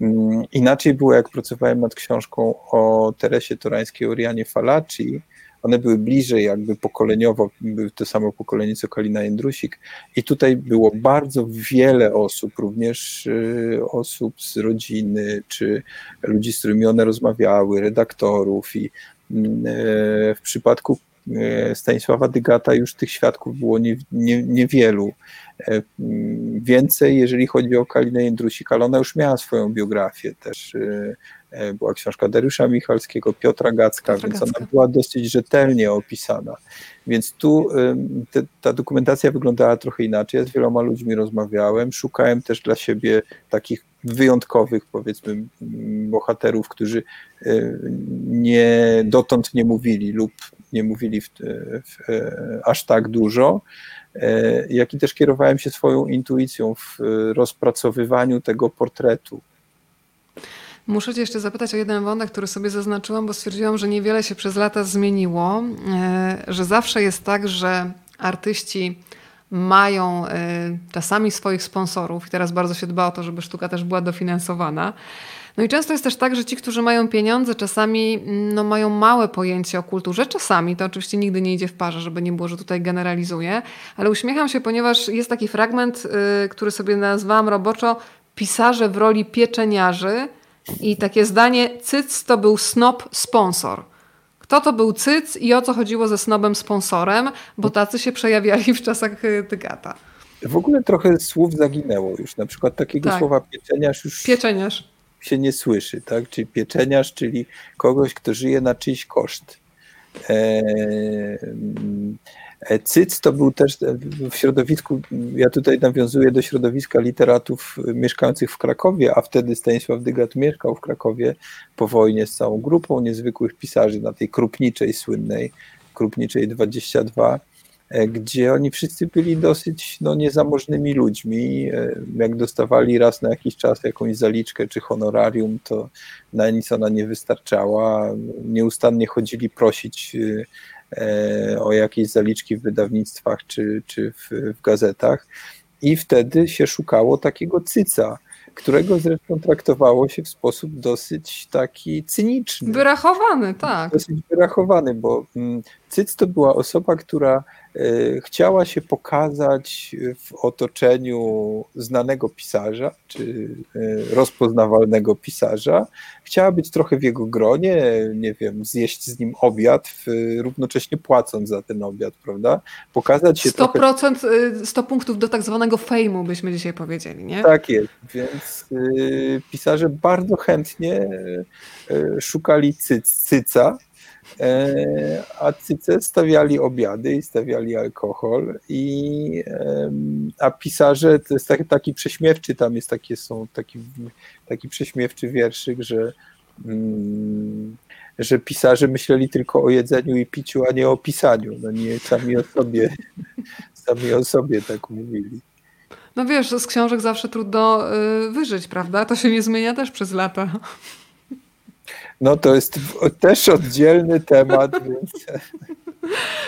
Mm, inaczej było, jak pracowałem nad książką o Teresie Torańskiej, Orianie Falaci, one były bliżej jakby pokoleniowo, były to samo pokolenie co Kalina Jędrusik i tutaj było bardzo wiele osób, również y, osób z rodziny, czy ludzi, z którymi one rozmawiały, redaktorów i mm, e, w przypadku e, Stanisława Dygata już tych świadków było niewielu. Nie, nie Więcej, jeżeli chodzi o Kalinę Jędrusik, ale ona już miała swoją biografię też. E, była książka Dariusza Michalskiego, Piotra Gacka, Piotra więc Gacka. ona była dosyć rzetelnie opisana. Więc tu te, ta dokumentacja wyglądała trochę inaczej. Ja z wieloma ludźmi rozmawiałem, szukałem też dla siebie takich wyjątkowych, powiedzmy, bohaterów, którzy nie, dotąd nie mówili lub nie mówili w, w, e, aż tak dużo. E, jak i też kierowałem się swoją intuicją w e, rozpracowywaniu tego portretu. Muszę Cię jeszcze zapytać o jeden wątek, który sobie zaznaczyłam, bo stwierdziłam, że niewiele się przez lata zmieniło, e, że zawsze jest tak, że artyści mają czasami swoich sponsorów i teraz bardzo się dba o to, żeby sztuka też była dofinansowana. No i często jest też tak, że ci, którzy mają pieniądze, czasami mm, no, mają małe pojęcie o kulturze. Czasami, to oczywiście nigdy nie idzie w parze, żeby nie było, że tutaj generalizuję, ale uśmiecham się, ponieważ jest taki fragment, yy, który sobie nazwałam roboczo pisarze w roli pieczeniarzy i takie zdanie Cyc to był snop sponsor. Kto to był Cyc i o co chodziło ze snobem sponsorem, bo tacy się przejawiali w czasach y, Tygata. W ogóle trochę słów zaginęło już. Na przykład takiego tak. słowa pieczeniarz już. Pieczeniarz się nie słyszy, tak? Czyli pieczeniarz, czyli kogoś, kto żyje na czyjś koszt. E, e, Cyc to był też w środowisku, ja tutaj nawiązuję do środowiska literatów mieszkających w Krakowie, a wtedy Stanisław Dygat mieszkał w Krakowie po wojnie z całą grupą niezwykłych pisarzy na tej Krupniczej słynnej, Krupniczej 22 E, gdzie oni wszyscy byli dosyć no, niezamożnymi ludźmi. E, jak dostawali raz na jakiś czas jakąś zaliczkę czy honorarium, to na nic ona nie wystarczała. Nieustannie chodzili prosić e, o jakieś zaliczki w wydawnictwach czy, czy w, w gazetach. I wtedy się szukało takiego cyca, którego zresztą traktowało się w sposób dosyć taki cyniczny. Wyrachowany, tak. Dosyć wyrachowany, bo mm, Cyc to była osoba, która E, chciała się pokazać w otoczeniu znanego pisarza, czy e, rozpoznawalnego pisarza. Chciała być trochę w jego gronie, nie wiem, zjeść z nim obiad, równocześnie płacąc za ten obiad, prawda? Pokazać się 100%, trochę... 100 punktów do tak zwanego fejmu, byśmy dzisiaj powiedzieli, nie? Tak jest, więc pisarze bardzo chętnie szukali cyca, E, a cyce stawiali obiady i stawiali alkohol i a pisarze, to jest taki, taki prześmiewczy, tam jest takie, są taki, taki prześmiewczy wierszyk, że mm, że pisarze myśleli tylko o jedzeniu i piciu, a nie o pisaniu. No nie sami o sobie, sami o sobie tak mówili. No wiesz, z książek zawsze trudno y, wyżyć, prawda? To się nie zmienia też przez lata. No to jest też oddzielny temat, więc...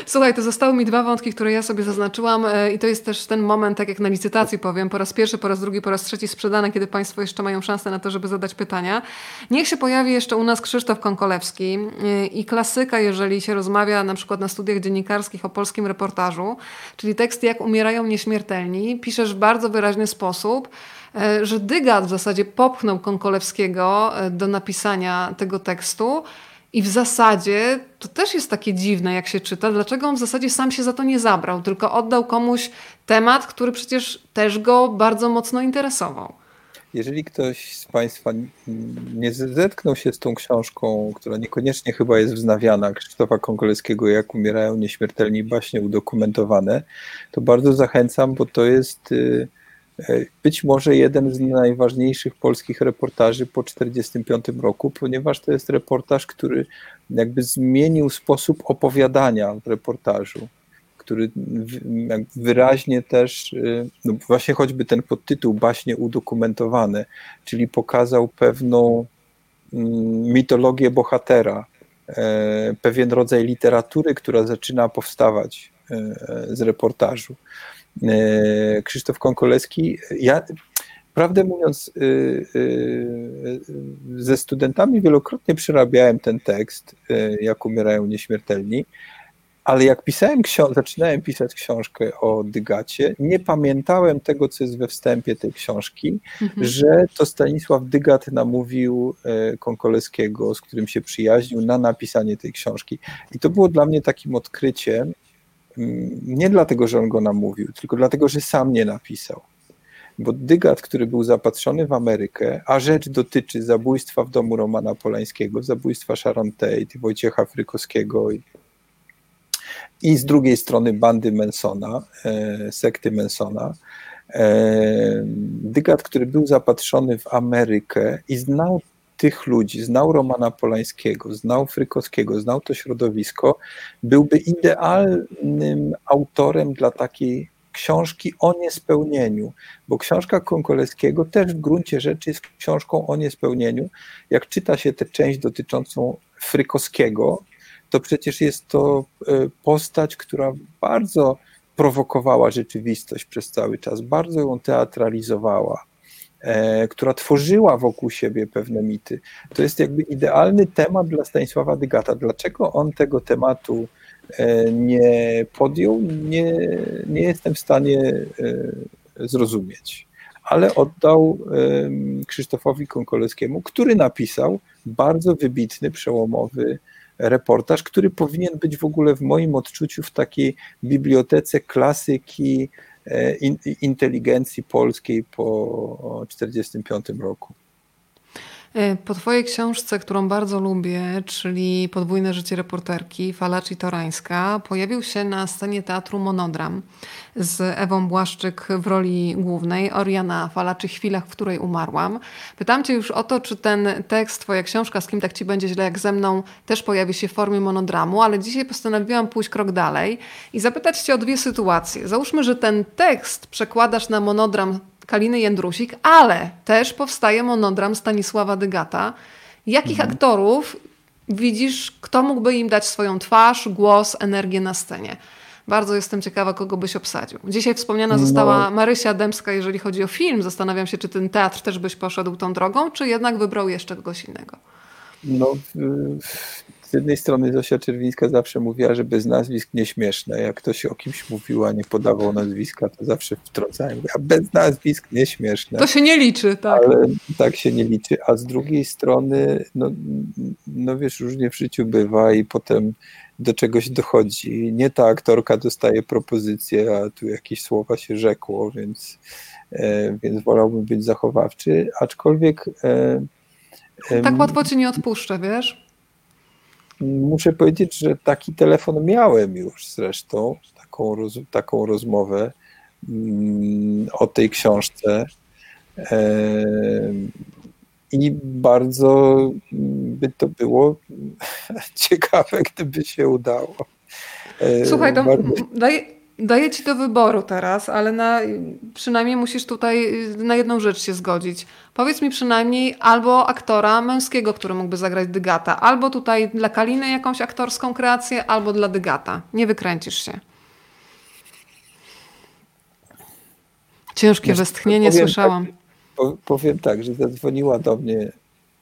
Słuchaj, to zostały mi dwa wątki, które ja sobie zaznaczyłam e, i to jest też ten moment, tak jak na licytacji powiem, po raz pierwszy, po raz drugi, po raz trzeci sprzedane, kiedy Państwo jeszcze mają szansę na to, żeby zadać pytania. Niech się pojawi jeszcze u nas Krzysztof Konkolewski e, i klasyka, jeżeli się rozmawia na przykład na studiach dziennikarskich o polskim reportażu, czyli tekst Jak umierają nieśmiertelni, piszesz w bardzo wyraźny sposób, że Dygat w zasadzie popchnął Konkolewskiego do napisania tego tekstu, i w zasadzie to też jest takie dziwne, jak się czyta, dlaczego on w zasadzie sam się za to nie zabrał, tylko oddał komuś temat, który przecież też go bardzo mocno interesował. Jeżeli ktoś z Państwa nie zetknął się z tą książką, która niekoniecznie chyba jest wznawiana, Krzysztofa Konkoleskiego, Jak umierają nieśmiertelni baśnie udokumentowane, to bardzo zachęcam, bo to jest y, E, być może jeden z najważniejszych polskich reportaży po 1945 roku, ponieważ to jest reportaż, który jakby zmienił sposób opowiadania w reportażu, który wyraźnie też, e, no właśnie choćby ten podtytuł Baśnie udokumentowane, czyli pokazał pewną mm, mitologię bohatera, e, pewien rodzaj literatury, która zaczyna powstawać z reportażu. E, Krzysztof Konkoleski. Ja, prawdę mówiąc, y, y, ze studentami wielokrotnie przerabiałem ten tekst, jak umierają nieśmiertelni, ale jak pisałem zaczynałem pisać książkę o Dygacie, nie pamiętałem tego, co jest we wstępie tej książki, mhm. że to Stanisław Dygat namówił e, Konkoleskiego, z którym się przyjaźnił, na napisanie tej książki. I to było dla mnie takim odkryciem, nie dlatego, że on go namówił, tylko dlatego, że sam nie napisał. Bo Dygat, który był zapatrzony w Amerykę, a rzecz dotyczy zabójstwa w domu Romana Polańskiego, zabójstwa Sharon Tate, Wojciecha Frykowskiego i, i z drugiej strony bandy Mansona, e, sekty Mansona, e, Dygat, który był zapatrzony w Amerykę i znał tych ludzi, znał Romana Polańskiego, znał Frykowskiego, znał to środowisko, byłby idealnym autorem dla takiej książki o niespełnieniu, bo książka Konkoleskiego też w gruncie rzeczy jest książką o niespełnieniu. Jak czyta się tę część dotyczącą Frykowskiego, to przecież jest to e, postać, która bardzo prowokowała rzeczywistość przez cały czas, bardzo ją teatralizowała. E, która tworzyła wokół siebie pewne mity. To jest jakby idealny temat dla Stanisława Dygata. Dlaczego on tego tematu e, nie podjął, nie, nie jestem w stanie e, zrozumieć. Ale oddał Krzysztofowi Konkolewskiemu, który napisał bardzo wybitny, przełomowy reportaż, który powinien być w ogóle w moim odczuciu w takiej bibliotece klasyki inteligencji polskiej po 1945 roku. E, po Twojej książce, którą bardzo lubię, czyli Podwójne życie reporterki Falaci Torańska, pojawił się na scenie teatru Monodram z Ewą Błaszczyk w roli głównej, Oriana Falaczy Chwilach, w której umarłam. Pytam Cię już o to, czy ten tekst, Twoja książka, z kim tak Ci będzie źle jak ze mną, też pojawi się w formie monodramu, ale dzisiaj postanowiłam pójść krok dalej i zapytać Cię o dwie sytuacje. Załóżmy, że ten tekst przekładasz na monodram Kaliny Jędrusik, ale też powstaje monodram Stanisława Dygata. Jakich mhm. aktorów widzisz, kto mógłby im dać swoją twarz, głos, energię na scenie? Bardzo jestem ciekawa, kogo byś obsadził. Dzisiaj wspomniana no. została no. Marysia Dębska, jeżeli chodzi o film. Zastanawiam się, czy ten teatr też byś poszedł tą drogą, czy jednak wybrał jeszcze kogoś innego. No, z jednej strony Zosia Czerwińska zawsze mówiła, że bez nazwisk nieśmieszne. Jak ktoś o kimś mówił, a nie podawał nazwiska, to zawsze wtrącałem. A bez nazwisk nieśmieszne. To się nie liczy, tak. Ale tak się nie liczy. A z drugiej strony, no, no wiesz, różnie w życiu bywa i potem do czegoś dochodzi. Nie ta aktorka dostaje propozycję, a tu jakieś słowa się rzekło, więc, e, więc wolałbym być zachowawczy, aczkolwiek... E, tak łatwo ci nie odpuszczę, wiesz? Muszę powiedzieć, że taki telefon miałem już zresztą, taką, roz, taką rozmowę mm, o tej książce. I bardzo by to było ciekawe, gdyby się udało. Słuchaj, to bardzo... daj, Daję ci do wyboru teraz, ale na, przynajmniej musisz tutaj na jedną rzecz się zgodzić. Powiedz mi przynajmniej albo aktora męskiego, który mógłby zagrać Dygata, albo tutaj dla Kaliny jakąś aktorską kreację, albo dla Dygata. Nie wykręcisz się. Ciężkie westchnienie słyszałam. Tak, powiem tak, że zadzwoniła do mnie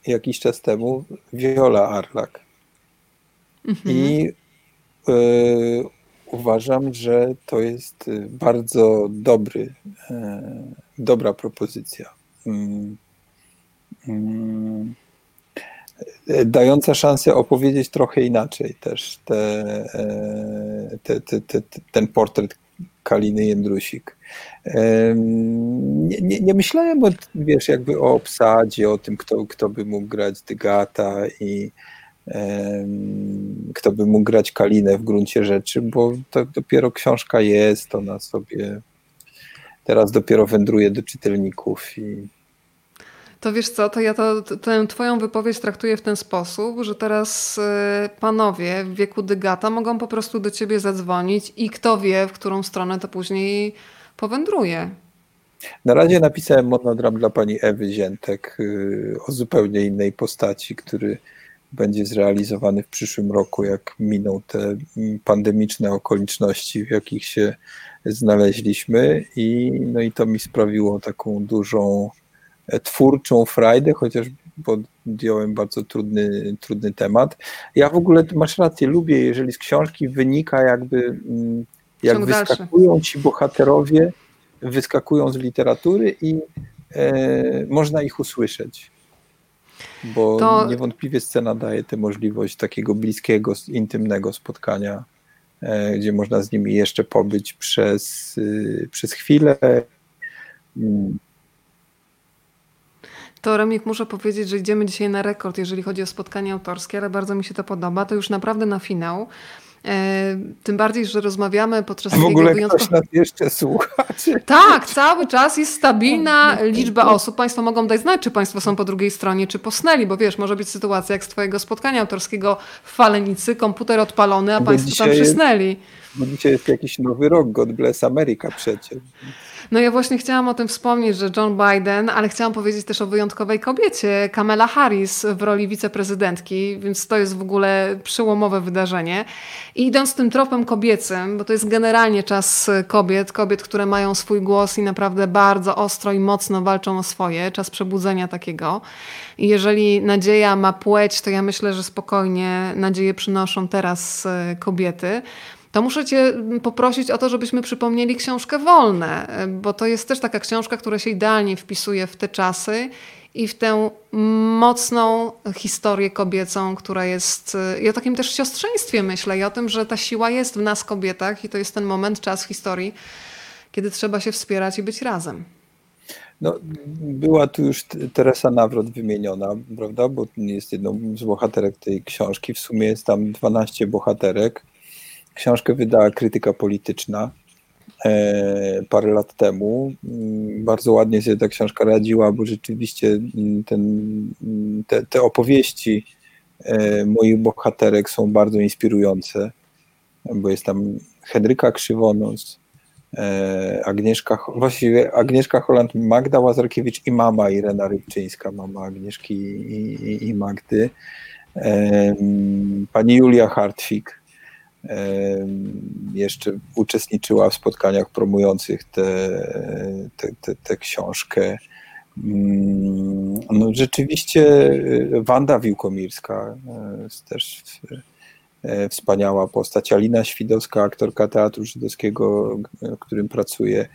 jakiś czas temu Viola Arlak. Mhm. I y, uważam, że to jest bardzo dobry, y, dobra propozycja. Y, dająca szansę opowiedzieć trochę inaczej też te, te, te, ten portret Kaliny Jędrusik. Nie, nie, nie, myślałem, o, wiesz, jakby o obsadzie, o tym, kto, kto by mógł grać Dygata i kto by mógł grać Kalinę w gruncie rzeczy, bo to dopiero książka jest, ona sobie teraz dopiero wędruje do czytelników i to wiesz co, to ja to, tę twoją wypowiedź traktuję w ten sposób, że teraz y, panowie w wieku dygata mogą po prostu do ciebie zadzwonić i kto wie, w którą stronę to później powędruje. Na razie napisałem monodram dla pani Ewy Ziętek y, o zupełnie innej postaci, który będzie zrealizowany w przyszłym roku, jak miną te pandemiczne okoliczności, w jakich się znaleźliśmy i, no i to mi sprawiło taką dużą twórczą frajdę, chociaż podjąłem bardzo trudny, trudny temat. Ja w ogóle, masz rację, lubię, jeżeli z książki wynika jakby, mm, jak Ciąg wyskakują dalszy. ci bohaterowie, wyskakują z literatury i e, można ich usłyszeć. Bo to... niewątpliwie scena daje tę możliwość takiego bliskiego, intymnego spotkania, e, gdzie można z nimi jeszcze pobyć przez, y, przez chwilę. Mm, to Remik muszę powiedzieć, że idziemy dzisiaj na rekord, jeżeli chodzi o spotkanie autorskie, ale bardzo mi się to podoba. To już naprawdę na finał. E, tym bardziej, że rozmawiamy podczas W ogóle wyjątkowo... ktoś nas jeszcze słucha. Tak, cały czas jest stabilna liczba osób. Państwo mogą dać znać, czy Państwo są po drugiej stronie, czy posnęli, bo wiesz, może być sytuacja jak z Twojego spotkania autorskiego w Falenicy, komputer odpalony, a bo Państwo tam przysnęli. Jest, bo dzisiaj jest jakiś nowy rok, God bless America przecież. No ja właśnie chciałam o tym wspomnieć, że John Biden, ale chciałam powiedzieć też o wyjątkowej kobiecie, Kamala Harris w roli wiceprezydentki, więc to jest w ogóle przełomowe wydarzenie. I idąc tym tropem kobiecym, bo to jest generalnie czas kobiet, kobiet, które mają swój głos i naprawdę bardzo ostro i mocno walczą o swoje, czas przebudzenia takiego. I jeżeli nadzieja ma płeć, to ja myślę, że spokojnie nadzieję przynoszą teraz e, kobiety to muszę Cię poprosić o to, żebyśmy przypomnieli książkę Wolne, bo to jest też taka książka, która się idealnie wpisuje w te czasy i w tę mocną historię kobiecą, która jest i o takim też siostrzeństwie myślę i o tym, że ta siła jest w nas kobietach i to jest ten moment, czas historii, kiedy trzeba się wspierać i być razem. No, była tu już Teresa Nawrot wymieniona, prawda, bo jest jedną z bohaterek tej książki. W sumie jest tam 12 bohaterek. Książkę wydała krytyka polityczna e, parę lat temu. Mm, bardzo ładnie sobie ta książka radziła, bo rzeczywiście mm, ten, mm, te, te opowieści e, moich bohaterek są bardzo inspirujące, bo jest tam Henryka Krzywonos, e, Agnieszka, właściwie Agnieszka Holland, Magda Łazarkiewicz i mama Irena Rybczyńska, mama Agnieszki i, i, i Magdy, pani Julia Hartwig, jeszcze uczestniczyła w spotkaniach promujących tę książkę. Mm, no, rzeczywiście e, Wanda Wiłkomirska e, jest też e, wspaniała postać. Alina Świdowska, aktorka Teatru Żydowskiego, w którym pracuje,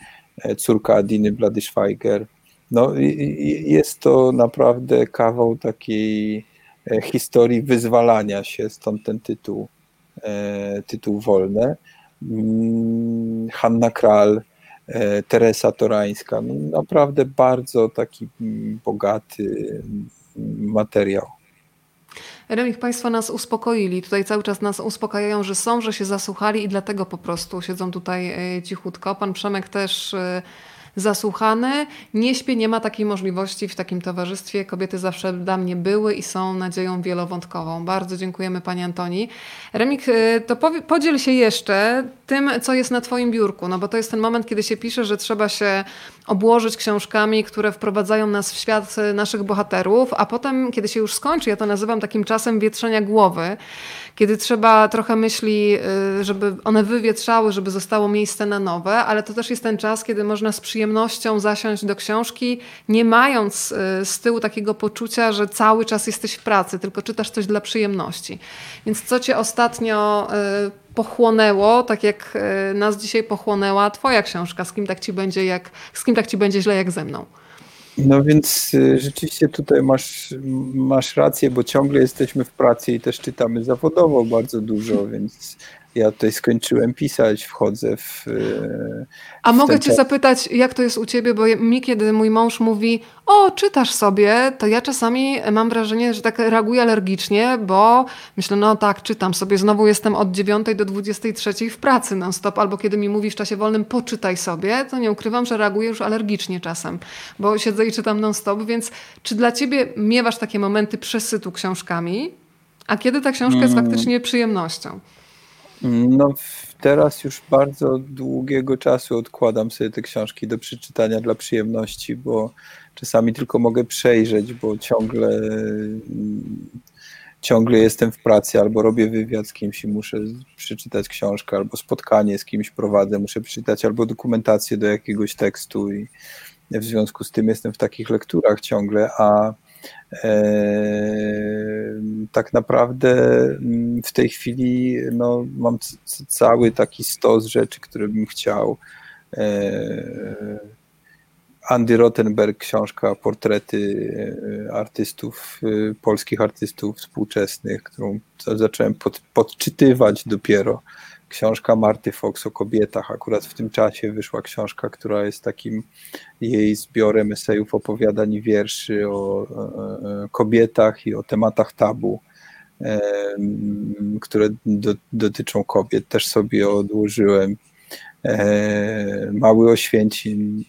córka Adiny Bladyszwajger. No, jest to naprawdę kawał takiej historii wyzwalania się, stąd ten tytuł. E, tytuł wolny. Mm, Hanna Kral, e, Teresa Torańska. No, naprawdę bardzo taki mm, bogaty mm, materiał. Remik, Państwo nas uspokoili. Tutaj cały czas nas uspokajają, że są, że się zasłuchali i dlatego po prostu siedzą tutaj e, cichutko. Pan Przemek też zasłuchany. Nie śpię, nie ma takiej możliwości w takim towarzystwie. Kobiety zawsze dla mnie były i są nadzieją wielowątkową. Bardzo dziękujemy Pani Antoni. Remik, y, to podziel się jeszcze tym, co jest na Twoim biurku. No bo to jest ten moment, kiedy się pisze, że trzeba się obłożyć książkami, które wprowadzają nas w świat naszych bohaterów, a potem, kiedy się już skończy, ja to nazywam takim czasem wietrzenia głowy, kiedy trzeba trochę myśli, y, żeby one wywietrzały, żeby zostało miejsce na nowe, ale to też jest ten czas, kiedy można z przyjemnością zasiąść do książki, nie mając y, z tyłu takiego poczucia, że cały czas jesteś w pracy, tylko czytasz coś dla przyjemności. Więc co cię ostatnio pochłonęło, tak jak nas dzisiaj pochłonęła twoja książka, z kim tak ci będzie, jak, z kim tak ci będzie źle jak ze mną? No więc y, rzeczywiście tutaj masz, masz rację, bo ciągle jesteśmy w pracy i też czytamy zawodowo bardzo dużo, więc ja tutaj skończyłem pisać, wchodzę w. A mogę Cię zapytać, jak to jest u Ciebie? Bo mi, kiedy mój mąż mówi, o, czytasz sobie, to ja czasami mam wrażenie, że tak reaguję alergicznie, bo myślę, no tak, czytam sobie, znowu jestem od 9 do 23 w pracy non-stop, albo kiedy mi mówi w czasie wolnym, poczytaj sobie, to nie ukrywam, że reaguję już alergicznie czasem, bo siedzę i czytam non-stop, więc czy dla Ciebie miewasz takie momenty przesytu książkami? A kiedy ta książka jest mm. faktycznie przyjemnością? No teraz już bardzo długiego czasu odkładam sobie te książki do przeczytania dla przyjemności, bo czasami tylko mogę przejrzeć, bo ciągle ciągle jestem w pracy albo robię wywiad z kimś i muszę przeczytać książkę, albo spotkanie z kimś prowadzę, muszę przeczytać albo dokumentację do jakiegoś tekstu i w związku z tym jestem w takich lekturach ciągle, a tak naprawdę mm, w tej chwili no, mam cały taki stos rzeczy, które bym chciał. Andy Rottenberg, książka Portrety e, artystów, e, polskich artystów współczesnych, którą zacząłem pod, podczytywać dopiero książka Marty Fox o kobietach. Akurat w tym czasie wyszła książka, która jest takim jej zbiorem esejów, opowiadań i wierszy o kobietach i o tematach tabu, które do, dotyczą kobiet. Też sobie odłożyłem E, mały Oświęcim,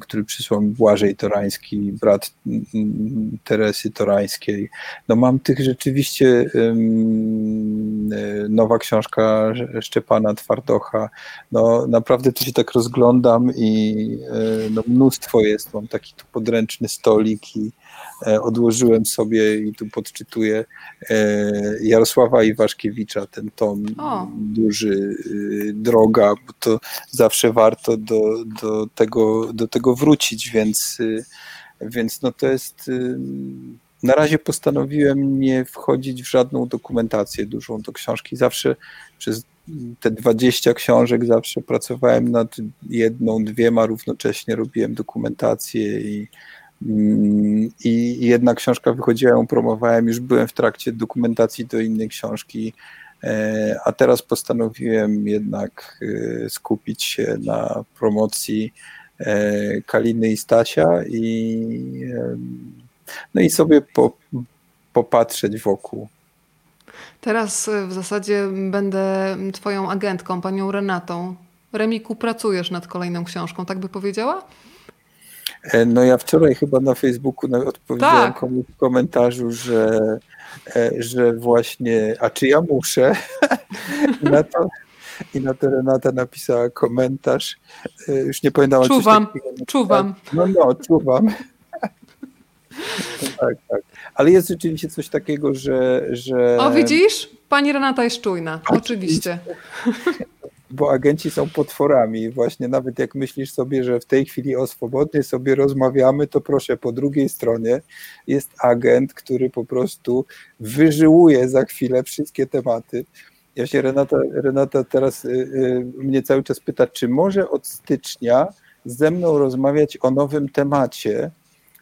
który przysłał Błażej Torański, brat Teresy Torańskiej. No mam tych rzeczywiście e, nowa książka Szczepana Twardocha. No naprawdę to się tak rozglądam i e, no mnóstwo jest. Mam taki tu podręczny stolik i odłożyłem sobie i tu podczytuję Jarosława Iwaszkiewicza, ten tom o. duży, droga, bo to zawsze warto do, do, tego, do tego wrócić, więc, więc no to jest. Y, na razie postanowiłem nie wchodzić w żadną dokumentację dużą do książki. Zawsze przez te 20 książek zawsze pracowałem nad jedną, dwiema równocześnie robiłem dokumentację i, i jedna książka wychodziła, ją promowałem, już byłem w trakcie dokumentacji do innej książki E, a teraz postanowiłem jednak e, skupić się na promocji e, Kaliny i Stasia i, no i sobie po, popatrzeć wokół. Teraz w zasadzie będę Twoją agentką, panią Renatą. Remiku, pracujesz nad kolejną książką, tak by powiedziała? No ja wczoraj chyba na Facebooku odpowiedziałem tak. komuś w komentarzu, że E, że właśnie, a czy ja muszę? I na to, i na to Renata napisała komentarz. E, już nie pamiętam. Czuwam, czuwam. No, no, czuwam. tak, tak. Ale jest rzeczywiście coś takiego, że. że... O, widzisz? Pani Renata jest czujna. Oczywiście. bo agenci są potworami. Właśnie nawet jak myślisz sobie, że w tej chwili o swobodnie sobie rozmawiamy, to proszę, po drugiej stronie jest agent, który po prostu wyżyłuje za chwilę wszystkie tematy. Ja się Renata, Renata teraz y, y, mnie cały czas pyta, czy może od stycznia ze mną rozmawiać o nowym temacie,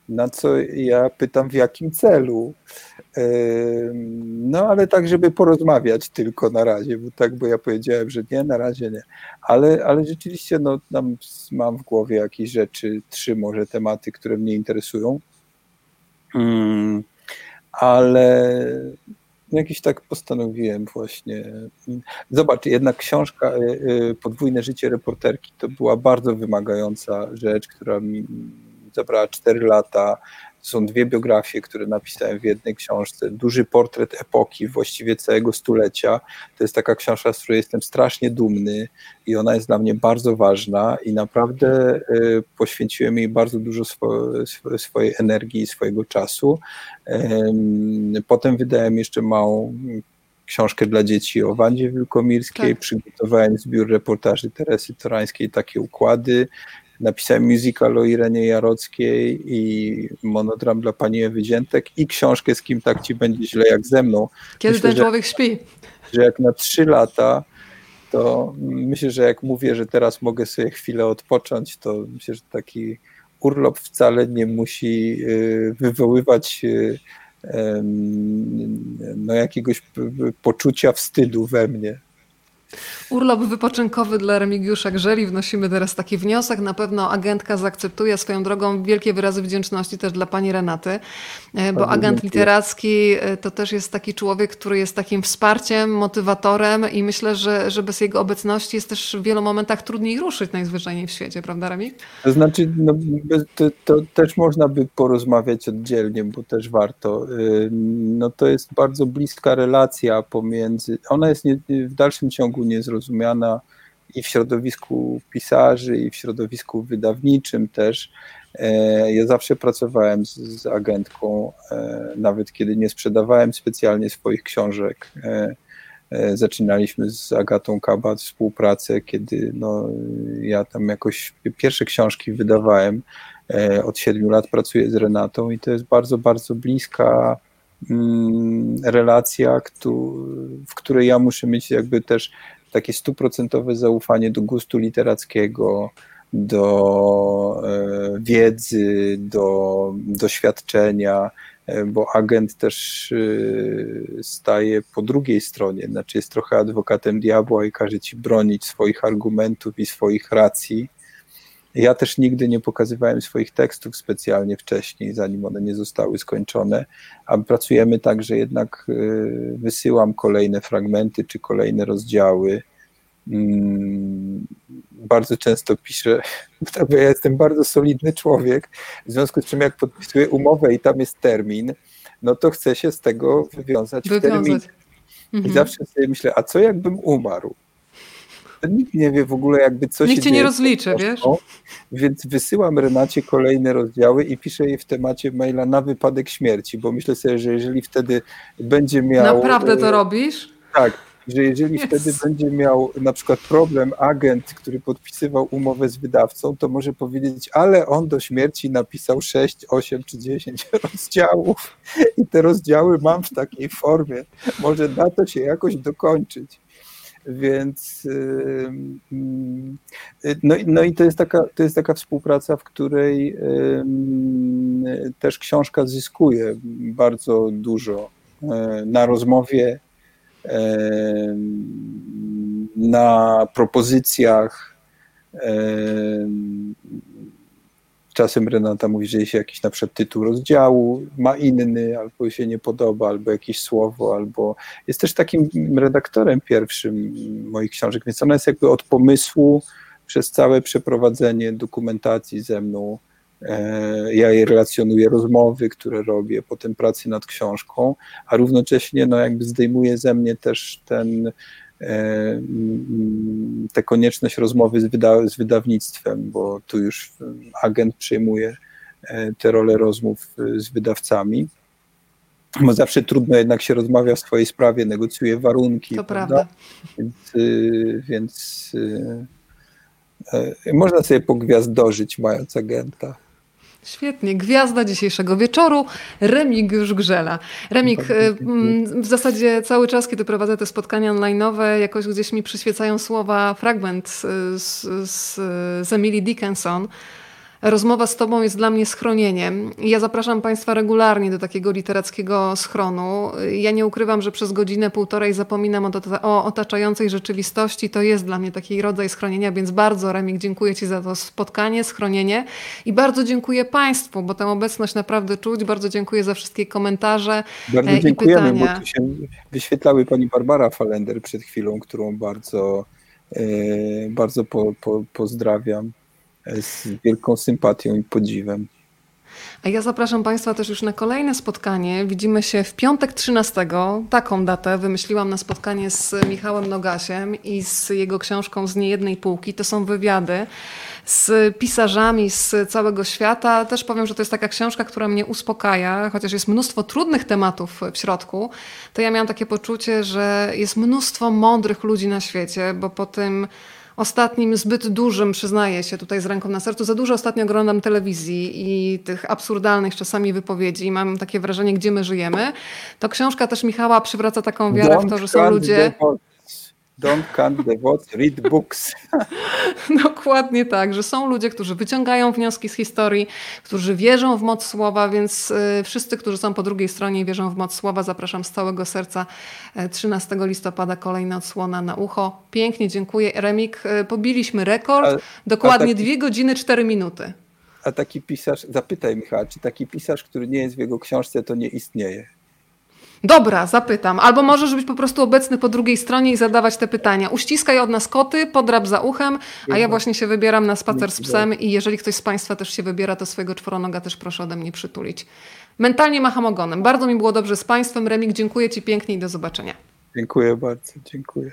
na co ja pytam, w jakim celu. No, ale tak, żeby porozmawiać tylko na razie, bo tak, bo ja powiedziałem, że nie, na razie nie. Ale, ale rzeczywiście, no, mam w głowie jakieś rzeczy, trzy może tematy, które mnie interesują. Ale jakiś tak postanowiłem właśnie. Zobacz, jednak książka y, y, Podwójne życie reporterki to była bardzo wymagająca rzecz, która mi zabrała 4 lata są dwie biografie, które napisałem w jednej książce. Duży portret epoki, właściwie całego stulecia. To jest taka książka, z której jestem strasznie dumny i ona jest dla mnie bardzo ważna i naprawdę poświęciłem jej bardzo dużo swo swojej energii i swojego czasu. Potem wydałem jeszcze małą książkę dla dzieci o Wandzie Wielkomirskiej, tak. przygotowałem zbiór reportaży Teresy Torańskiej, takie układy, napisałem musical o Irenie Jarockiej i monodram dla pani Ewy Dziętek i książkę Z kim tak ci będzie źle jak ze mną. Kiedy myślę, ten człowiek że, śpi. Że jak na trzy lata, to myślę, że jak mówię, że teraz mogę sobie chwilę odpocząć, to myślę, że taki urlop wcale nie musi y, wywoływać y, no, jakiegoś poczucia wstydu we mnie. Urlop wypoczynkowy dla Remigiusza Grzeli. Wnosimy teraz taki wniosek. Na pewno agentka zaakceptuje swoją drogą wielkie wyrazy wdzięczności też dla pani Renaty, e, bo agent literacki e, to też jest taki człowiek, który jest takim wsparciem, motywatorem i myślę, że, że bez jego obecności jest też w wielu momentach trudniej ruszyć najzwyczajniej w świecie, prawda Remi? To znaczy, no, to, to też można by porozmawiać oddzielnie, bo też warto. No to jest bardzo bliska relacja pomiędzy, ona jest nie, w dalszym ciągu ogólnie zrozumiana i w środowisku pisarzy, i w środowisku wydawniczym też. E, ja zawsze pracowałem z, z agentką, e, nawet kiedy nie sprzedawałem specjalnie swoich książek. E, zaczynaliśmy z Agatą Kabat współpracę, kiedy no, ja tam jakoś pierwsze książki wydawałem. Od siedmiu lat pracuję z Renatą i to jest bardzo, bardzo bliska relacja, w której ja muszę mieć jakby też takie stuprocentowe zaufanie do gustu literackiego, do e, wiedzy, do doświadczenia, e, bo agent też e, staje po drugiej stronie, znaczy jest trochę adwokatem diabła i każe ci bronić swoich argumentów i swoich racji ja też nigdy nie pokazywałem swoich tekstów specjalnie wcześniej, zanim one nie zostały skończone, a pracujemy tak, że jednak y, wysyłam kolejne fragmenty czy kolejne rozdziały. Mm, bardzo często piszę, bo ja jestem bardzo solidny człowiek, w związku z czym jak podpisuję umowę i tam jest termin, no to chcę się z tego wywiązać, wywiązać. w termin. Mhm. I zawsze sobie myślę, a co jakbym umarł? Nikt nie wie w ogóle jakby co nikt się Nikt cię nie rozliczy, wiesz? Więc wysyłam Renacie kolejne rozdziały i piszę jej w temacie maila na wypadek śmierci, bo myślę sobie, że jeżeli wtedy będzie miał... Naprawdę to e, robisz? Tak, że jeżeli yes. wtedy będzie miał na przykład problem agent, który podpisywał umowę z wydawcą, to może powiedzieć, ale on do śmierci napisał 6, 8 czy 10 rozdziałów i te rozdziały mam w takiej formie. Może da to się jakoś dokończyć. Więc y, no, no i to jest, taka, to jest taka współpraca, w której też książka zyskuje bardzo dużo e, na rozmowie, na propozycjach, Czasem Renata mówi, że jeśli jakiś na przykład tytuł rozdziału ma inny, albo się nie podoba, albo jakieś słowo, albo jest też takim redaktorem pierwszym moich książek, więc ona jest jakby od pomysłu przez całe przeprowadzenie dokumentacji ze mną. E, ja jej relacjonuję rozmowy, które robię, potem pracy nad książką, a równocześnie no jakby zdejmuje ze mnie też ten tę konieczność rozmowy z, wyda z wydawnictwem, bo tu już agent przyjmuje e, tę rolę rozmów e, z wydawcami. Bo zawsze trudno jednak się rozmawia w swojej sprawie, negocjuje warunki. To prawda. Więc, więc można sobie pogwiazdożyć mając agenta. Świetnie. Gwiazda dzisiejszego wieczoru, Remigiusz Grzela. Remik, y, mm, w zasadzie cały czas, kiedy prowadzę te spotkania online'owe, jakoś gdzieś mi przyświecają słowa, fragment z, z, z Emily Dickinson, Rozmowa z Tobą jest dla mnie schronieniem. Ja zapraszam Państwa regularnie do takiego literackiego schronu. Ja nie ukrywam, że przez godzinę, półtorej zapominam o, o otaczającej rzeczywistości. To jest dla mnie taki rodzaj schronienia, więc bardzo Remik dziękuję Ci za to spotkanie, schronienie i bardzo dziękuję Państwu, bo tę obecność naprawdę czuć. Bardzo dziękuję za wszystkie komentarze bardzo e, i dziękujemy, pytania. bo tu się wyświetlały Pani Barbara Falender przed chwilą, którą bardzo, e, bardzo po, po, pozdrawiam z wielką sympatią i podziwem. A ja zapraszam Państwa też już na kolejne spotkanie. Widzimy się w piątek 13. Taką datę wymyśliłam na spotkanie z Michałem Nogasiem i z jego książką Z niejednej półki. To są wywiady z pisarzami z całego świata. Też powiem, że to jest taka książka, która mnie uspokaja, chociaż jest mnóstwo trudnych tematów w środku, to ja miałam takie poczucie, że jest mnóstwo mądrych ludzi na świecie, bo po tym ostatnim zbyt dużym, przyznaję się tutaj z ręką na sercu, za dużo ostatnio oglądam telewizji i tych absurdalnych czasami wypowiedzi i mam takie wrażenie, gdzie my żyjemy. To książka też Michała przywraca taką wiarę w to, że są ludzie... Don't count the votes, read books. Dokładnie tak, że są ludzie, którzy wyciągają wnioski z historii, którzy wierzą w moc słowa, więc y, wszyscy, którzy są po drugiej stronie i wierzą w moc słowa, zapraszam z całego serca 13 e, listopada kolejna odsłona na ucho. Pięknie, dziękuję. Remik, y, pobiliśmy rekord, a, dokładnie a taki, 2 godziny 4 minuty. A taki pisarz, zapytaj Michał, czy taki pisarz, który nie jest w jego książce, to nie istnieje? Dobra, zapytam. Albo możesz być po prostu obecny po drugiej stronie i zadawać te pytania. Uściskaj od nas koty, podrap za uchem, a ja właśnie się wybieram na spacer z psem i jeżeli ktoś z Państwa też się wybiera, to swojego czworonoga też proszę ode mnie przytulić. Mentalnie macham ogonem. Bardzo mi było dobrze z Państwem. Remik, dziękuję Ci pięknie i do zobaczenia. Dziękuję bardzo, dziękuję.